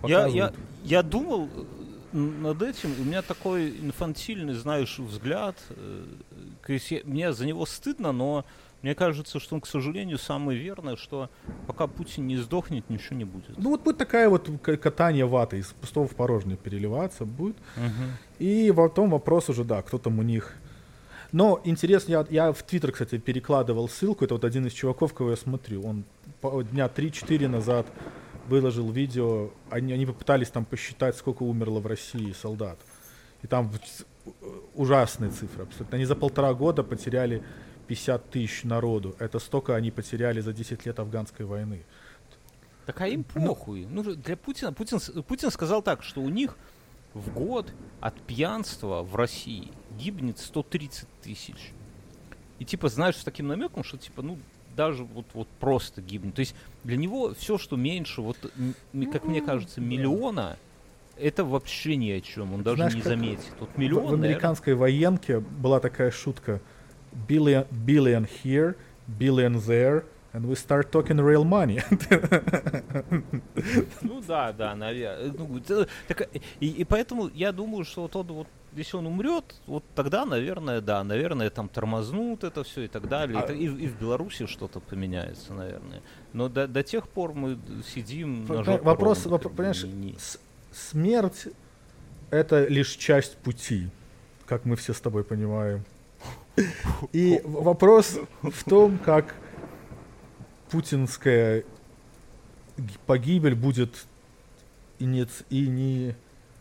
S1: показывают.
S2: я, я думал э, над этим, у меня такой инфантильный, знаешь, взгляд. э, я- мне за него стыдно, но мне кажется, что он, к сожалению, самый верный, что пока Путин не сдохнет, ничего не будет.
S1: Ну, вот будет такая вот катание ваты из пустого в порожнее переливаться будет.
S2: Мгм.
S1: И потом вопрос уже, да, кто там у них. Но интересно, я, я в Твиттер, кстати, перекладывал ссылку. Это вот один из чуваков, кого я смотрю. Он дня 3-4 назад выложил видео. Они, они попытались там посчитать, сколько умерло в России солдат. И там с- ужасные цифры абсолютно. Они за полтора года потеряли 50 тысяч народу. Это столько они потеряли за 10 лет афганской войны.
S2: Так а им похуй. Ну, же для Путина, Путин, Путин сказал так, что у них в год от пьянства в России гибнет 130 тысяч. И типа, знаешь, с таким намеком, что типа, ну, даже вот, вот просто гибнет. То есть для него все, что меньше, вот, как мне кажется, миллиона, это вообще ни о чем. Он даже
S1: Знаешь,
S2: не заметит. Вот
S1: В-
S2: миллион,
S1: в,
S2: наверное,
S1: американской военке была такая шутка. Billion, billion here, billion there, and we start talking real money.
S2: Ну да, да, наверное. Ну, так, и, и поэтому я думаю, что вот он вот, если он умрет, вот тогда, наверное, да, наверное, там тормознут это все и так далее. И
S1: А-
S2: И, и в Беларуси что-то поменяется, наверное. Но до, до тех пор мы сидим на
S1: Пон-
S2: жопу
S1: Вопрос,
S2: ровно,
S1: воп- понимаешь,
S2: не- не-
S1: смерть это лишь часть пути, как мы все с тобой понимаем. И вопрос в том, как путинская погибель будет иниц-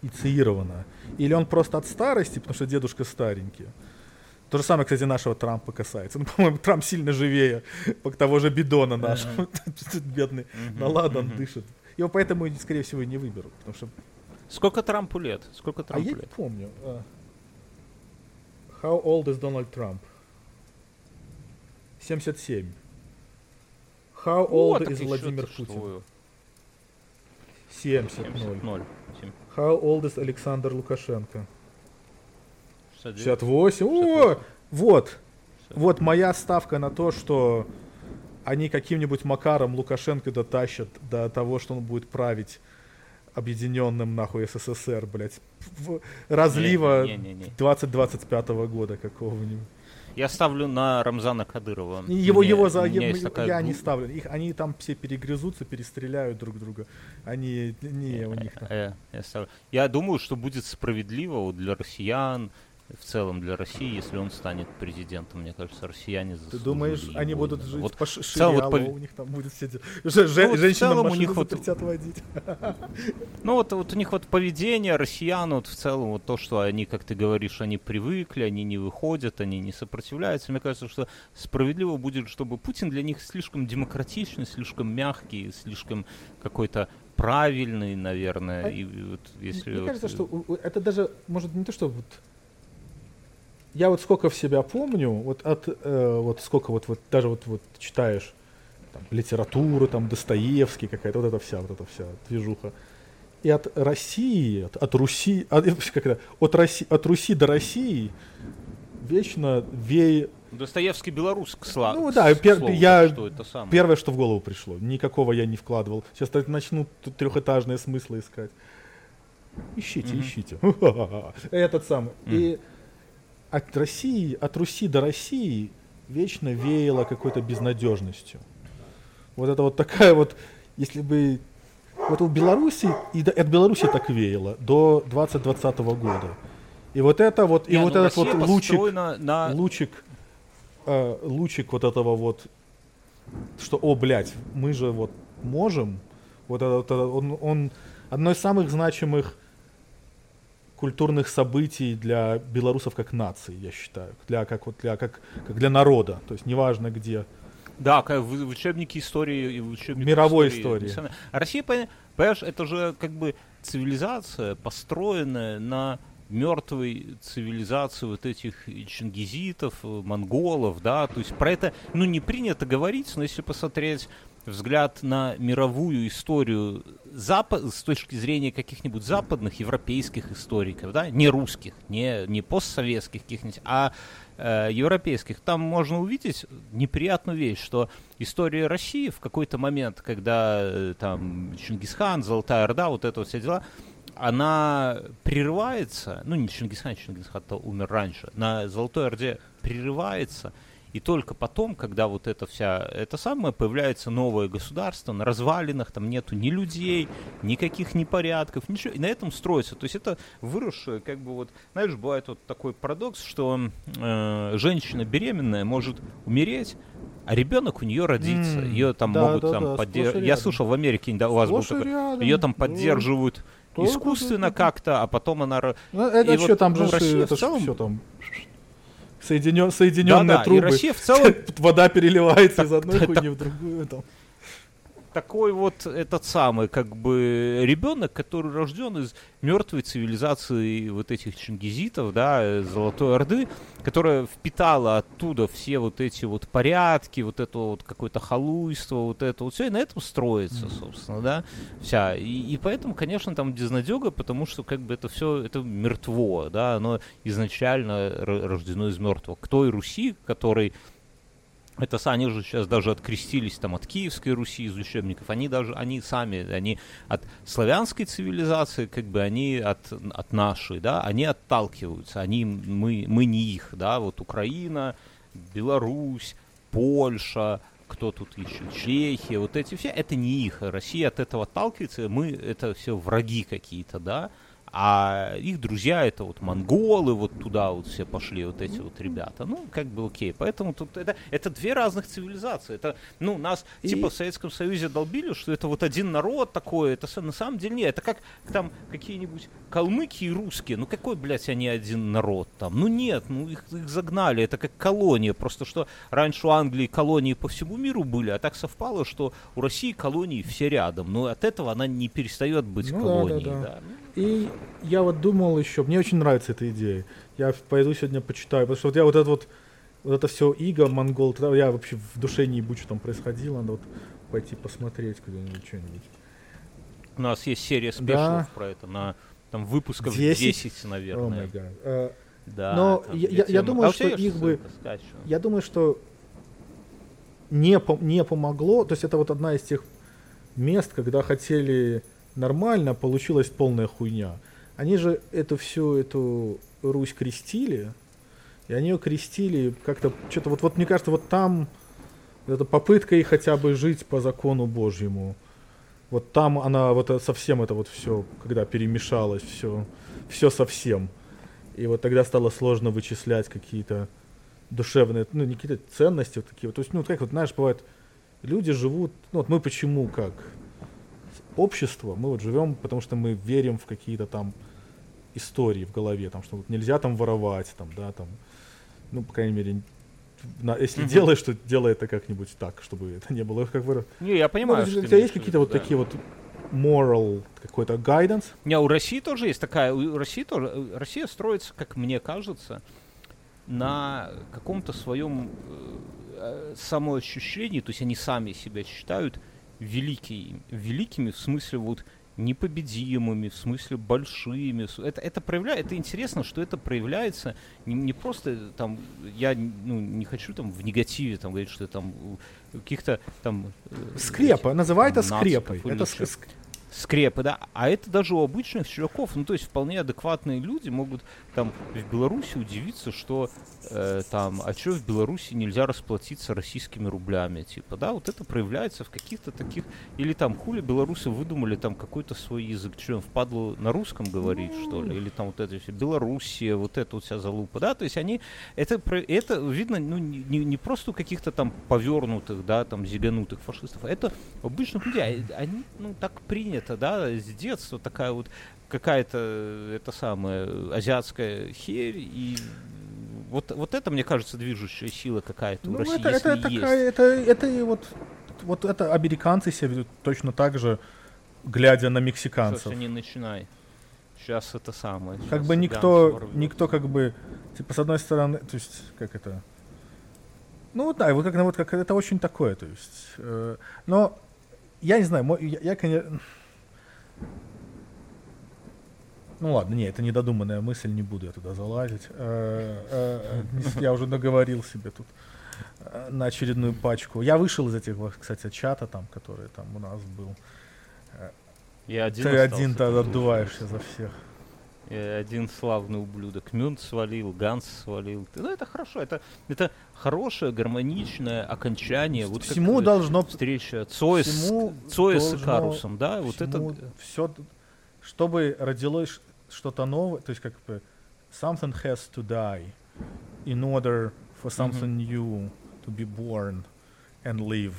S1: ини- инициирована. Или он просто от старости, потому что дедушка старенький. То же самое, кстати, нашего Трампа касается. Ну, по-моему, Трамп сильно живее по- того же бидона нашего. Бедный.
S2: Мгм,
S1: Ну
S2: мгм.
S1: дышит. Его поэтому, скорее всего, не выберут. Потому что...
S2: Сколько Трампу лет? Сколько
S1: А
S2: Трампу
S1: я не помню. а. How old is Donald Trump? 77. How
S2: О,
S1: old
S2: так
S1: is Владимир Путин?
S2: Что?
S1: 70.
S2: 70, ноль. Семь-
S1: How old is Александр Лукашенко?
S2: 69.
S1: 68. О,
S2: 68.
S1: вот. Вот моя ставка на то, что они каким-нибудь макаром Лукашенко дотащат до того, что он будет править объединенным нахуй СССР, блядь, разлива
S2: Не, не, не, не.
S1: 2025 года какого-нибудь.
S2: Я ставлю на Рамзана Кадырова.
S1: Его,
S2: Мне-
S1: его за, я,
S2: такая
S1: я не ставлю. Их, они там все перегрызутся, перестреляют друг друга. Они, не, у них там.
S2: Э, я, ставлю. Я думаю, что будет справедливо для россиян, в целом для России, если он станет президентом. Мне кажется, россияне
S1: Ты думаешь, они будут
S2: именно.
S1: жить
S2: Вот
S1: по ш-
S2: целом вот
S1: шириалу,
S2: по-
S1: у них там будет де- Же- же-
S2: вот
S1: женщинам
S2: целом у них вот-
S1: запретят водить.
S2: Ну вот, вот у них вот поведение россиян, вот в целом вот то, что они, как ты говоришь, они привыкли, они не выходят, они не сопротивляются. Мне кажется, что справедливо будет, чтобы Путин для них слишком демократичный, слишком мягкий, слишком какой-то правильный, наверное.
S1: А
S2: и вот если
S1: Мне
S2: вот,
S1: кажется,
S2: э,
S1: что это даже, может, не то, что вот... Я вот сколько в себя помню, вот от, э, вот сколько вот, вот даже вот, вот читаешь там, литературу, там, Достоевский какая-то, вот эта вся, вот эта вся движуха. И от России, от, от Руси, от, как это, от, Росси, от Руси до России вечно ве...
S2: Достоевский белорус, к сла-
S1: Ну да, пер-
S2: слову,
S1: я-
S2: что это самое.
S1: Первое, что в голову пришло. Никакого я не вкладывал. Сейчас начну трехэтажные смыслы искать. Ищите,
S2: Мгм.
S1: ищите. Этот самый. И от России, от Руси до России вечно веяло какой-то безнадежностью. Вот это вот такая вот, если бы вот у Беларуси, и от Беларуси так веяло до 2020 года. И вот это вот, и
S2: Не,
S1: вот
S2: ну,
S1: этот вот лучик,
S2: на...
S1: лучик, э, лучик вот этого вот, что, о, блядь, мы же вот можем, вот это, вот это, он, он одно из самых значимых культурных событий для белорусов как нации, я считаю, для как вот для как, как для народа, то есть неважно где.
S2: Да, как в, в учебнике истории и в учебнике
S1: Мировой истории.
S2: написано. А Россия, понимаешь, это же как бы цивилизация, построенная на мертвой цивилизации вот этих чингизитов, э, монголов, да, то есть про это, ну, не принято говорить, но если посмотреть взгляд на мировую историю запад, с точки зрения каких-нибудь западных европейских историков, да, не русских, не, не постсоветских каких-нибудь, а э, европейских, там можно увидеть неприятную вещь, что история России в какой-то момент, когда э, там Чингисхан, Золотая Орда, вот это вот все дела, она прерывается, ну не Чингисхан, Чингисхан-то умер раньше, на Золотой Орде прерывается, и только потом, когда вот это вся, это самое, появляется новое государство, на развалинах там нету ни людей, никаких непорядков, ничего, и на этом строится. То есть это выросшее, как бы вот, знаешь, бывает вот такой парадокс, что э, женщина беременная может умереть, а ребенок у нее родится. Ее там
S1: да,
S2: могут
S1: да,
S2: там
S1: да,
S2: поддерживать. Я слушал в Америке, да, у вас был такой.
S1: рядом,
S2: Ее там
S1: да.
S2: поддерживают искусственно как-то, а потом она...
S1: Ну, это
S2: И
S1: что
S2: вот,
S1: там
S2: ну,
S1: же,
S2: Россия
S1: это
S2: в целом-
S1: все там соединен, соединенные
S2: и
S1: трубы.
S2: Россия в целом
S1: Вода переливается из одной хуйни в другую. Там.
S2: Такой вот этот самый, как бы, ребенок, который рожден из мертвой цивилизации вот этих чингизитов, да, э, Золотой Орды, которая впитала оттуда все вот эти вот порядки, вот это вот какое-то халуйство, вот это вот все, и на этом строится, собственно, да, вся. И, и поэтому, конечно, там безнадега, потому что как бы это все, это мертво, да, оно изначально ро- рождено из мертвого. К той Руси, который это они же сейчас даже открестились там от Киевской Руси из учебников. Они даже, они сами, они от славянской цивилизации, как бы они от, от нашей, да, они отталкиваются. Они, мы, мы не их, да, вот Украина, Беларусь, Польша, кто тут еще, Чехия, вот эти все, это не их. Россия от этого отталкивается, мы, это все враги какие-то, да, а их друзья это вот монголы, вот туда вот все пошли, вот эти вот ребята. Ну, как бы окей. Поэтому тут это, это две разных цивилизации. Это, ну, нас
S1: И-
S2: типа в Советском Союзе долбили, что это вот один народ такой. Это на самом деле нет. Это как там какие-нибудь калмыки и русские. Ну, какой, блядь, они один народ там? Ну, нет, ну, их, их загнали. Это как колония. Просто что раньше у Англии колонии по всему миру были, а так совпало, что у России колонии все рядом. Но от этого она не перестает быть
S1: Ну да, да,
S2: колонией.
S1: да.
S2: да.
S1: И я вот думал еще, мне очень нравится эта идея. Я пойду сегодня почитаю, потому что вот я вот это вот, вот это все иго, монгол, я вообще в душе не ебу, что там происходило, надо вот пойти посмотреть куда-нибудь что-нибудь.
S2: У нас есть серия
S1: Да.
S2: спешов про это на там выпусков 10,
S1: 10? О
S2: наверное.
S1: гад. Э,
S2: Да,
S1: Но я- я- я думаю,
S2: А
S1: что их бы-. Я думаю, что не, пом- не помогло. То есть это вот одна из тех мест, когда хотели нормально, получилась полная хуйня. Они же эту всю эту Русь крестили, и они ее крестили как-то что-то вот, вот мне кажется, вот там эта попытка и хотя бы жить по закону Божьему. Вот там она вот это- совсем это вот все, когда перемешалось все, все совсем. И вот тогда стало сложно вычислять какие-то душевные, ну, не какие-то ценности вот такие. То есть, ну, как вот, знаешь, бывает, люди живут, ну, вот мы почему как общество, мы вот живем, потому что мы верим в какие-то там истории в голове, там, что вот нельзя там воровать, там, да, там, ну, по крайней мере, на- если
S2: Мгм.
S1: делаешь, то делай это как-нибудь так, чтобы это не было как бы...
S2: Не, я
S1: Ну,
S2: понимаю.
S1: у
S2: что ты
S1: тебя есть какие-то вот
S2: да.
S1: такие вот moral какой-то guidance?
S2: Не, у России тоже есть такая. У России тоже. Россия строится, как мне кажется, на каком-то своем э, самоощущении, то есть они сами себя считают великими, великими в смысле вот непобедимыми, в смысле большими. Это, это проявляет, это интересно, что это проявляется не, не просто там, я ну, не хочу там в негативе там говорить, что там каких-то там... э,
S1: Скрепа, называй это скрепой. Это ск-
S2: скрепы, да, а это даже у обычных чуваков, ну, то есть вполне адекватные люди могут там в Беларуси удивиться, что э, там, а что в Беларуси нельзя расплатиться российскими рублями, типа, да, вот это проявляется в каких-то таких, или там хули белорусы выдумали там какой-то свой язык, что он впадло на русском говорить, что ли, или там вот это все, Белоруссия, вот это вот вся залупа, да, то есть они, это, это видно, ну, не, не просто у каких-то там повернутых, да, там зиганутых фашистов, а это обычных людей, а- они, ну, так принято, да, с детства такая вот какая-то, э, это самая, азиатская херь, и вот, вот это, мне кажется, движущая сила какая-то у
S1: Ну,
S2: России,
S1: это, это,
S2: есть.
S1: такая, это, это и вот, вот это американцы себя ведут точно так же, глядя на мексиканцев.
S2: не начинай. Сейчас это самое.
S1: Как
S2: щас
S1: бы никто, никто как бы, типа, с одной стороны, то есть, как это, ну вот да, вот как, вот как это очень такое, то есть, э, но я не знаю, мой- я, я, конечно, ну ладно, не, это недодуманная мысль, не буду я туда залазить. Э, э, не- Я уже наговорил себе тут э, на очередную пачку. Я вышел из этих, кстати, чата там, который там у нас был.
S2: Я один
S1: Ты один тогда отдуваешься за всех.
S2: Я один славный ублюдок. Мюнт свалил, Ганс свалил. Ну, это хорошо. Это, это хорошее, гармоничное окончание. Вот
S1: Всему
S2: э,
S1: должно
S2: встреча Цоя, с, Цоя с Икарусом, да? Вот это...
S1: все, чтобы родилось что-то новое, то есть как бы something has to die in order for something new to be born and live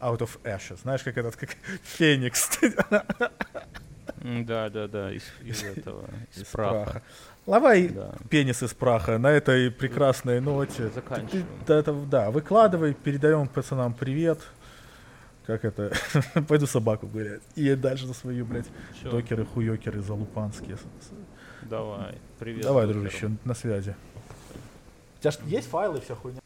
S1: out of ashes. Знаешь, как этот, как Феникс
S2: Да, да, да, из, из этого, из,
S1: из
S2: праха.
S1: праха. Давай
S2: Да.
S1: пенис из праха на этой прекрасной ноте.
S2: Заканчиваем.
S1: Это- да, выкладывай, передаем пацанам привет. Как это? Пойду собаку гулять. И дальше за свою, блядь,
S2: Чё?
S1: докеры, хуёкеры залупанские.
S2: Давай, привет.
S1: Давай, дружище, на связи. У тебя ж есть файлы, вся хуйня?